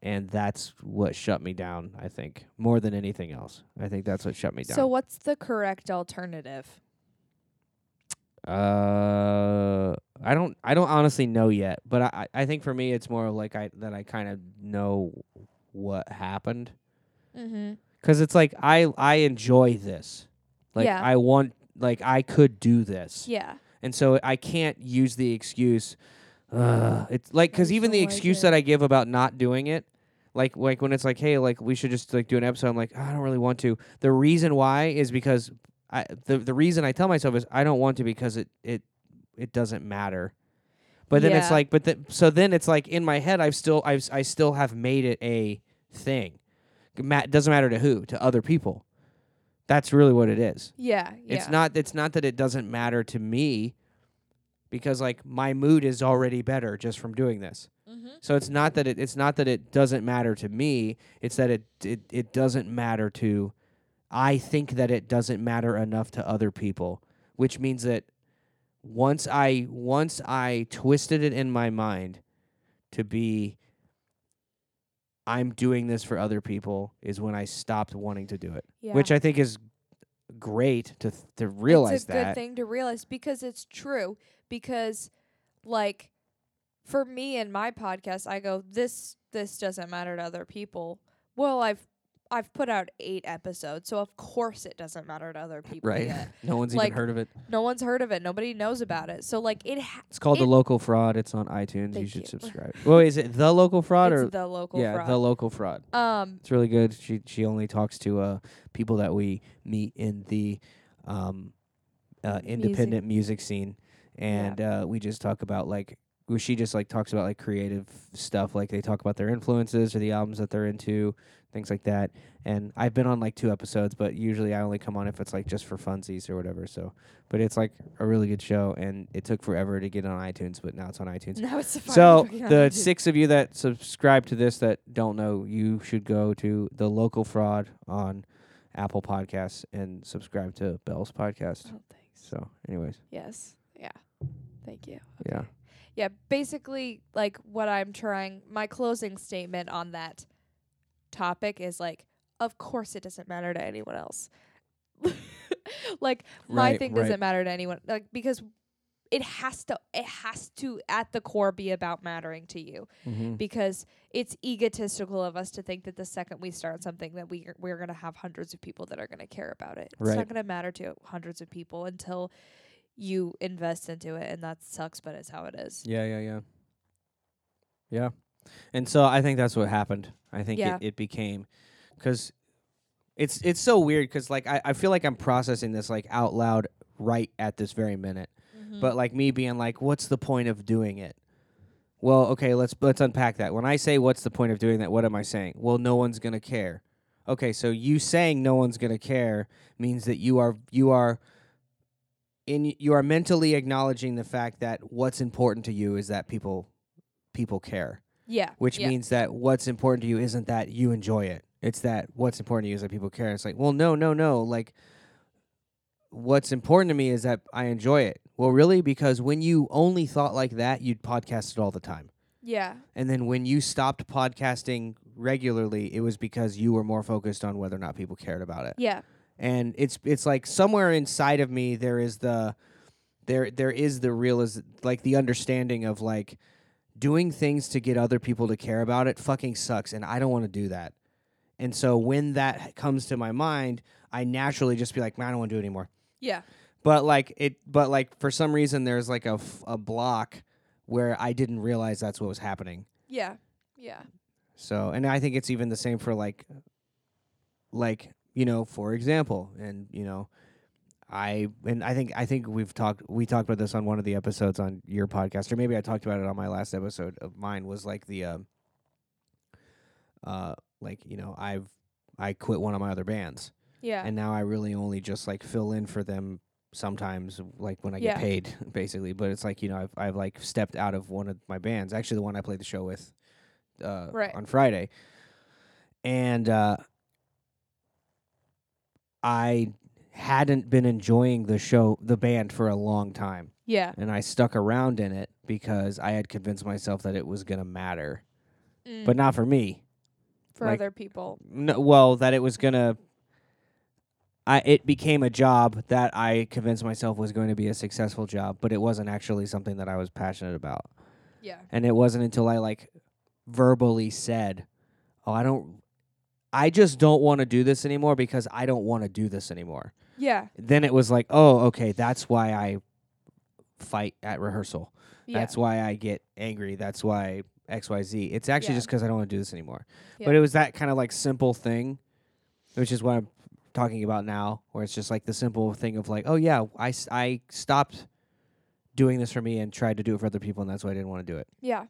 and that's what shut me down. I think more than anything else. I think that's what shut me down. So what's the correct alternative? uh, I don't, I don't honestly know yet, but I, I think for me it's more like I that I kind of know what happened Mm-hmm. because it's like I I enjoy this, like Yeah. I want, like I could do this. Yeah. And so I can't use the excuse. Uh, it's like because even the like excuse it. that I give about not doing it, like like when it's like, hey, like we should just like do an episode. I'm like, I don't really want to. The reason why is because I the the reason I tell myself is I don't want to because it it it doesn't matter. But then it's like, but th- so then it's like in my head, I've still I've I still have made it a thing. Ma- doesn't matter to who, to other people. That's really what it is. Yeah. Yeah. It's not it's not that it doesn't matter to me because like my mood is already better just from doing this. Mm-hmm. So it's not that it it's not that it doesn't matter to me, it's that it it, it doesn't matter to I think that it doesn't matter enough to other people, which means that once I once I twisted it in my mind to be I'm doing this for other people is when I stopped wanting to do it Yeah. which I think is great to th- to realize it's a that. good thing to realize because it's true. Because, like, for me and my podcast, I go this this doesn't matter to other people. Well, I've I've put out eight episodes, so of course it doesn't matter to other people Right. yet. no one's Like, even heard of it. No one's heard of it. Nobody knows about it. So like it. Ha- It's called The Local Fraud. It's on iTunes. you should you. subscribe. well, is it The Local Fraud it's or the local yeah, fraud. The Local Fraud? um. It's really good. She she only talks to uh people that we meet in the um uh independent music scene and uh we just talk about like she just like talks about like creative stuff like they talk about their influences or the albums that they're into things like that and i've been on like two episodes but usually i only come on if it's like just for funsies or whatever so but it's like a really good show and it took forever to get on itunes but now it's on itunes Now it's so the six of you that subscribe to this that don't know, you should go to the local fraud on Apple Podcasts and subscribe to Bell's podcast. Oh, thanks. So, anyways, Yes. Yeah. Thank you. yeah, Yeah, basically, like what I'm trying, my closing statement on that topic is like, of course it doesn't matter to anyone else. like my Right, thing right. doesn't matter to anyone, like because it has to, it has to at the core be about mattering to you mm-hmm. because it's egotistical of us to think that the second we start something that we we're gonna have hundreds of people that are gonna care about it. It's not gonna matter to hundreds of people until you invest into it, and that sucks, but it's how it is. yeah, yeah, yeah, yeah. And so I think that's what happened. I think Yeah. it, it became because it's it's so weird because like I, I feel like I'm processing this like out loud right at this very minute. Mm-hmm. but like me being like what's the point of doing it well okay let's let's unpack that when i say what's the point of doing that what am i saying well no one's going to care okay so you saying no one's going to care means that you are you are in you are mentally acknowledging the fact that what's important to you is that people people care yeah, which yeah. means that what's important to you isn't that you enjoy it. It's that what's important to you is that people care. It's like, well, no, no, no. Like, what's important to me is that I enjoy it. Well, really, because when you only thought like that, you'd podcast it all the time. yeah, And then when you stopped podcasting regularly, it was because you were more focused on whether or not people cared about it yeah, and it's it's like somewhere inside of me there is the there there is the real is like the understanding of like doing things to get other people to care about it fucking sucks and I don't want to do that. And so when that comes to my mind, I naturally just be like, man, I don't want to do it anymore. yeah, But like it but like for some reason there's like a f- a block where I didn't realize that's what was happening. yeah, yeah, So, and I think it's even the same for like, like you know, for example, and you know, I and I think I think we've talked we talked about this on one of the episodes on your podcast, or maybe I talked about it on my last episode of mine. Was like the, um, uh, like you know, I've I quit one of my other bands, yeah, and now I really only just like fill in for them sometimes like when I Yeah. get paid basically but it's like you know I've I've like stepped out of one of my bands actually the one I played the show with uh Right. on Friday and uh I hadn't been enjoying the show the band for a long time Yeah. and I stuck around in it because I had convinced myself that it was going to matter Mm. but not for me for like- other people. no, well, that it was gonna. I it became a job that I convinced myself was going to be a successful job, but it wasn't actually something that I was passionate about. Yeah. And it wasn't until I like verbally said, "Oh, I don't, I just don't want to do this anymore because I don't want to do this anymore." Yeah. Then it was like, "Oh, okay, that's why I fight at rehearsal. Yeah. That's why I get angry. That's why X, Y, Z. It's actually Yeah. just 'cause I don't want to do this anymore." Yeah. But it was that kind of like simple thing, which is what I'm talking about now, where it's just like the simple thing of like, oh yeah, I I stopped doing this for me and tried to do it for other people, and that's why I didn't want to do it. Yeah.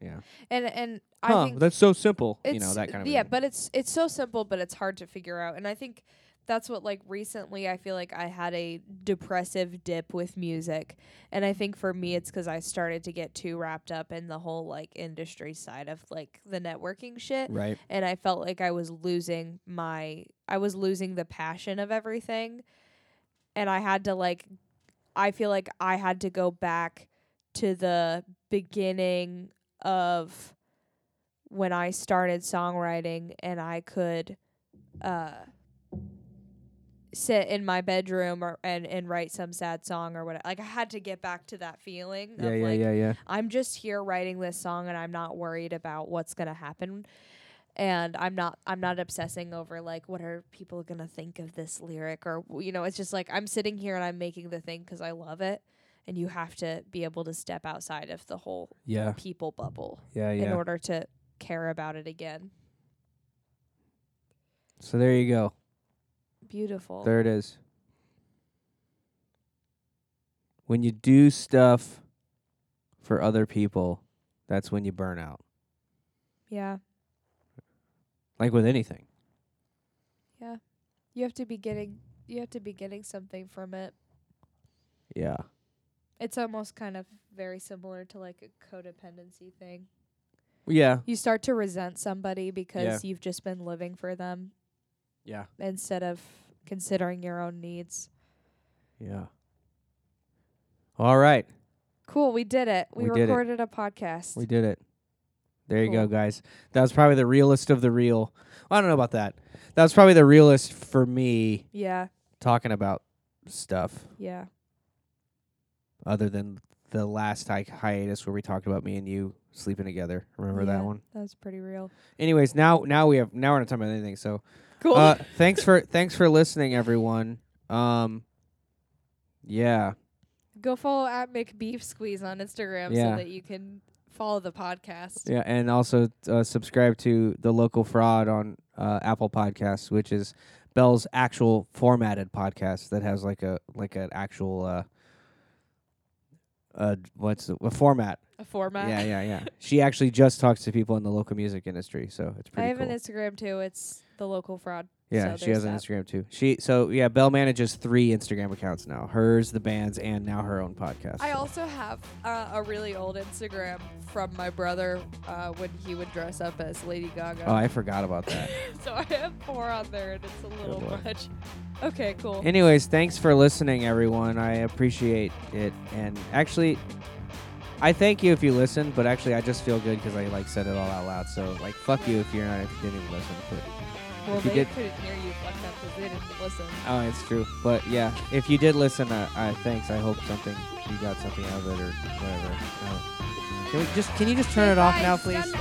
Yeah. And and huh, I think that's so simple. You know that kind of yeah, thing. but it's it's so simple, but it's hard to figure out. And I think that's what like recently I feel like I had a depressive dip with music, and I think for me it's 'cause I started to get too wrapped up in the whole like industry side of like the networking shit, right. and I felt like I was losing my I was losing the passion of everything, and I had to like I feel like I had to go back to the beginning of when I started songwriting and I could uh sit in my bedroom or and and write some sad song or whatever. Like I had to get back to that feeling Yeah, of yeah, like yeah, yeah. I'm just here writing this song and I'm not worried about what's going to happen and I'm not I'm not obsessing over like what are people going to think of this lyric or you know it's just like I'm sitting here and I'm making the thing cuz I love it and you have to be able to step outside of the whole Yeah, people bubble yeah, yeah. in order to care about it again. So there you go. Beautiful. There it is. When you do stuff for other people, that's when you burn out. yeah. Like with anything. Yeah. You have to be getting you have to be getting something from it. Yeah. It's almost kind of very similar to like a codependency thing. Yeah. You start to resent somebody because you've just been living for them Yeah. instead of considering your own needs. Yeah. All right. Cool, we did it. We, We did it. recorded a podcast. We did it. There you go, Cool. guys. That was probably the realest of the real. I don't know about that. That was probably the realest for me yeah, talking about stuff yeah. other than the last hi- hiatus where we talked about me and you sleeping together. Remember Yeah. that one? That was pretty real. Anyways, now now we have now we're not talking about anything. So Cool. uh thanks for thanks for listening everyone. Um yeah. Go follow at McBeef Squeeze on Instagram Yeah. so that you can follow the podcast. Yeah, and also uh, subscribe to the local fraud on uh, Apple Podcasts, which is Bell's actual formatted podcast that has like a like an actual uh uh what's the a format. A format. Yeah, yeah, yeah. she actually just talks to people in the local music industry, so it's pretty. I have cool. an Instagram too. It's the local fraud. Yeah, so she has an there's Instagram too. She so yeah, Bell manages three Instagram accounts now. Hers, the band's, and now her own podcast. I also have uh, a really old Instagram from my brother uh, when he would dress up as Lady Gaga. oh, I forgot about that. so I have four on there, and it's a little boy. much. Okay, cool. Anyways, thanks for listening, everyone. I appreciate it, and actually, I thank you if you listen. But actually, I just feel good because I like said it all out loud. So like, fuck you if you're not if you didn't even listen. But well, if you they did- couldn't hear you fucked up because they didn't listen. oh, it's true. But yeah, if you did listen, uh, uh, thanks. I hope something you got something out of it or whatever. Uh, can we just can you just turn it off now, please?